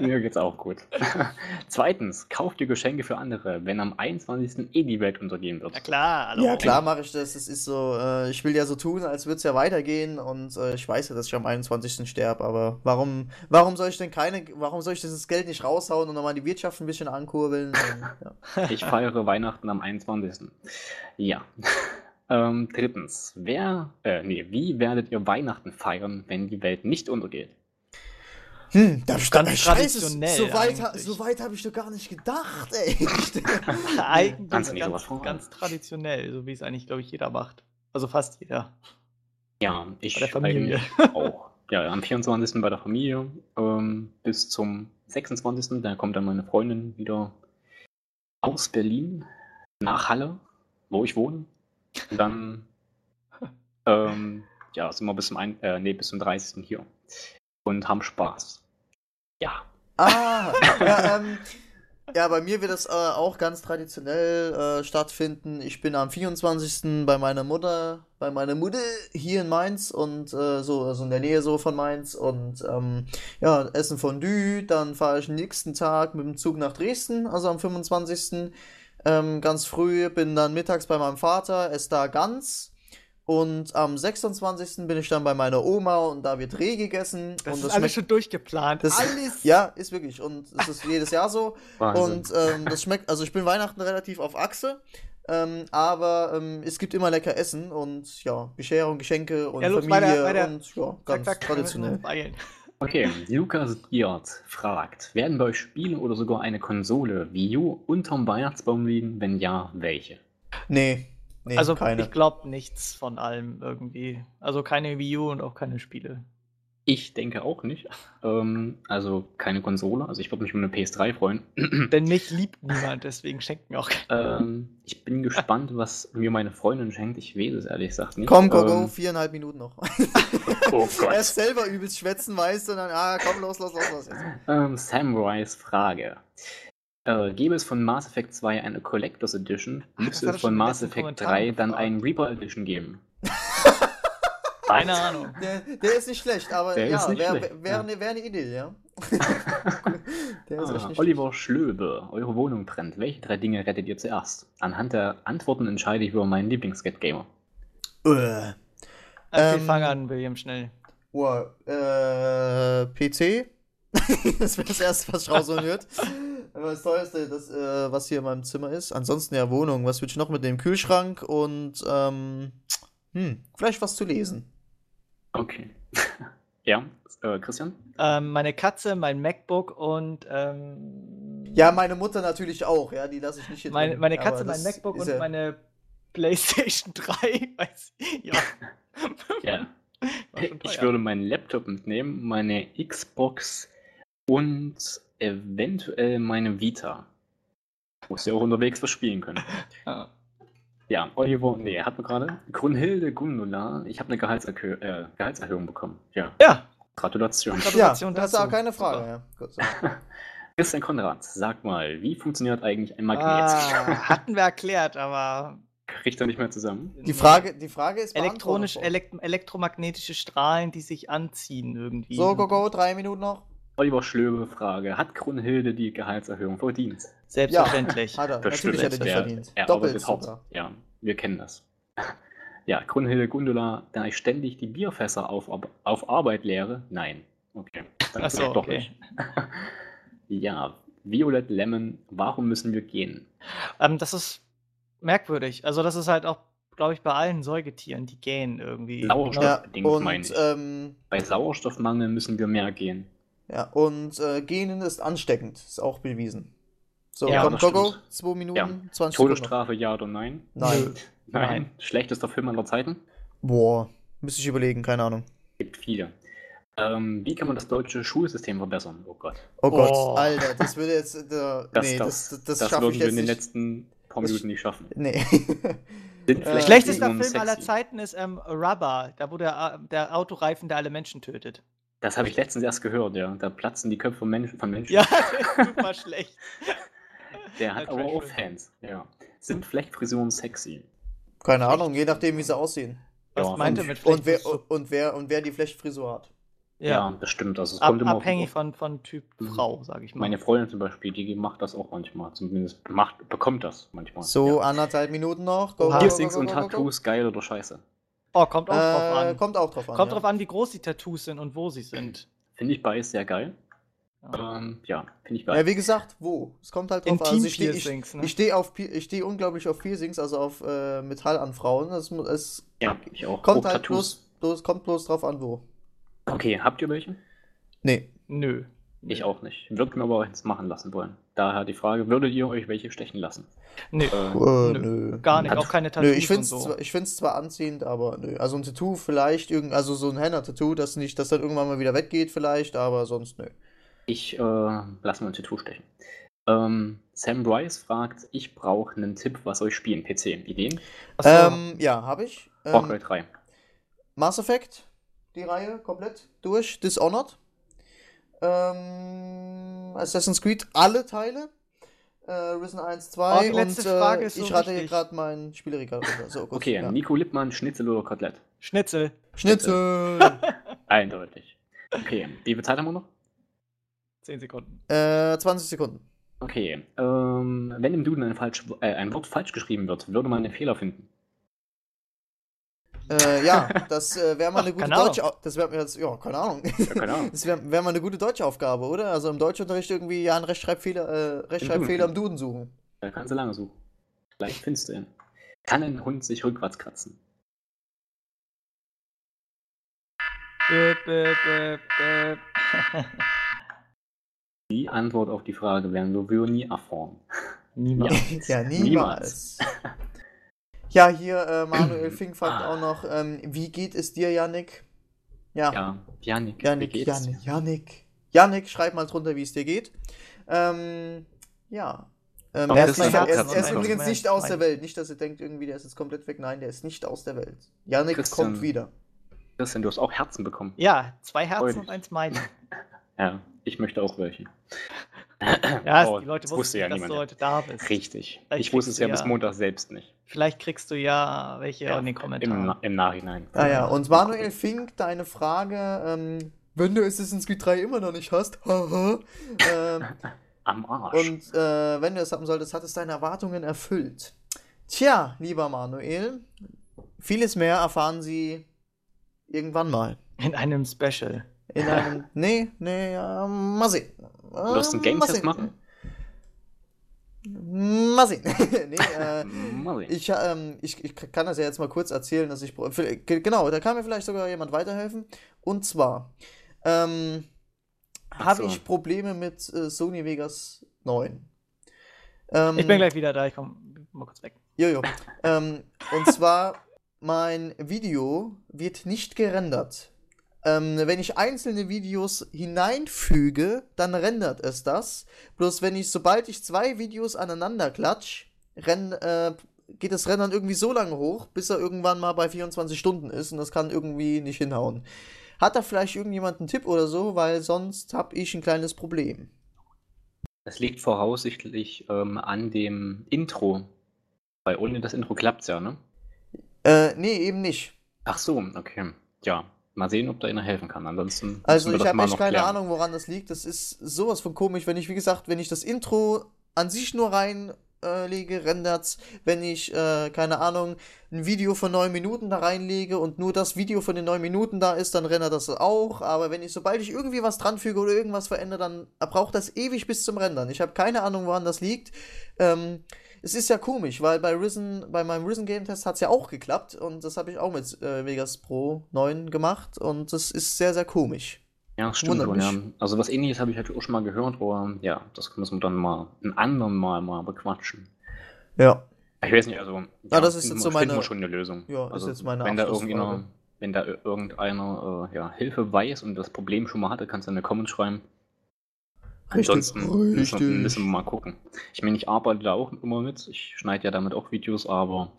Speaker 2: mir geht's auch gut. Zweitens, kauft ihr Geschenke für andere, wenn am 21. eh die Welt untergehen wird.
Speaker 3: Na klar, hallo.
Speaker 1: Ja, klar mache ich das. Das ist so, äh, ich will ja so tun, als würde es ja weitergehen und äh, ich weiß ja, dass ich am 21. sterbe, aber warum, warum soll ich denn keine, warum soll ich dieses Geld nicht raushauen und nochmal die Wirtschaft ein bisschen ankurbeln? Und, ja.
Speaker 2: Ich feiere Weihnachten am 21. Ja. Ähm, drittens, wer, äh, nee, wie werdet ihr Weihnachten feiern, wenn die Welt nicht untergeht?
Speaker 1: Hm, da Scheiße,
Speaker 3: traditionell
Speaker 1: so weit, ha- so weit habe ich doch gar nicht gedacht, ey.
Speaker 3: Eigentlich ganz, ganz traditionell, so wie es eigentlich, glaube ich, jeder macht. Also fast jeder.
Speaker 2: Ja, ich
Speaker 3: Bei der Familie.
Speaker 2: eigentlich auch. Ja, am 24. bei der Familie ähm, bis zum 26. Da kommt dann meine Freundin wieder aus Berlin nach Halle, wo ich wohne. Und dann ähm, ja, sind wir bis zum, ein, äh, nee, bis zum 30. hier und haben Spaß. Ja,
Speaker 1: Ah, ja, ähm, ja, bei mir wird das äh, auch ganz traditionell äh, stattfinden. Ich bin am 24. bei meiner Mutter, bei meiner Mutter hier in Mainz und äh, so, also in der Nähe so von Mainz und ähm, ja, essen Fondue, dann fahre ich den nächsten Tag mit dem Zug nach Dresden, also am 25. Ähm, ganz früh, bin dann mittags bei meinem Vater, esse da Gans. Und am 26. bin ich dann bei meiner Oma und da wird Reh gegessen.
Speaker 3: Das
Speaker 1: und
Speaker 3: ist alles schon durchgeplant.
Speaker 1: das,
Speaker 3: alles.
Speaker 1: Ja, ist wirklich. Und es ist jedes Jahr so.
Speaker 2: Wahnsinn.
Speaker 1: Und ähm, das schmeckt, also ich bin Weihnachten relativ auf Achse. Ähm, aber ähm, es gibt immer lecker Essen und ja, Bescherung, Geschenke und
Speaker 3: Ja, los,
Speaker 1: Familie
Speaker 3: weiter, weiter.
Speaker 1: und ja,
Speaker 3: Zack,
Speaker 1: ganz
Speaker 3: zack,
Speaker 1: traditionell.
Speaker 3: Beeilen.
Speaker 2: Okay, Lukas Giert fragt, werden bei euch Spiele oder sogar eine Konsole Wii U unterm Weihnachtsbaum liegen? Wenn ja, welche?
Speaker 1: Nee, nee,
Speaker 3: Also
Speaker 1: keine.
Speaker 3: ich glaube nichts von allem irgendwie. Also keine Wii U und auch keine Spiele.
Speaker 2: Ich denke auch nicht. Ähm, also keine Konsole. Also ich würde mich über eine PS3 freuen.
Speaker 3: Denn mich liebt niemand, deswegen schenkt mir auch keiner.
Speaker 2: ähm, ich bin gespannt, was mir meine Freundin schenkt. Ich weiß es ehrlich gesagt nicht.
Speaker 1: Komm, go, go,
Speaker 2: Ähm,
Speaker 1: viereinhalb Minuten noch.
Speaker 2: oh Gott.
Speaker 1: Erst selber übelst schwätzen, weißt du, und dann, ah, komm, los, los, los, los. Jetzt.
Speaker 2: Ähm, Samurai's Frage. Äh, gäbe es von Mass Effect 2 eine Collectors Edition, müsste es von Mass Effect
Speaker 3: Kommentar
Speaker 2: 3 dann ein Reaper Edition geben?
Speaker 3: Keine Ahnung.
Speaker 1: Der, der ist nicht schlecht, aber
Speaker 2: Der
Speaker 1: ja, wäre
Speaker 2: schlecht,
Speaker 1: wär,
Speaker 2: ja.
Speaker 1: ne, wär eine Idee, ja. Der ist echt
Speaker 2: Ah,
Speaker 1: nicht
Speaker 2: Oliver Schlöbe, eure Wohnung brennt. Welche drei Dinge rettet ihr zuerst? Anhand der Antworten entscheide ich über meinen Lieblings-Get-Gamer.
Speaker 1: Äh.
Speaker 3: Okay,
Speaker 1: Ähm,
Speaker 3: fang an, William, schnell.
Speaker 1: Oh, äh, PC. das wäre das erste, was ich rausholen wird. Das teuerste, das, äh, was hier in meinem Zimmer ist. Ansonsten ja Wohnung. Was würde ich noch mit dem Kühlschrank und ähm, hm, vielleicht was zu lesen.
Speaker 2: Okay. ja, äh, Christian?
Speaker 3: Ähm, meine Katze, mein MacBook und ähm,
Speaker 1: Ja, meine Mutter natürlich auch. Ja, die lasse ich nicht hier
Speaker 3: meine,
Speaker 1: drin,
Speaker 3: meine
Speaker 1: aber
Speaker 3: Katze, mein MacBook und
Speaker 1: ja-
Speaker 3: meine PlayStation 3. Weiß, ja.
Speaker 2: Ja. Ich würde meinen Laptop mitnehmen, meine Xbox und eventuell meine Vita. Muss ja auch unterwegs was spielen können.
Speaker 3: Ja.
Speaker 2: Ja, Oliver, nee, hat man gerade. Grunhilde Gundula, ich habe eine Gehaltserhö äh, Gehaltserhöhung bekommen. Ja,
Speaker 3: ja,
Speaker 2: Gratulation.
Speaker 1: Ja,
Speaker 3: Gratulation
Speaker 1: das ist auch keine Frage. Ja. Gut, so.
Speaker 2: Christian Konrad, sag mal, wie funktioniert eigentlich ein Magnet?
Speaker 3: Ah, hatten wir erklärt, aber
Speaker 2: Kriegt er nicht mehr zusammen?
Speaker 1: Die, Frage, die Frage ist
Speaker 3: elektronisch, elekt elektromagnetische Strahlen, die sich anziehen irgendwie.
Speaker 1: So, go, go, drei Minuten noch.
Speaker 2: Oliver Schlöbe, Frage. Hat Grunhilde die Gehaltserhöhung verdient?
Speaker 3: Selbstverständlich.
Speaker 1: Hat er.
Speaker 2: Bestimmt,
Speaker 1: Natürlich hat er die
Speaker 2: er,
Speaker 1: verdient.
Speaker 2: er
Speaker 1: Doppelt sogar.
Speaker 2: Ja, wir kennen das. Ja, Grunhilde Gundula, da ich ständig die Bierfässer auf, auf Arbeit leere? Nein. Okay. Dann
Speaker 3: Ach so,
Speaker 2: doch
Speaker 3: okay.
Speaker 2: nicht. ja, Violet Lemon, warum müssen wir gehen?
Speaker 3: Ähm, das ist merkwürdig. Also das ist halt auch, glaube ich, bei allen Säugetieren, die gähnen irgendwie.
Speaker 2: Sauerstoff.
Speaker 1: Ja,
Speaker 2: meine
Speaker 1: und,
Speaker 2: ich.
Speaker 1: ähm,
Speaker 2: Bei Sauerstoffmangel müssen wir mehr gehen.
Speaker 1: Ja, und äh, Genen ist ansteckend. Ist auch bewiesen. So,
Speaker 3: Ja,
Speaker 1: komm,
Speaker 2: das
Speaker 1: go, go.
Speaker 2: stimmt.
Speaker 1: Zwei Minuten,
Speaker 2: Ja.
Speaker 1: 20 Sekunden. noch.
Speaker 2: Todesstrafe, ja oder nein?
Speaker 1: Nein.
Speaker 2: Nein.
Speaker 3: Nein.
Speaker 2: Schlechtester Film aller Zeiten?
Speaker 1: Boah, müsste ich überlegen, keine Ahnung.
Speaker 2: Gibt viele. Ähm, wie kann man das deutsche Schulsystem verbessern? Oh Gott.
Speaker 1: Oh Gott,
Speaker 3: Oh.
Speaker 1: Alter, das würde jetzt. Äh,
Speaker 2: Das,
Speaker 1: nee,
Speaker 2: das,
Speaker 1: das, das,
Speaker 2: das, würden
Speaker 1: ich
Speaker 2: wir in den
Speaker 1: nicht.
Speaker 2: letzten paar Minuten nicht schaffen.
Speaker 1: Nee. Äh,
Speaker 3: Schlechtester Film aller
Speaker 2: sexy?
Speaker 3: Zeiten ist ähm, Rubber, da wo der, äh, der Autoreifen, der alle Menschen tötet.
Speaker 2: Das habe ich letztens erst gehört, ja. Da platzen die Köpfe von Menschen. Von Menschen.
Speaker 3: Ja, super schlecht.
Speaker 2: Der hat aber auch. Fans. Ja. Sind Flechtfrisuren sexy?
Speaker 1: Keine Ahnung, je nachdem, wie sie aussehen.
Speaker 3: Was
Speaker 2: Ja,
Speaker 3: meint
Speaker 2: und-
Speaker 3: er mit
Speaker 1: Und wer,
Speaker 3: Flechtfrisur?
Speaker 1: und, wer, und wer die Flechtfrisur hat.
Speaker 2: Ja,
Speaker 3: Ja,
Speaker 2: das stimmt. Also es
Speaker 3: Ab,
Speaker 2: kommt immer
Speaker 3: abhängig von, von Typ
Speaker 2: Mhm.
Speaker 3: Frau, sage ich mal.
Speaker 2: Meine Freundin zum Beispiel, die macht das auch manchmal. Zumindest macht, bekommt das manchmal.
Speaker 1: So,
Speaker 2: Ja.
Speaker 1: anderthalb Minuten noch.
Speaker 2: Piercings und. Tattoos, geil oder scheiße?
Speaker 3: Oh, kommt auch drauf
Speaker 1: Äh,
Speaker 3: an.
Speaker 1: kommt auch drauf an.
Speaker 3: Kommt
Speaker 1: ja.
Speaker 3: drauf an, wie groß die Tattoos sind und wo sie sind.
Speaker 2: Finde ich beides sehr geil.
Speaker 3: Ja.
Speaker 2: Ähm, ja, finde ich geil.
Speaker 1: Ja, wie gesagt, wo? Es kommt halt drauf an. Also ich stehe ich,
Speaker 3: ne?
Speaker 1: ich steh auf ich steh unglaublich auf Piercings, also auf äh, Metall an Frauen. Es, mu- es
Speaker 2: ja, ich auch.
Speaker 1: kommt halt bloß, bloß, kommt bloß drauf an, wo.
Speaker 2: Okay, habt ihr welche?
Speaker 1: Nee.
Speaker 3: Nö.
Speaker 2: Ich auch nicht. Würde mir aber eins machen lassen wollen. Daher die Frage, würdet ihr euch welche stechen lassen?
Speaker 3: Nö.
Speaker 2: Äh,
Speaker 1: Äh,
Speaker 3: Nö.
Speaker 1: nö.
Speaker 3: Gar nicht,
Speaker 2: Hat-
Speaker 3: auch keine
Speaker 1: Nö,
Speaker 3: Tattoos
Speaker 1: ich finde es
Speaker 3: und so.
Speaker 1: zwar, ich find's zwar anziehend, aber nö. Also ein Tattoo vielleicht, irgend, also so ein Henna-Tattoo, das nicht, das dann irgendwann mal wieder weggeht vielleicht, aber sonst nö.
Speaker 2: Ich äh, lasse mal ein Tattoo stechen. Ähm, Sam Bryce fragt, ich brauche einen Tipp, was soll ich spielen? PC. Ideen?
Speaker 3: Achso,
Speaker 1: Ähm, ja, habe ich.
Speaker 2: Far Cry
Speaker 1: Ähm,
Speaker 2: 3.
Speaker 1: Mass Effect, die Reihe komplett durch. Dishonored. Ähm, Assassin's Creed, alle Teile. Äh, Risen 1, 2
Speaker 3: Oh, die letzte
Speaker 1: und äh,
Speaker 3: Frage ist so
Speaker 1: ich rate hier gerade mein Spieleregal runter. So,
Speaker 2: Okay,
Speaker 1: ja.
Speaker 2: Nico Lippmann, Schnitzel oder Kotelett?
Speaker 3: Schnitzel.
Speaker 1: Schnitzel.
Speaker 2: Eindeutig. Okay, wie viel Zeit haben wir noch?
Speaker 3: 10 Sekunden.
Speaker 1: äh, 20 Sekunden.
Speaker 2: Okay, ähm, wenn im Duden ein, falsch, äh, ein Wort falsch geschrieben wird, würde man einen Fehler finden.
Speaker 1: Äh, ja, das äh, wäre mal eine gute deutsche Das wäre jetzt, ja, keine Ahnung.
Speaker 2: Ja, keine Ahnung.
Speaker 1: Das wäre wär mal eine gute deutsche Aufgabe, oder? Also im Deutschunterricht irgendwie ja einen Rechtschreibfehler, äh, Rechtschreibfehler im Duden suchen.
Speaker 2: Da kannst du lange suchen. Vielleicht findest du ihn. Kann ein Hund sich rückwärts kratzen? Die Antwort auf die Frage werden wir nie erfahren.
Speaker 3: Niemals.
Speaker 1: Ja,
Speaker 2: Niemals.
Speaker 1: niemals. Ja, hier äh, Manuel Fink fragt auch noch, ähm, wie geht es dir, Yannick? Ja,
Speaker 2: Ja, Janik, wie
Speaker 1: Yannick,
Speaker 2: geht's?
Speaker 1: Yannick, Yannick. Yannick, schreib mal drunter, wie es dir geht. Ähm, ja. Ähm, er ist, er, er, er ist übrigens nicht aus der Welt. Nicht, dass ihr denkt, irgendwie, der ist jetzt komplett weg. Nein, der ist nicht aus der Welt. Yannick
Speaker 2: Christian.
Speaker 1: kommt wieder.
Speaker 2: Christian, du hast auch Herzen bekommen.
Speaker 3: Ja, zwei Herzen
Speaker 2: Freudig.
Speaker 3: und eins Smiley.
Speaker 2: Ja, ich möchte auch welche.
Speaker 3: Ja,
Speaker 2: Oh,
Speaker 3: die Leute wussten
Speaker 2: wusste ja
Speaker 3: nicht, dass
Speaker 2: niemand.
Speaker 3: du heute da bist.
Speaker 2: Richtig.
Speaker 3: Vielleicht
Speaker 2: Ich wusste es ja
Speaker 3: du
Speaker 2: bis
Speaker 3: ja-
Speaker 2: Montag selbst nicht.
Speaker 3: Vielleicht kriegst du ja welche in den
Speaker 2: Im,
Speaker 3: Kommentaren.
Speaker 2: Na- Im Nachhinein.
Speaker 1: Ah ja, und Manuel Fink, deine Frage, ähm, wenn du Assassin's Creed 3 immer noch nicht hast, haha, ähm,
Speaker 2: Am Arsch.
Speaker 1: und äh, wenn du es haben solltest, hat es deine Erwartungen erfüllt. Tja, lieber Manuel, vieles mehr erfahren Sie irgendwann mal.
Speaker 3: In einem Special.
Speaker 1: In einem. nee, nee, ja, mal sehen.
Speaker 2: Wirst du einen Game
Speaker 1: mal
Speaker 2: Test
Speaker 1: sehen.
Speaker 2: machen?
Speaker 1: Mal sehen. nee, äh,
Speaker 2: Mal sehen.
Speaker 1: ich, ähm, ich, ich kann das ja jetzt mal kurz erzählen, dass ich. Genau, da kann mir vielleicht sogar jemand weiterhelfen. Und zwar ähm,
Speaker 2: Ach
Speaker 1: habe
Speaker 2: so.
Speaker 1: ich Probleme mit äh, Sony Vegas 9. Ähm,
Speaker 3: Ich bin gleich wieder da, ich komme mal kurz weg.
Speaker 1: Jojo. ähm, und zwar, mein Video wird nicht gerendert. Ähm, wenn ich einzelne Videos hineinfüge, dann rendert es das. Bloß wenn ich, sobald ich zwei Videos aneinander klatsch, renn, äh, geht das Rendern irgendwie so lange hoch, bis er irgendwann mal bei 24 Stunden ist und das kann irgendwie nicht hinhauen. Hat da vielleicht irgendjemand einen Tipp oder so, weil sonst habe ich ein kleines Problem.
Speaker 2: Das liegt voraussichtlich ähm, an dem Intro. Weil ohne das Intro klappt's ja, ne?
Speaker 1: Äh, nee, eben nicht.
Speaker 2: Ach so, okay. Ja, mal sehen, ob da einer helfen kann. Ansonsten
Speaker 1: Also ich habe echt keine
Speaker 2: klären.
Speaker 1: Ahnung, woran das liegt. Das ist sowas von komisch, wenn ich, wie gesagt, wenn ich das Intro an sich nur reinlege, äh, lege, rendert's. Wenn ich, äh, keine Ahnung, ein Video von neun Minuten da reinlege und nur das Video von den neun Minuten da ist, dann rendert das auch. Aber wenn ich, sobald ich irgendwie was dranfüge oder irgendwas verändere, dann braucht das ewig bis zum Rendern. Ich habe keine Ahnung, woran das liegt. Ähm, es ist ja komisch, weil bei Risen, bei meinem Risen Game Test hat es ja auch geklappt und das habe ich auch mit äh, Vegas Pro 9 gemacht und das ist sehr, sehr komisch.
Speaker 2: Ja, stimmt schon, ja. Also was ähnliches habe ich halt auch schon mal gehört, aber ja, das müssen wir dann mal ein anderen Mal mal bequatschen.
Speaker 1: Ja.
Speaker 2: Ich weiß nicht, also
Speaker 1: Ah, das ist jetzt so meine-
Speaker 2: schon eine Lösung.
Speaker 1: Ja, ist
Speaker 2: also,
Speaker 1: jetzt meine
Speaker 2: wenn da irgendeiner, wenn da irgendeiner äh, ja, Hilfe weiß und das Problem schon mal hatte, kannst du in die Comments schreiben.
Speaker 1: Richtig,
Speaker 2: Ansonsten müssen wir,
Speaker 1: richtig.
Speaker 2: müssen wir mal gucken. Ich meine, ich arbeite da auch immer mit. Ich schneide ja damit auch Videos, aber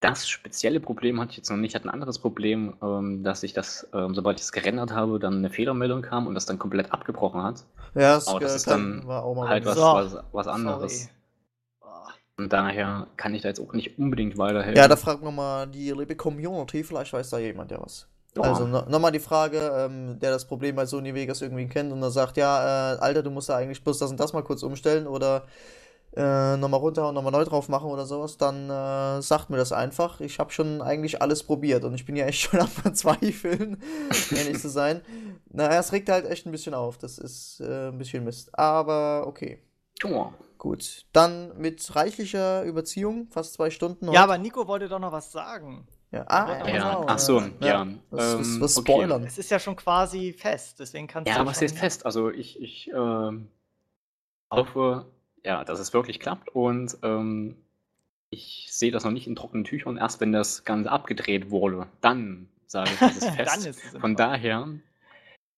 Speaker 2: das spezielle Problem hatte ich jetzt noch nicht. Ich hatte ein anderes Problem, ähm, dass ich das, ähm, sobald ich es gerendert habe, dann eine Fehlermeldung kam und das dann komplett abgebrochen hat.
Speaker 1: Ja, das,
Speaker 2: Aber das ist dann halt was, was, was anderes.
Speaker 3: Sorry.
Speaker 2: Und daher kann ich da jetzt auch nicht unbedingt weiterhelfen.
Speaker 1: Ja, da fragen wir mal die liebe Community, vielleicht weiß da jemand ja was. Also no, nochmal die Frage, ähm, der das Problem bei Sony Vegas irgendwie kennt und dann sagt, ja, äh, Alter, du musst da eigentlich bloß das und das mal kurz umstellen oder äh, nochmal runter und nochmal neu drauf machen oder sowas, dann äh, sagt mir das einfach. Ich habe schon eigentlich alles probiert und ich bin ja echt schon am Verzweifeln, ehrlich zu sein. Naja, es regt halt echt ein bisschen auf. Das ist äh, ein bisschen Mist. Aber okay.
Speaker 2: Ja.
Speaker 1: Gut, dann mit reichlicher Überziehung, fast zwei Stunden.
Speaker 3: Ja,
Speaker 1: heute.
Speaker 3: aber Nico wollte doch noch was sagen.
Speaker 1: Ja, ah,
Speaker 3: Ja,
Speaker 1: genau.
Speaker 2: Ja, ach so, ja.
Speaker 1: Was, was,
Speaker 2: ähm,
Speaker 1: was
Speaker 2: okay.
Speaker 1: spoilern.
Speaker 3: Es ist ja schon quasi fest, deswegen kannst
Speaker 2: Ja,
Speaker 3: du
Speaker 2: was
Speaker 3: schon-
Speaker 2: ist fest? Also ich, ich ähm, hoffe, ja, dass es wirklich klappt und ähm, ich sehe das noch nicht in trockenen Tüchern. Erst wenn das Ganze abgedreht wurde, dann sage ich, es ist fest.
Speaker 3: Dann ist es
Speaker 2: Von daher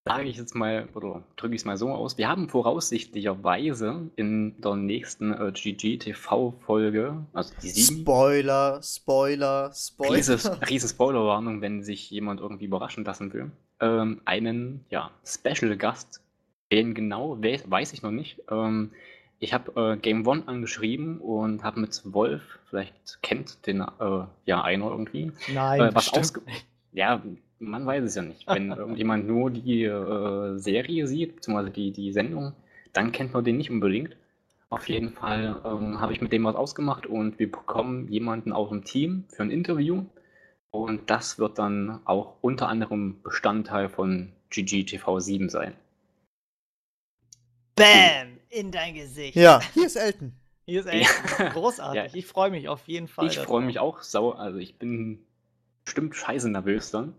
Speaker 2: sage ich jetzt mal, oder drücke ich es mal so aus, wir haben voraussichtlicherweise in der nächsten äh, GG-TV-Folge, also die sieben,
Speaker 1: Spoiler, Spoiler, Spoiler.
Speaker 2: riese, riese Spoilerwarnung, wenn sich jemand irgendwie überraschen lassen will, ähm, einen ja, Special-Gast, den genau we weiß ich noch nicht. Ähm, ich habe äh, Game One angeschrieben und habe mit Wolf, vielleicht kennt den äh, ja einer irgendwie,
Speaker 3: Nein,
Speaker 2: äh, was ausge ja, man weiß es ja nicht. Wenn irgendjemand nur die äh, Serie sieht, beziehungsweise die, die Sendung, dann kennt man den nicht unbedingt. Auf jeden Fall ähm, habe ich mit dem was ausgemacht und wir bekommen jemanden aus dem Team für ein Interview. Und das wird dann auch unter anderem Bestandteil von GGTV 7 sein.
Speaker 3: Bam! In dein Gesicht.
Speaker 1: Ja, hier ist Elton.
Speaker 3: Hier ist echt großartig.
Speaker 2: Ja.
Speaker 3: Ich freue mich auf jeden Fall.
Speaker 2: Ich freue mich auch sau, also ich bin bestimmt scheiße nervös dann.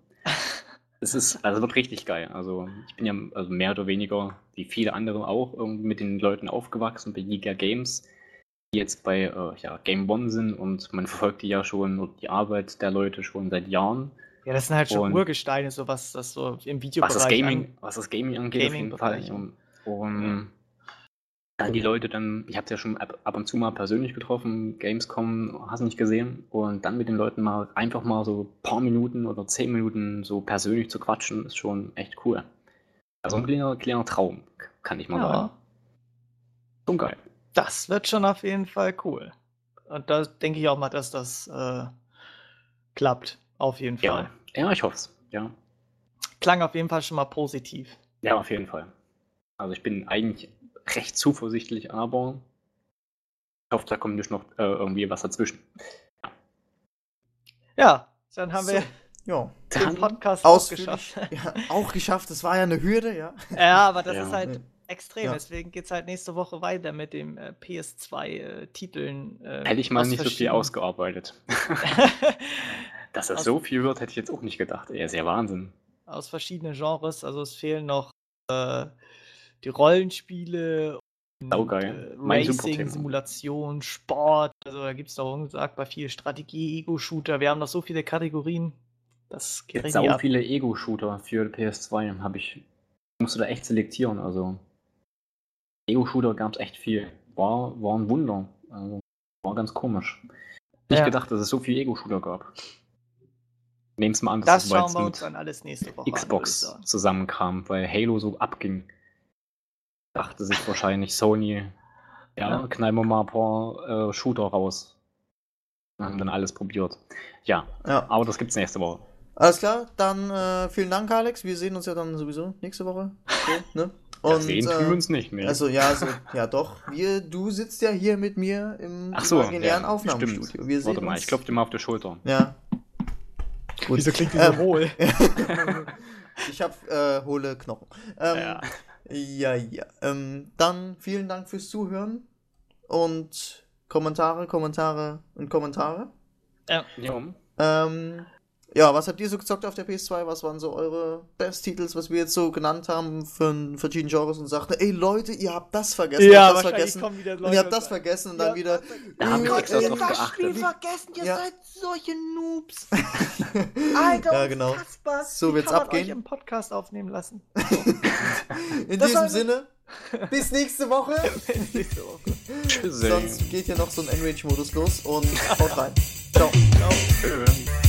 Speaker 2: Es ist, also wird richtig geil. Also ich bin ja also mehr oder weniger, wie viele andere auch, irgendwie mit den Leuten aufgewachsen bei Giga Games, die jetzt bei äh, ja, Game One sind und man verfolgt die ja schon, oder die Arbeit der Leute schon seit Jahren.
Speaker 3: Ja, das sind halt schon
Speaker 2: Und-
Speaker 3: Urgesteine, so was das so im
Speaker 2: Was
Speaker 3: Videobereich
Speaker 2: das Gaming,
Speaker 3: an-
Speaker 2: was das Gaming angeht, auf jeden Fall. Und, und dann die Leute dann, ich habe ja schon ab, ab und zu mal persönlich getroffen, Gamescom, hast nicht gesehen, und dann mit den Leuten mal einfach mal so ein paar Minuten oder zehn Minuten so persönlich zu quatschen, ist schon echt cool. Also ein kleiner, kleiner Traum, kann ich mal
Speaker 3: Ja.
Speaker 2: sagen. Schon geil.
Speaker 3: Das wird schon auf jeden Fall cool. Und da denke ich auch mal, dass das äh, klappt. Auf jeden Fall.
Speaker 2: Ja, ja, ich hoffe es. Ja.
Speaker 3: klang auf jeden Fall schon mal positiv.
Speaker 2: Ja, auf jeden Fall. Also ich bin eigentlich recht zuversichtlich, aber ich hoffe, da kommt nicht noch äh, irgendwie was dazwischen.
Speaker 3: Ja, dann haben
Speaker 1: So,
Speaker 3: wir
Speaker 1: Ja.
Speaker 3: den Podcast auch geschafft.
Speaker 1: Ja, auch geschafft. Das war ja eine Hürde, ja.
Speaker 3: Ja, aber das
Speaker 2: Ja.
Speaker 3: ist halt extrem.
Speaker 1: Ja.
Speaker 3: Deswegen geht es halt nächste Woche weiter mit dem äh, PS2-Titeln. Äh,
Speaker 2: hätte ich mal nicht so viel ausgearbeitet. Dass das
Speaker 3: Aus-
Speaker 2: so viel wird, hätte ich jetzt auch nicht gedacht. Ist ja Wahnsinn.
Speaker 3: aus verschiedenen Genres. Also es fehlen noch äh, die Rollenspiele, und,
Speaker 2: Saugeil.
Speaker 3: äh, Racing. Simulation, Sport. Also da gibt es doch unsagbar viel Strategie, Ego-Shooter. Wir haben noch so viele Kategorien. Das geht
Speaker 2: Gibt
Speaker 3: richtig
Speaker 2: sau
Speaker 3: ab.
Speaker 2: viele Ego-Shooter für PS2. Habe ich. Musst du da echt selektieren. Also. Ego-Shooter gab es echt viel. War, war ein Wunder. Also, war ganz komisch. Nicht
Speaker 3: Ja.
Speaker 2: gedacht, dass es so viel Ego-Shooter gab. Nehm's mal an,
Speaker 3: Das
Speaker 2: dass
Speaker 3: schauen wir uns dann alles nächste Woche
Speaker 2: Xbox
Speaker 3: an.
Speaker 2: zusammenkam, weil Halo so abging. Dachte sich wahrscheinlich Sony, ja,
Speaker 3: Ja.
Speaker 2: knallen wir mal ein paar äh, Shooter raus. Haben dann alles probiert. Ja,
Speaker 1: Ja.
Speaker 2: aber das gibt's nächste Woche.
Speaker 1: Alles klar, dann äh, vielen Dank, Alex. Wir sehen uns ja dann sowieso nächste Woche. So, ne?
Speaker 2: Ja,
Speaker 1: Und,
Speaker 2: sehen tun wir
Speaker 1: äh,
Speaker 2: uns nicht. Nee.
Speaker 1: Also ja, also, ja doch. Wir, du sitzt ja hier mit mir im
Speaker 2: Ach so,
Speaker 1: imaginären
Speaker 2: ja,
Speaker 1: Aufnahmestudio.
Speaker 2: stimmt.
Speaker 1: Wir sehen
Speaker 2: Warte mal,
Speaker 1: uns.
Speaker 2: ich klopfe dir mal auf die Schulter.
Speaker 1: Ja. Gut.
Speaker 3: Wieso klingt die
Speaker 1: Ähm,
Speaker 3: so hohl?
Speaker 1: ich habe äh, hohle Knochen. Ähm,
Speaker 2: Ja.
Speaker 1: Ja, ja. Ähm, dann vielen Dank fürs Zuhören und Kommentare, Kommentare und Kommentare.
Speaker 2: Ja.
Speaker 1: Ähm, ja, was habt ihr so gezockt auf der PS2? Was waren so eure Best-Titels, was wir jetzt so genannt haben von verschiedenen Genres und sagten, ey Leute, ihr habt das vergessen, ihr
Speaker 3: ja,
Speaker 1: habt das vergessen.
Speaker 3: kommen wieder Leute.
Speaker 1: Und ihr habt das vergessen und
Speaker 3: Ja,
Speaker 1: dann wieder.
Speaker 2: Da hab ich
Speaker 1: äh,
Speaker 2: extra drauf geachtet.
Speaker 3: vergessen,
Speaker 1: ihr Ja.
Speaker 3: seid solche Noobs.
Speaker 1: Ja, genau.
Speaker 3: unfassbar.
Speaker 1: So
Speaker 3: Wie
Speaker 1: wird's
Speaker 3: kann man
Speaker 1: abgehen.
Speaker 3: Euch im Podcast aufnehmen lassen.
Speaker 1: In
Speaker 3: Das
Speaker 1: diesem Sinne, bis nächste Woche.
Speaker 3: Nächste Woche.
Speaker 2: Tschüss.
Speaker 1: Sonst geht hier noch so ein Enrage-Modus los und haut rein. Ciao.
Speaker 3: Ciao.
Speaker 2: Tschüss.